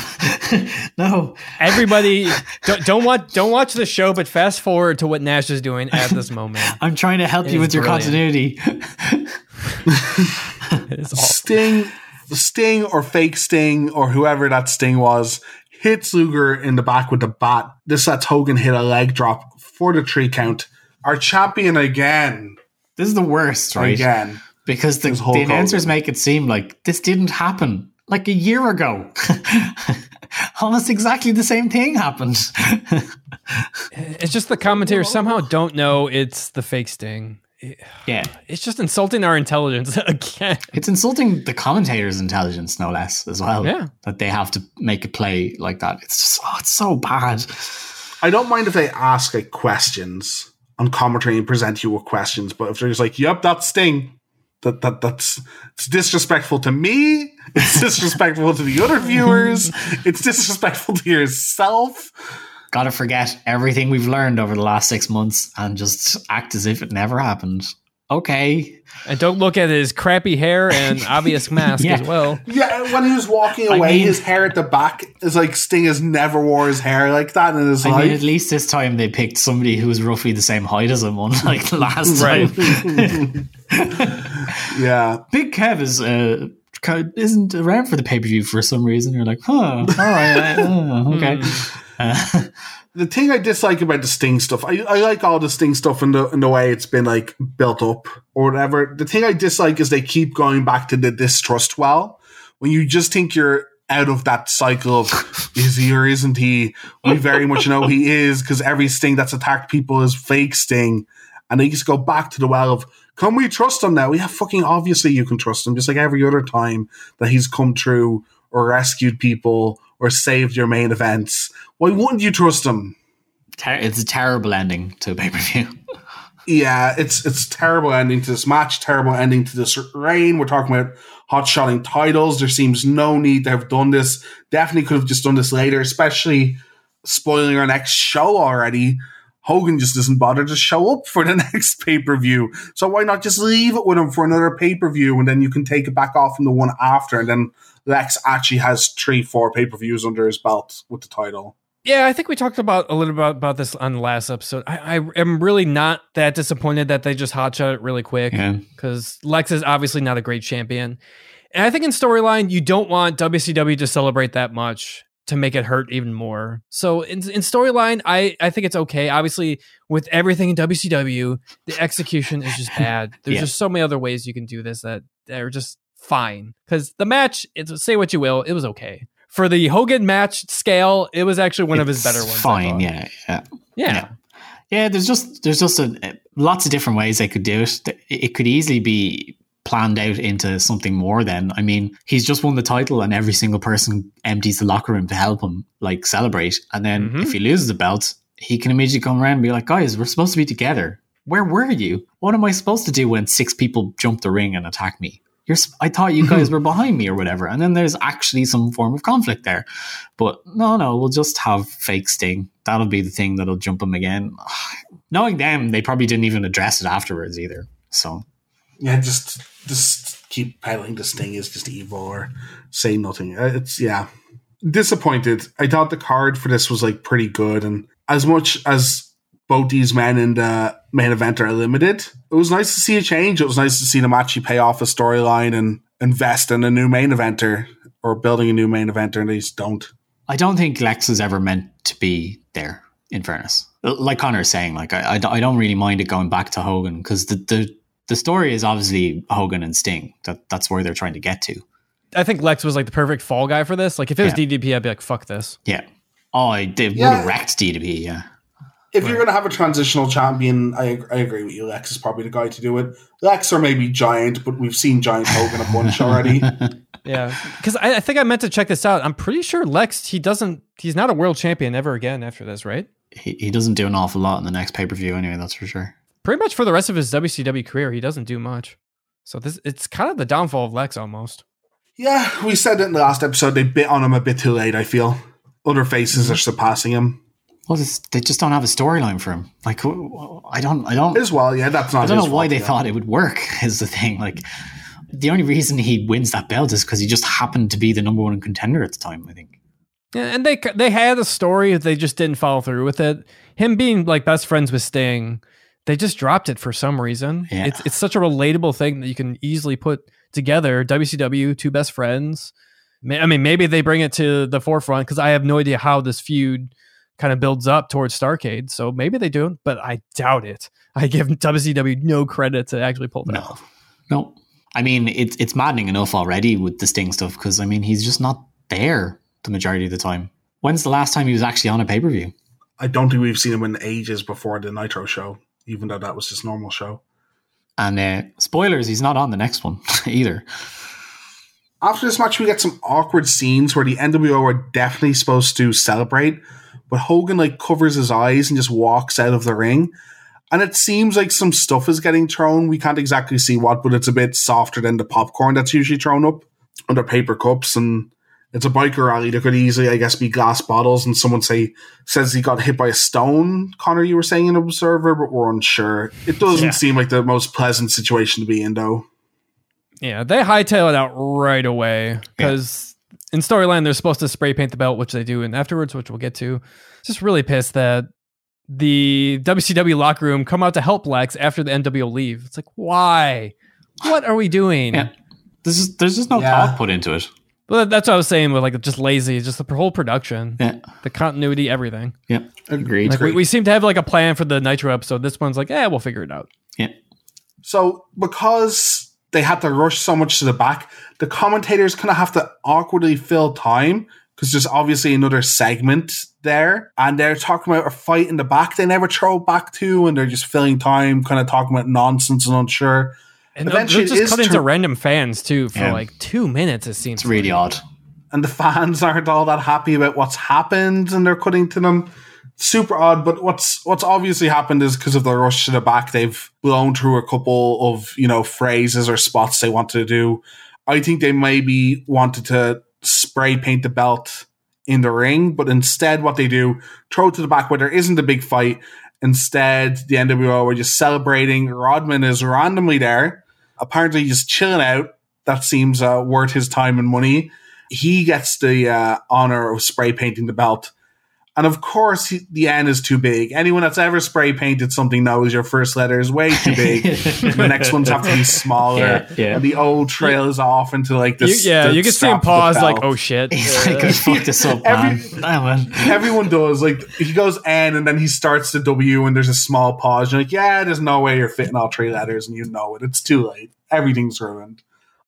[SPEAKER 2] no,
[SPEAKER 3] Everybody, don't, don't watch don't watch the show, but fast forward to what Nash is doing at this moment.
[SPEAKER 2] I'm trying to help
[SPEAKER 3] It
[SPEAKER 2] you
[SPEAKER 3] is
[SPEAKER 2] with your
[SPEAKER 3] brilliant.
[SPEAKER 2] continuity.
[SPEAKER 3] It's all,
[SPEAKER 1] Sting, The sting or fake Sting or whoever that Sting was hits Luger in the back with the bat. This lets Hogan hit a leg drop for the three count. Our champion again,
[SPEAKER 2] This is the worst, right?
[SPEAKER 1] again.
[SPEAKER 2] Because the,
[SPEAKER 1] This
[SPEAKER 2] the announcers
[SPEAKER 1] Hogan.
[SPEAKER 2] make it seem like this didn't happen like a year ago. *laughs* Almost exactly the same thing happened. *laughs*
[SPEAKER 3] it's just the commentators somehow don't know it's the fake Sting.
[SPEAKER 2] Yeah. *sighs*
[SPEAKER 3] It's just insulting our intelligence *laughs* again.
[SPEAKER 2] It's insulting the commentator's intelligence, no less, as well.
[SPEAKER 3] Yeah.
[SPEAKER 2] That they have to make a play like that. It's just, oh, it's so bad.
[SPEAKER 1] I don't mind if they ask like questions on commentary and present you with questions, but if they're just like, "Yep, that's Sting," that that that's it's disrespectful to me. It's *laughs* disrespectful to the other viewers. It's disrespectful to yourself.
[SPEAKER 2] Gotta forget everything we've learned over the last six months and just act as if it never happened. Okay.
[SPEAKER 3] And don't look at his crappy hair and *laughs* obvious mask
[SPEAKER 2] Yeah.
[SPEAKER 3] as well.
[SPEAKER 1] Yeah, when he was walking
[SPEAKER 2] I
[SPEAKER 1] away,
[SPEAKER 2] mean-
[SPEAKER 1] his hair at the back is like Sting has never wore his hair like that in his
[SPEAKER 2] I
[SPEAKER 1] life.
[SPEAKER 2] mean, at least this time they picked somebody who was roughly the same height as him, unlike the last
[SPEAKER 3] Right.
[SPEAKER 2] time. *laughs*
[SPEAKER 1] yeah, *laughs*
[SPEAKER 2] Big Kev is uh, co- isn't around for the pay per view for some reason. You're like, huh, all right, uh, okay. *laughs* Uh,
[SPEAKER 1] the thing I dislike about the Sting stuff, I, I like all the Sting stuff in the in the way it's been like built up or whatever. The thing I dislike is they keep going back to the distrust well. When you just think you're out of that cycle of *laughs* is he or isn't he? We very much know he is because every Sting that's attacked people is fake Sting, and they just go back to the well of can we trust him now? Yeah, fucking obviously you can trust him, just like every other time that he's come through or rescued people or saved your main events. Why wouldn't you trust him?
[SPEAKER 2] it's a terrible ending to a pay per view. *laughs*
[SPEAKER 1] Yeah, it's it's terrible ending to this match, terrible ending to this reign. We're talking about hot shotting titles. There seems no need to have done this. Definitely could have just done this later, especially spoiling our next show already. Hogan just doesn't bother to show up for the *laughs* next pay per view. So why not just leave it with him for another pay per view and then you can take it back off from the one after and then Lex actually has three, four pay per views under his belt with the title.
[SPEAKER 3] Yeah, I think we talked about a little bit about this on the last episode. I, I am really not that disappointed that they just hotshot it really quick
[SPEAKER 2] Yeah.
[SPEAKER 3] because Lex is obviously not a great champion. And I think in storyline, you don't want WCW to celebrate that much to make it hurt even more. So in, in storyline, I, I think it's okay. Obviously, with everything in WCW, the execution is just bad. *laughs* There's
[SPEAKER 2] Yeah.
[SPEAKER 3] just so many other ways you can do this that are just fine. Because the match, it's, say what you will, it was okay. For the Hogan match scale, it was actually one of his better ones.
[SPEAKER 2] Fine, yeah, yeah.
[SPEAKER 3] Yeah.
[SPEAKER 2] Yeah. Yeah, there's just there's just a, lots of different ways they could do it. It could easily be planned out into something more. Then, I mean, he's just won the title, and every single person empties the locker room to help him, like celebrate. And then
[SPEAKER 3] Mhm.
[SPEAKER 2] if he loses the belt, he can immediately come around and be like, "Guys, we're supposed to be together. where were you? What am I supposed to do when six people jump the ring and attack me? You're, I thought you *laughs* guys were behind me or whatever. And then there's actually some form of conflict there. But no, no, we'll just have fake Sting. That'll be the thing that'll jump him again. *sighs* Knowing them, they probably didn't even address it afterwards either. So
[SPEAKER 1] Yeah, just just keep peddling this thing is just evil or say nothing. Uh, It's yeah. Disappointed. I thought the card for this was like pretty good, and as much as both these men in the main event are limited, it was nice to see a change. It was nice to see them actually pay off a storyline and invest in a new main eventer or building a new main eventer, and they just don't.
[SPEAKER 2] I don't think Lex is ever meant to be there. In fairness, like Connor is saying, like I, I, I don't really mind it going back to Hogan because the, the the story is obviously Hogan and Sting. That that's where they're trying to get to.
[SPEAKER 3] I think Lex was like the perfect fall guy for this. Like if it was
[SPEAKER 2] Yeah.
[SPEAKER 3] DDP, I'd be like, fuck this.
[SPEAKER 2] Yeah. Oh, I they would
[SPEAKER 1] Yeah.
[SPEAKER 2] have wrecked DDP. Yeah.
[SPEAKER 1] If you're going to have a transitional champion, I, I agree with you. Lex is probably the guy to do it. Lex or maybe Giant, but we've seen Giant Hogan a bunch already. *laughs*
[SPEAKER 3] Yeah, because I, I think I meant to check this out. I'm pretty sure Lex he doesn't he's not a world champion ever again after this, right?
[SPEAKER 2] He, he doesn't do an awful lot in the next pay per view anyway. That's for sure.
[SPEAKER 3] Pretty much for the rest of his WCW career, he doesn't do much. So this it's kind of the downfall of Lex almost.
[SPEAKER 1] Yeah, we said it in the last episode. They bit on him a bit too late. I feel other faces are surpassing him
[SPEAKER 2] Well, this, they just don't have a storyline for him. Like w- w- I don't, I don't,
[SPEAKER 1] as well. Yeah, that's not.
[SPEAKER 2] I don't know why
[SPEAKER 1] fault,
[SPEAKER 2] they
[SPEAKER 1] yeah.
[SPEAKER 2] thought it would work. *laughs* Is the thing like the only reason he wins that belt is because he just happened to be the number one contender at the time. I think.
[SPEAKER 3] Yeah, and they they had a story, they just didn't follow through with it. Him being like best friends with Sting, they just dropped it for some reason.
[SPEAKER 2] Yeah.
[SPEAKER 3] It's it's such a relatable thing that you can easily put together. WCW, two best friends. I mean, maybe they bring it to the forefront because I have no idea how this feud kind of builds up towards Starcade. So maybe they do, but I doubt it. I give WCW no credit to actually pull that
[SPEAKER 2] No,
[SPEAKER 3] off.
[SPEAKER 2] no. I mean, it's it's maddening enough already with the Sting stuff because I mean he's just not there the majority of the time. When's the last time he was actually on a pay per view?
[SPEAKER 1] I don't think we've seen him in ages before the Nitro show, even though that was his normal show.
[SPEAKER 2] And uh, spoilers, he's not on the next one *laughs* either.
[SPEAKER 1] After this match, we get some awkward scenes where the NWO are definitely supposed to celebrate, but Hogan like covers his eyes and just walks out of the ring. And it seems like some stuff is getting thrown. We can't exactly see what, but it's a bit softer than the popcorn that's usually thrown up under paper cups. And it's a biker rally. There could easily, I guess, be glass bottles. And someone say says he got hit by a stone. Connor, you were saying an observer, but we're unsure. It doesn't
[SPEAKER 3] Yeah.
[SPEAKER 1] seem like the most pleasant situation to be in, though.
[SPEAKER 3] Yeah, they hightail it out right away because in storyline they're supposed to spray paint the belt, which they do, and afterwards, which we'll get to. Just really pissed that the WCW locker room come out to help Lex after the NWO leave. It's like, why? What are we doing?
[SPEAKER 2] Yeah. There's just, there's just no
[SPEAKER 1] Yeah.
[SPEAKER 2] thought put into it.
[SPEAKER 3] Well, that's what I was saying with like just lazy, just the whole production,
[SPEAKER 2] Yeah,
[SPEAKER 3] the continuity, everything.
[SPEAKER 2] yeah, agreed.
[SPEAKER 3] Like we, we seem to have like a plan for the Nitro episode. This one's like, yeah, we'll figure it out.
[SPEAKER 2] yeah,
[SPEAKER 1] So because they had to rush so much to the back, the commentators kind of have to awkwardly fill time because there's obviously another segment there, and they're talking about a fight in the back. They never throw back to, and they're just filling time, kind of talking about nonsense and unsure.
[SPEAKER 3] And
[SPEAKER 1] Eventually
[SPEAKER 3] they'll
[SPEAKER 1] it
[SPEAKER 3] just cut into random fans too for
[SPEAKER 2] Yeah.
[SPEAKER 3] like two minutes. It seems
[SPEAKER 2] it's really
[SPEAKER 3] like.
[SPEAKER 2] odd.
[SPEAKER 1] and the fans *laughs* aren't all that happy about what's happened and they're cutting to them. Super odd, but what's what's obviously happened is because of the rush to the back, they've blown through a couple of you know phrases or spots they wanted to do. I think they maybe wanted to spray paint the belt in the ring, but instead, what they do throw it to the back where there isn't a big fight. Instead, the NWO are just celebrating. Rodman is randomly there, apparently just chilling out. That seems uh, worth his time and money he gets the uh, honor of spray painting the belt. And of course, he, the N is too big. Anyone that's ever spray painted something knows your first letter is way too big. *laughs* the next ones have to be smaller.
[SPEAKER 2] Yeah, yeah.
[SPEAKER 1] And the old trail trails off into like
[SPEAKER 3] You,
[SPEAKER 1] this.
[SPEAKER 3] yeah,
[SPEAKER 1] the
[SPEAKER 3] you can see him
[SPEAKER 1] strap of the
[SPEAKER 3] pause like, oh shit.
[SPEAKER 2] He's like, I fucked this up, man.
[SPEAKER 1] Every-
[SPEAKER 2] man.
[SPEAKER 1] Everyone does. Like he goes N and then he starts the W and there's a small pause. You're like, yeah, there's no way you're fitting all three letters, and you know it. It's too late. Everything's ruined.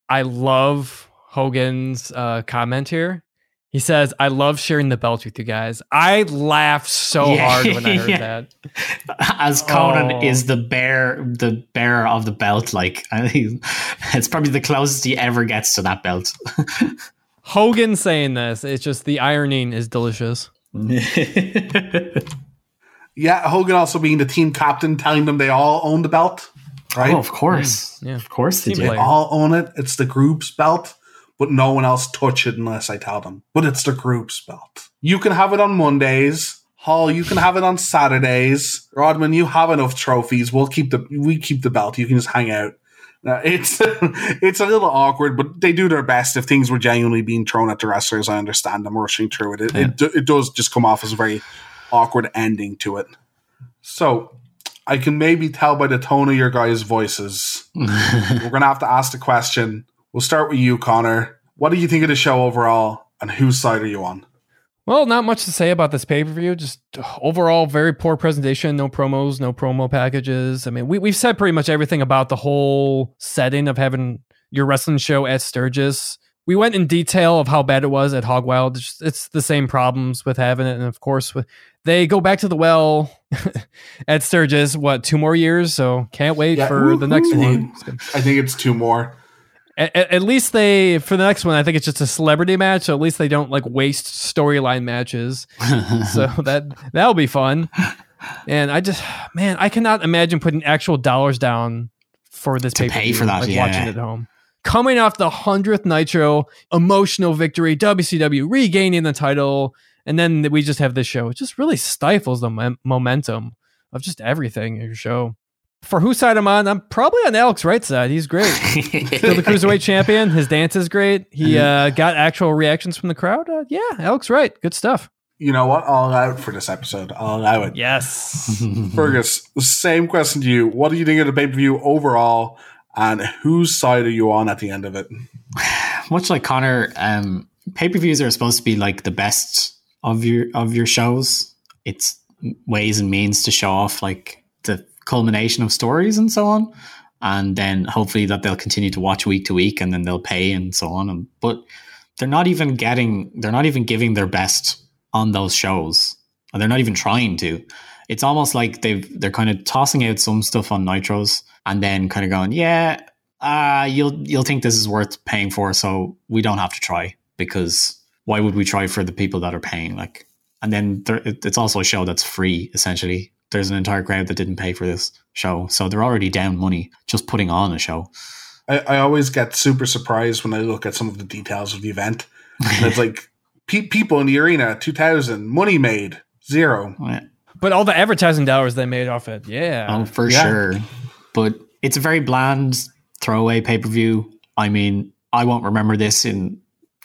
[SPEAKER 3] I love Hogan's uh, comment here. He says, "I love sharing the belt with you guys." I laughed so
[SPEAKER 2] Yeah.
[SPEAKER 3] hard when I *laughs* heard
[SPEAKER 2] Yeah.
[SPEAKER 3] that.
[SPEAKER 2] As Konnan
[SPEAKER 3] Oh.
[SPEAKER 2] is the bear, the bearer of the belt, like I *laughs* think it's probably the closest he ever gets to that belt. *laughs*
[SPEAKER 3] Hogan saying this, it's just the ironing is delicious.
[SPEAKER 1] Yeah, Yeah, Hogan also being the team captain, telling them they all own the belt. Right?
[SPEAKER 2] Oh, of course.
[SPEAKER 3] Mm, yeah.
[SPEAKER 2] Of course they
[SPEAKER 3] Team
[SPEAKER 2] do.
[SPEAKER 1] They all own it. It's the group's belt, but no one else touch it unless I tell them. But it's the group's belt. You can have it on Mondays. Hall, you can have it on Saturdays. Rodman, you have enough trophies. We'll keep the we keep the belt. You can just hang out. Uh, it's *laughs* it's a little awkward, but they do their best. If things were genuinely being thrown at the wrestlers, I understand them rushing through it. It, it, it does just come off as a very awkward ending to it. So I can maybe tell by the tone of your guys' voices. *laughs* We're gonna have to ask the question. We'll start with you, Connor. What do you think of the show overall, and whose side are you on?
[SPEAKER 3] Well, not much to say about this pay per view. Just uh, overall, very poor presentation. No promos, no promo packages. I mean, we, we've said pretty much everything about the whole setting of having your wrestling show at Sturgis. We went in detail of how bad it was at Hog Wild. It's, it's the same problems with having it. And of course, with, they go back to the well *laughs* at Sturgis, what, two more years? So can't wait
[SPEAKER 1] Yeah.
[SPEAKER 3] for the next
[SPEAKER 1] Woo-hoo.
[SPEAKER 3] one.
[SPEAKER 1] I think it's two more.
[SPEAKER 3] At, at- least they for the next one i think it's just a celebrity match so at least they don't like waste storyline matches. *laughs* So that that'll be fun. And i just man i cannot imagine putting actual dollars down for this
[SPEAKER 2] To
[SPEAKER 3] pay
[SPEAKER 2] pay for that,
[SPEAKER 3] like
[SPEAKER 2] yeah.
[SPEAKER 3] watching it at home. Coming off the 100th nitro emotional victory wcw regaining the title and then we just have this show. It just really stifles the mom- momentum of just everything in your show for whose side i'm on i'm probably on Alex Wright side he's great *laughs* Still the cruiserweight champion. His dance is great. He uh, got actual reactions from the crowd. Uh, yeah, Alex Wright. Good stuff.
[SPEAKER 1] You know what? I'll allow it for this episode. I'll allow it.
[SPEAKER 3] Yes. *laughs*
[SPEAKER 1] Fergus, same question to you. What do you think of the pay per view overall, and whose side are you on at the end of it? *sighs*
[SPEAKER 2] Much like Connor, um, pay per views are supposed to be like the best of your of your shows. It's ways and means to show off like the culmination of stories and so on, and then hopefully that they'll continue to watch week to week, and then they'll pay and so on. And but they're not even getting, they're not even giving their best on those shows, and they're not even trying to. It's almost like they've they're kind of tossing out some stuff on nitros and then kind of going, yeah, uh, you'll you'll think this is worth paying for, so we don't have to try because why would we try for the people that are paying? Like, and then there, it's also a show that's free essentially. There's an entire crowd that didn't pay for this show, so they're already down money just putting on a show.
[SPEAKER 1] I, I always get super surprised when I look at some of the details of the event. And it's *laughs* like pe- people in the arena, two thousand, money made zero.
[SPEAKER 2] Yeah.
[SPEAKER 3] but all the advertising dollars they made off it. Yeah.
[SPEAKER 2] Oh, for
[SPEAKER 1] Yeah.
[SPEAKER 2] sure. But it's a very bland throwaway pay per view. I mean, I won't remember this in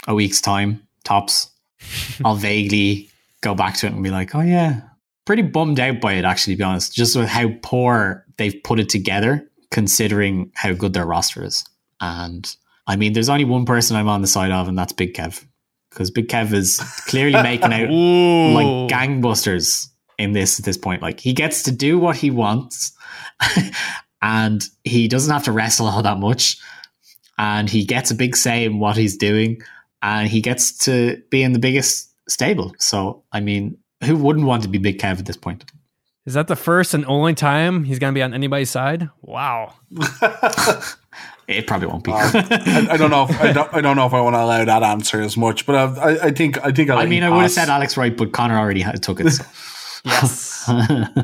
[SPEAKER 2] a week's time, tops. *laughs* I'll vaguely go back to it and be like, oh, yeah. Pretty bummed out by it, actually, to be honest, just with how poor they've put it together, considering how good their roster is. And I mean, there's only one person I'm on the side of, and that's Big Kev. Because Big Kev is clearly making out *laughs* like gangbusters in this at this point. Like he gets to do what he wants, *laughs* and he doesn't have to wrestle all that much, and he gets a big say in what he's doing, and he gets to be in the biggest stable. So I mean, who wouldn't want to be Big Kev at this point?
[SPEAKER 3] Is that the first and only time he's going to be on anybody's side? Wow. *laughs*
[SPEAKER 2] It probably won't be.
[SPEAKER 1] Um, I, I don't know. If, I don't. I don't know if I want to allow that answer as much, but I, I, I think. I think. I'll
[SPEAKER 2] I mean, I would have said Alex Wright, but Connor already had, took it. So. *laughs*
[SPEAKER 3] Yes.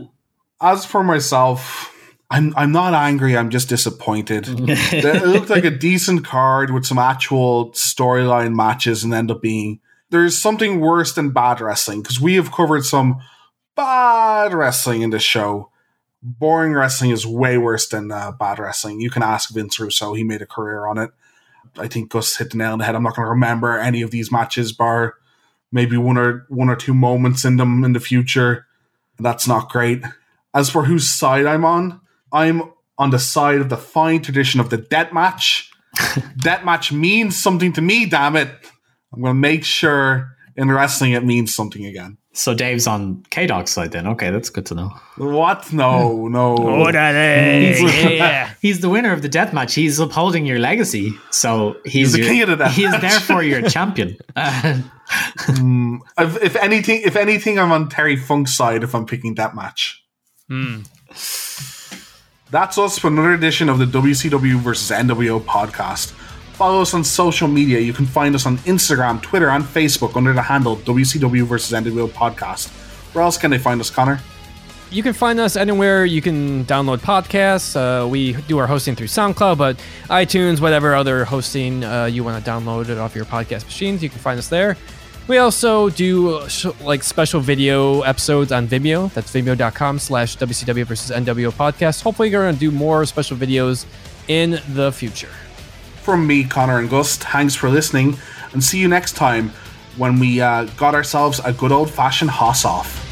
[SPEAKER 3] *laughs*
[SPEAKER 1] As for myself, I'm. I'm not angry. I'm just disappointed. it looked like a decent card with some actual storyline matches, and end up being there's something worse than bad wrestling because we have covered some bad wrestling in this show. Boring wrestling is way worse than uh, bad wrestling. You can ask Vince Russo; he made a career on it. I think Gus hit the nail on the head. I'm not going to remember any of these matches, bar maybe one or one or two moments in them in the future. That's not great. As for whose side I'm on, I'm on the side of the fine tradition of the death match. *laughs* death match means something to me, damn it. I'm going to make sure in wrestling it means something again.
[SPEAKER 2] so Dave's on K Dog's side then. Okay, that's good to know.
[SPEAKER 1] What? No, *laughs* no.
[SPEAKER 3] yeah. *laughs*
[SPEAKER 2] He's the winner of the death match. He's upholding your legacy. So he's,
[SPEAKER 1] He's the
[SPEAKER 2] your-
[SPEAKER 1] king of the death
[SPEAKER 2] He is
[SPEAKER 1] match.
[SPEAKER 2] therefore your *laughs* champion. Uh,
[SPEAKER 1] if, if anything, if anything, I'm on Terry Funk's side if I'm picking that match.
[SPEAKER 3] Hmm.
[SPEAKER 1] That's us for another edition of the WCW versus NWO podcast. Follow us on social media. You can find us on Instagram, Twitter, and Facebook under the handle WCW versus NWO podcast. Where else can they find us, Connor?
[SPEAKER 3] you can find us anywhere you can download podcasts. Uh, we do our hosting through SoundCloud, but iTunes, whatever other hosting uh, you want to download it off your podcast machines, you can find us there. We also do sh- like special video episodes on Vimeo. That's vimeo.com slash WCW versus NWO podcast. Hopefully, we're going to do more special videos in the future.
[SPEAKER 1] From me, Connor and Gus, thanks for listening, and see you next time when we uh, got ourselves a good old fashioned hoss off.